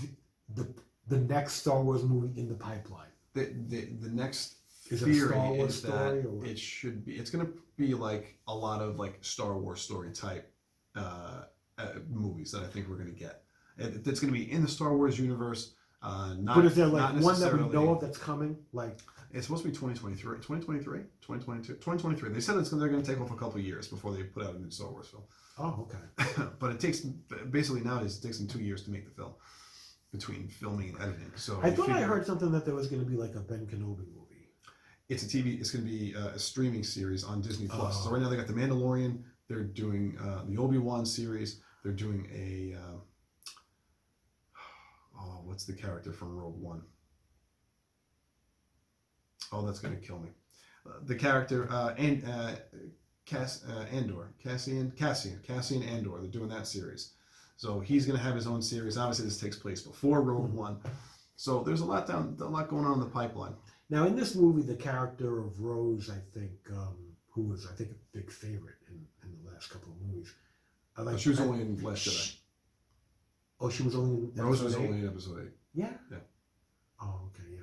the, the the next Star Wars movie in the pipeline? the, the the next Is it a theory Star Wars is that story or it should be. It's going to be like a lot of like Star Wars story type uh, uh, movies that I think we're going to get. It, it's going to be in the Star Wars universe. Uh, not, but is there not like one that we necessarily- know of that's coming? Like It's supposed to be 2023, 2023, 2022, 2023. They said it's, they're going to take off a couple of years before they put out a new Star Wars film. oh okay. but it takes basically nowadays it takes them two years to make the film between filming and editing. So I you thought I figure heard something that there was going to be like a Ben Kenobi movie. It's a TV. It's going to be uh, a streaming series on Disney Plus. So Oh. right now they got the Mandalorian. They're doing uh, the Obi Wan series. They're doing a uh, oh, what's the character from Rogue One? Oh, that's going to kill me. Uh, the character uh, and uh, Cass uh, Andor, Cassian, Cassian, Cassian Andor. They're doing that series. So he's going to have his own series. Obviously, this takes place before Rogue Mhm. One. So there's a lot down, a lot going on in the pipeline. Now in this movie, the character of Rose, I think, um, who was I think a big favorite in, in the last couple of movies. I like. she was I- only in Last Jedi. Oh, she was only in Rose was eight? only in episode eight. Yeah. Yeah. Oh, okay, yeah.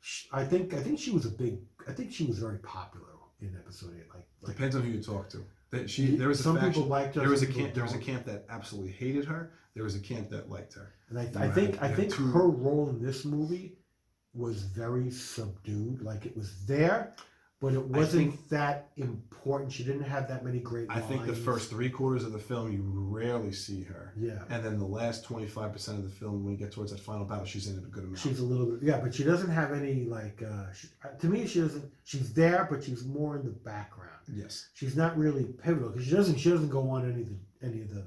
Sh- I think I think she was a big. I think she was very popular in episode eight. Like, like Depends on who you talk to. That she there was a some faction, people liked her. there was a camp there was a camp that absolutely hated her. There was a camp that liked her. And I, I think I think her role in this movie was very subdued. Like it was there, but it wasn't that important. She didn't have that many great. I think the lines. first three quarters of the film you rarely see her, Yeah. and then the last twenty five percent of the film when you get towards that final battle, she's in it a good amount. She's a little bit, yeah, but she doesn't have any like. Uh, she, uh, to me, she doesn't. She's there, but she's more in the background. yes, She's not really pivotal because she doesn't. She doesn't go on any of the any of the.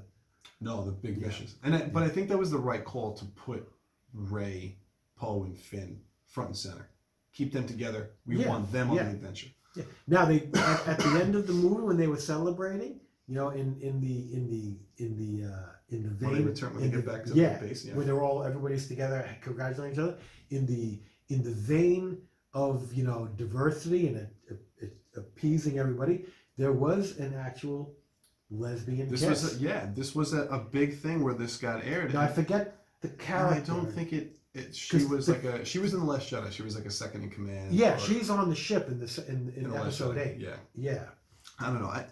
no, the big Yeah. missions, and I, but I think that was the right call to put Rey, Poe, and Finn front and center. Keep them together. We Yeah, want them on yeah. the adventure. Yeah. Now they at, at the end of the movie when they were celebrating, you know, in in the in the in the uh, in the When they vein, return, when they in get the- back to yeah, the base, yeah. where they're all everybody's together congratulating each other in the in the vein of you know diversity and uh, uh, appeasing everybody. There was an actual lesbian This kiss. was a, yeah, this was a, a big thing where this got aired. now I forget the character. I don't think it. It she 'Cause was the- like a she was in the Last Jedi. She was like a second in command. Yeah, or- she's on the ship in this in, in, in the Last episode Jedi, eight. Yeah, Yeah. I don't know. I,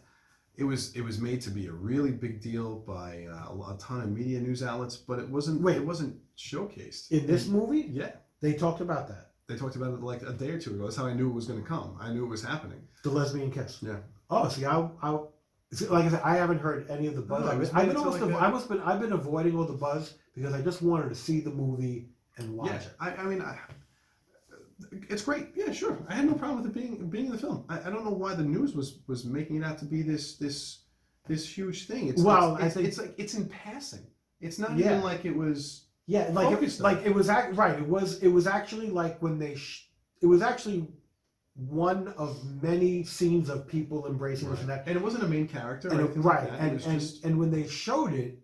it was it was made to be a really big deal by uh, a, lo- a ton of media news outlets, but it wasn't. Wait. it wasn't showcased In this movie, Yeah, they talked about that. they talked about it like a day or two ago. That's how I knew it was going to come. I knew it was happening. The lesbian kiss. Yeah. Oh, see, I, I, see, like I said, I haven't heard any of the buzz. No, I've been, I've made been to almost, like a- I must been, I've been avoiding all the buzz because I just wanted to see the movie and watch yeah, it. I, I mean, I, it's great. Yeah, sure. I had no problem with it being being in the film. I, I don't know why the news was was making it out to be this this this huge thing. It's Well, it's, I it's, think- it's like it's in passing. It's not Yeah. even like it was. Yeah, like it, like it was act, right. It was it was actually like when they sh- it was actually one of many scenes of people embracing this and that. And it wasn't a main character, And it, right, Like and it was and, just and when they showed it,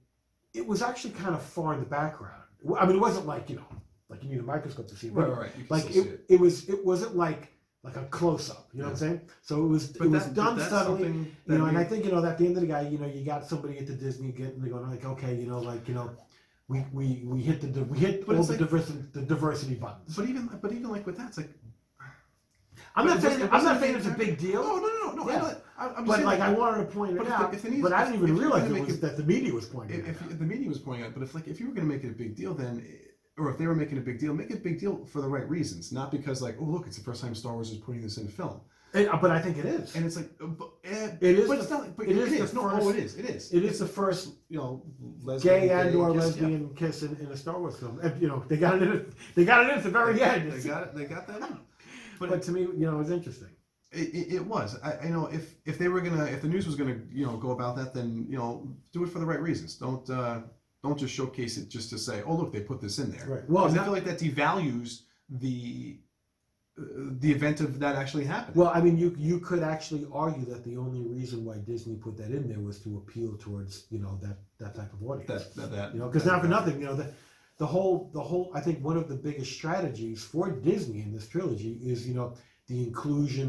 it was actually kind of far in the background. I mean, it wasn't like you know, like you need a microscope to see it. right, right, right. Like it, it. it was it wasn't like like a close up. You know what I'm saying? So it was But it was done subtly. You that know, and I think you know at the end of the guy, you know, you got somebody at the Disney getting going like, okay, you know, like you know, we we, we hit the we hit all the like- diversity the diversity buttons. But even but even like with that, it's like I'm not but it saying I'm not saying it's a big deal. no no no no. Yeah. I'm, not, I'm just But saying, like I wanted to point But it if the- out, it needs- but I didn't even realize it was it- that the media was pointing if, it if, out. if the media was pointing out, but if like if you were going to make it a big deal, then or if they were making a big deal, make it a big deal for the right reasons, not because like oh look, it's the first time Star Wars is putting this in a film, And- uh, but I think it is. and it's like uh, but, eh, It is but the- it's not. But it it is. It. No, first- oh, it is. It is. It is the first you know lesbian, gay and or kiss, yeah. lesbian kiss in, in a Star Wars film. And, you know, they got it in. It, they got it in at the very end. They got it. They got that in. But, But to me, you know, it's interesting. it, it, it was. I, I know if if they were gonna if the news was gonna you know go about that, then you know do it for the right reasons. Don't uh, don't just showcase it just to say oh look they put this in there. Right. Well, I feel like that devalues the uh, the event of that actually happening. Well, I mean, you you could actually argue that the only reason why Disney put that in there was to appeal towards you know that that type of audience. that that, that you know, because that- not for nothing, you know, the the whole the whole I think one of the biggest strategies for Disney in this trilogy is you know the inclusion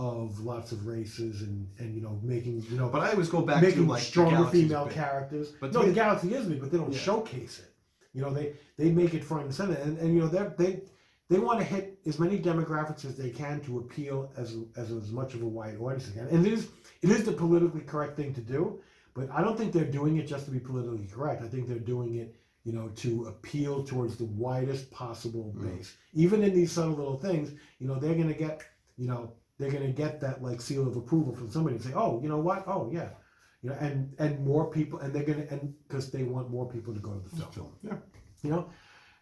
of lots of races and and you know making you know But I always go back making to like stronger female characters. But no, to the galaxy is me but they don't Yeah. showcase it. You know, they they make it front and center, and, and you know they they they want to hit as many demographics as they can to appeal as as as much of a wide audience can. And it is it is the politically correct thing to do, but I don't think they're doing it just to be politically correct. I think they're doing it. You know, to appeal towards the widest possible Mm. base. Even in these subtle little things, you know, they're gonna get, you know, they're gonna get that like seal of approval from somebody and say, oh, you know what? Oh, yeah, you know, and and more people, and they're gonna, and because they want more people to go to the film, film. Yeah. you know,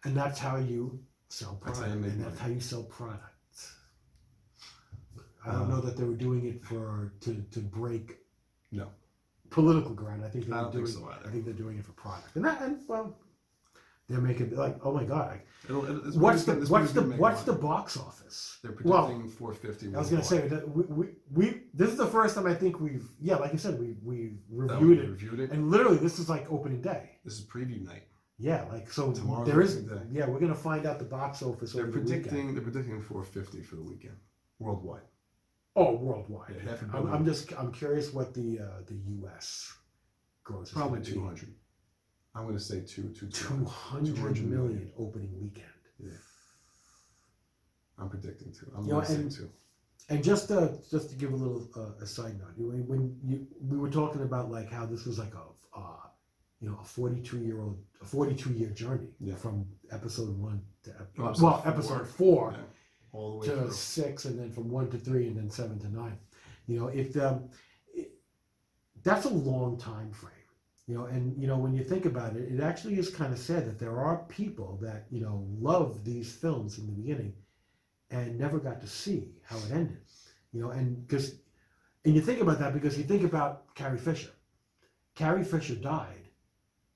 and that's how you sell That's product, make and that's how you sell product. I don't Um, know that they were doing it for to to break No. political ground. I think they I don't doing, think so either. I think they're doing it for product, and that, and well, they're making like, oh my god, It'll, it'll, what's the what's the what's the box office? They're well, predicting 450. I was gonna say we, we, we this is the first time I think we've yeah like you said we we reviewed we it reviewed it. and literally this is like opening day This is preview night. yeah like so Tomorrow's there is opening day. yeah we're gonna find out the box office They're over the predicting. They're predicting 450 for the weekend, worldwide. oh worldwide Yeah, I'm. I'm just I'm curious what the uh, the U.S. gross Probably gonna be. 200. I'm gonna say two, two, 200 200 million million. opening weekend Yeah. I'm predicting two. I'm You know, gonna say two. And just uh, just to give a little uh, a side note, you- when you we were talking about like how this was like a uh, you know a 42 year old a 42 year journey Yeah. from episode one to ep- Oh, episode well four. episode four Yeah. All the way to through. six, and then from one to three, and then seven to nine. You know, if um, it that's a long time frame. You know, and you know when you think about it, it actually is kind of sad that there are people that you know love these films in the beginning and never got to see how it ended. You know, and because and you think about that because you think about Carrie Fisher. Carrie Fisher died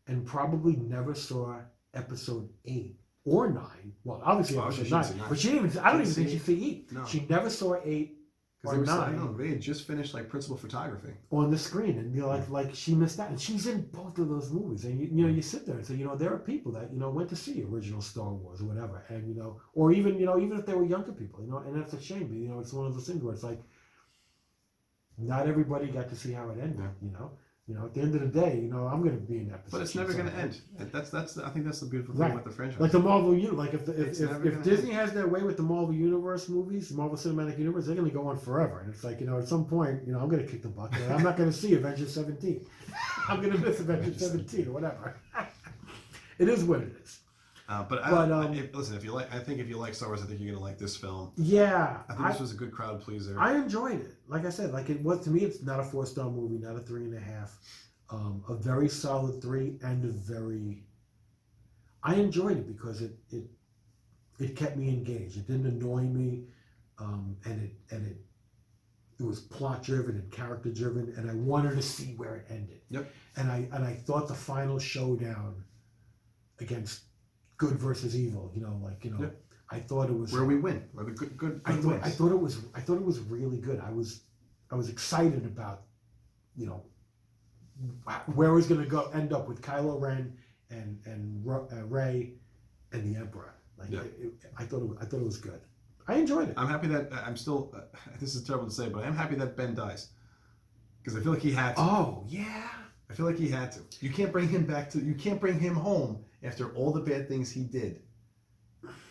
and probably never saw episode eight or nine. Well, obviously Oh, episode nine, but she didn't even. I don't even think she see eight. No. She never saw eight Because or they, were still- nine no, they had just finished like principal photography. on the screen, and you're like, like she missed out, and she's in both of those movies, and you, you know, you sit there and say, you know, there are people that you know went to see original Star Wars or whatever, and you know, or even you know, even if they were younger people, you know, and that's a shame, but, you know, it's one of those things where it's like, not everybody got to see how it ended, Yeah. you know, you know, at the end of the day, you know, I'm going to be in that. But it's position never going to end. That's that's. I think that's the beautiful thing Right. about the franchise. Like the Marvel universe, like if the, if, if, never if gonna Disney has their way with the Marvel Universe movies, Marvel Cinematic Universe, they're going to go on forever. And it's like you know, at some point, you know, I'm going to kick the bucket. and I'm not going to see Avengers 17. I'm going to miss Avengers 17 or whatever. it is what it is. Uh, but I, But, um, if, listen, if you like, I think if you like Star Wars, I think you're gonna like this film. Yeah, I think I, this was a good crowd pleaser. I enjoyed it. Like I said, like it was to me, it's not a four star movie, not a three and a half. Um, a very solid three and a very. I enjoyed it because it it it kept me engaged. It didn't annoy me, um, and it and it it was plot driven and character driven, and I wanted to see where it ended. Yep. And I and I thought the final showdown against good versus evil, you know, like you know, Yep. I thought it was where we win, where the good, good, I good thought wins. I thought it was I thought it was really good. I was I was excited about you know where was going to go end up with Kylo Ren and and Ro- uh, Rey and the Emperor. Like Yeah. it, it- I thought it, was- I thought it was good. I enjoyed it. I'm happy that I'm still. Uh, this is terrible to say, but I am happy that Ben dies because I feel like he had to. Oh yeah. I feel like he had to. You can't bring him back to. You can't bring him home after all the bad things he did,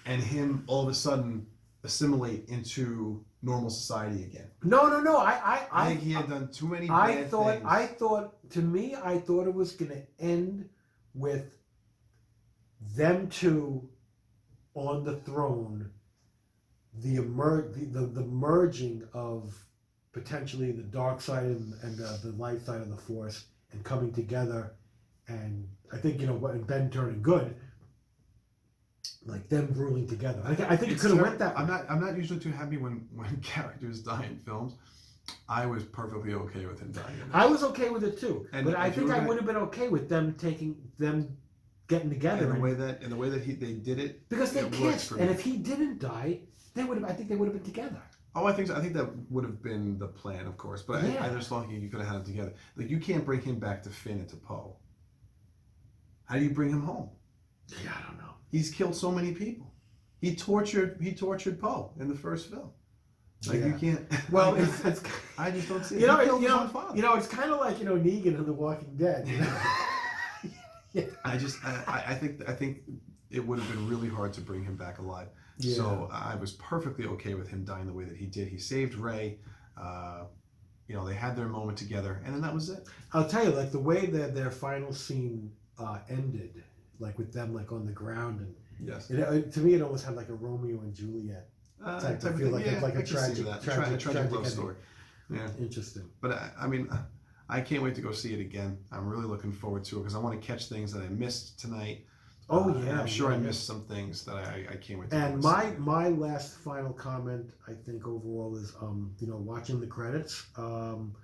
and him all of a sudden assimilate into normal society again. No, no, no. I, I, I I, think he had done too many I bad thought, things. I thought, to me, I thought it was going to end with them two on the throne, the emer- the, the, the merging of potentially the dark side and, and the, the light side of the force and coming together. And I think, you know, what Ben turning good, like them ruling together. I, I think it could have went that I'm way. not. I'm not usually too happy when when characters die in films. I was perfectly okay with him dying. I was okay with it too, And but I think I would have been okay with them taking them getting together in the way that in the way that he they did it. because they it kissed. for And if he didn't die, they would have. I think they would have been together. Oh, I think so. I think that would have been the plan, of course. But I, I Yeah. just thought you could have had them together. Like you can't bring him back to Finn and to Poe. How do you bring him home? Yeah, I don't know. He's killed so many people. He tortured he tortured Poe in the first film. Like you can't. Well, I, it's, it's I just don't see. it. you know, he it- killed you know, father. you know, it's kind of like you know Negan in The Walking Dead. You know? I just I, I- I think I think it would have been really hard to bring him back alive. Yeah. So I was perfectly okay with him dying the way that he did. He saved Rey. Uh, you know, they had their moment together, and then that was it. I'll tell you, like the way that their final scene uh, ended, like with them like on the ground, and Yes. it, it, to me, it almost had like a Romeo and Juliet. Uh, Type type of feel like- yeah, like a I can tragic- that. tragic- Tra- tragic tragic love ending. story. Yeah, Interesting. but I, I mean, I can't wait to go see it again. I'm really looking forward to it because I want to catch things that I missed tonight. Oh Uh, yeah, I'm sure yeah, I missed some things that I, I can't wait to. And my see. my last final comment, I think overall is, um, you know, watching the credits, um,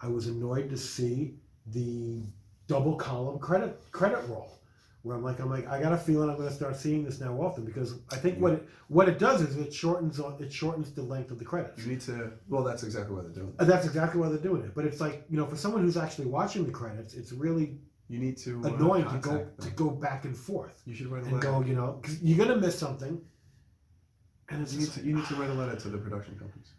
I was annoyed to see the double column credit credit roll, where I'm like, I'm like, I got a feeling I'm going to start seeing this now often because I think what it what it does is it shortens it shortens the length of the credits. you need to. Well, that's exactly what they're doing. And that's exactly why they're doing it. But it's like, you know, for someone who's actually watching the credits, it's really You need to uh, annoying to go contact to go back and forth You should write a letter. and go, you know, because you're going to miss something. And it's You need just to you need to write a letter to the production companies.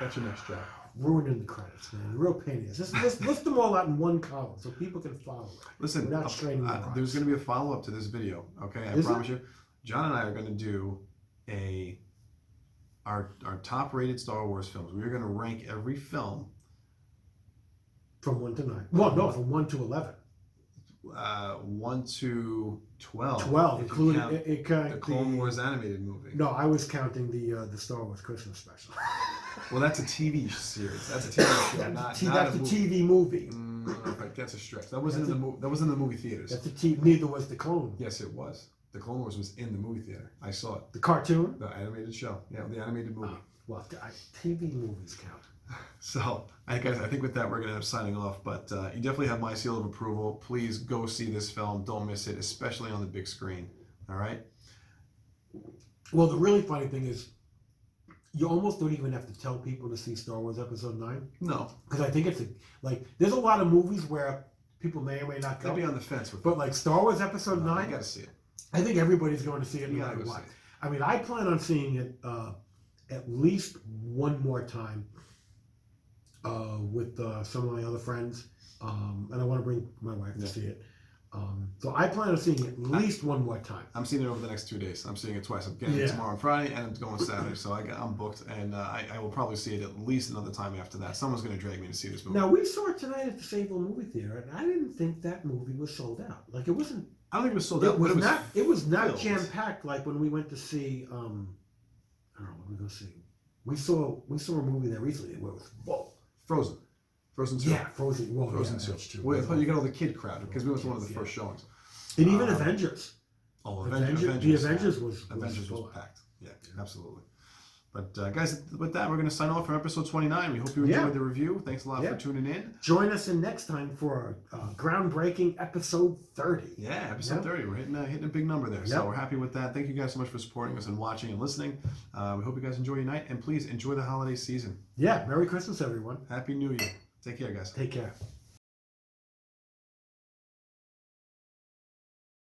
That's your next job. Ruining the credits, man. The real pain is. ass. Just list, them all out in one column so people can follow it. Listen, uh, straining uh, there's going to be a follow up to this video. Okay, I Is promise you. John and I are going to do a our our top rated Star Wars films. We're going to rank every film. From one to nine. Well, no, from one to eleven. Uh, one to twelve. Twelve, if you including count it, the Clone Wars animated movie. No, I was counting the uh, the Star Wars Christmas special. Well, that's a TV series. That's a TV show, not, T- not that's a. TV movie. Mm, that's a stretch. That wasn't That's in the mo- that wasn't in the movie theaters. That's a T. Neither was the Clone. Yes, it was. The Clone Wars was in the movie theater. I saw it. The cartoon. The animated show. Yeah, the animated movie. Well, th- I- TV movies count. So, I guys, I think with that we're gonna end up signing off. But uh, you definitely have my seal of approval. Please go see this film. Don't miss it, especially on the big screen. All right. Well, the really funny thing is, you almost don't even have to tell people to see Star Wars Episode Nine No, because I think it's a, like there's a lot of movies where people may or may not they'll be on the fence with. but like Star Wars Episode no, Nine, You gotta see it. I think everybody's going to see it You no matter. I mean, I plan on seeing it uh, at least one more time uh, with uh, some of my other friends, um, and I want to bring my wife Yeah. to see it. Um, so I plan on seeing it at least one more time. I'm seeing it over the next two days. I'm seeing it twice. I'm getting Yeah. it tomorrow and Friday, and I'm going Saturday. So I got, I'm booked, and uh, I, I will probably see it at least another time after that. Someone's gonna drag me to see this movie. Now we saw it tonight at the Sable movie theater, and I didn't think that movie was sold out. Like it wasn't. I don't think it was sold out. It but was, not. It was not filled. jam packed like when we went to see. Um, I don't know what we go see. We saw we saw a movie there recently where it was full. Frozen. Frozen two. Yeah, Frozen. Well, Frozen yeah, two. that's true. Well, I you got all the kid crowd because we went to one of the Yeah. first showings. and even um, Avengers. Oh, Avengers, Avengers. the Avengers was, was Avengers was full. packed. Yeah, absolutely. But uh, guys, with that, we're going to sign off from episode 29. We hope you enjoyed Yeah. the review. Thanks a lot Yeah. for tuning in. Join us in next time for a uh, groundbreaking episode thirty. Yeah, episode Yep. 30. We're hitting a, hitting a big number there. So we're happy with that. Thank you guys so much for supporting us and watching and listening. Uh, we hope you guys enjoy your night. And please enjoy the holiday season. Yeah, Merry Christmas, everyone. Happy New Year. Take care, guys. Take care.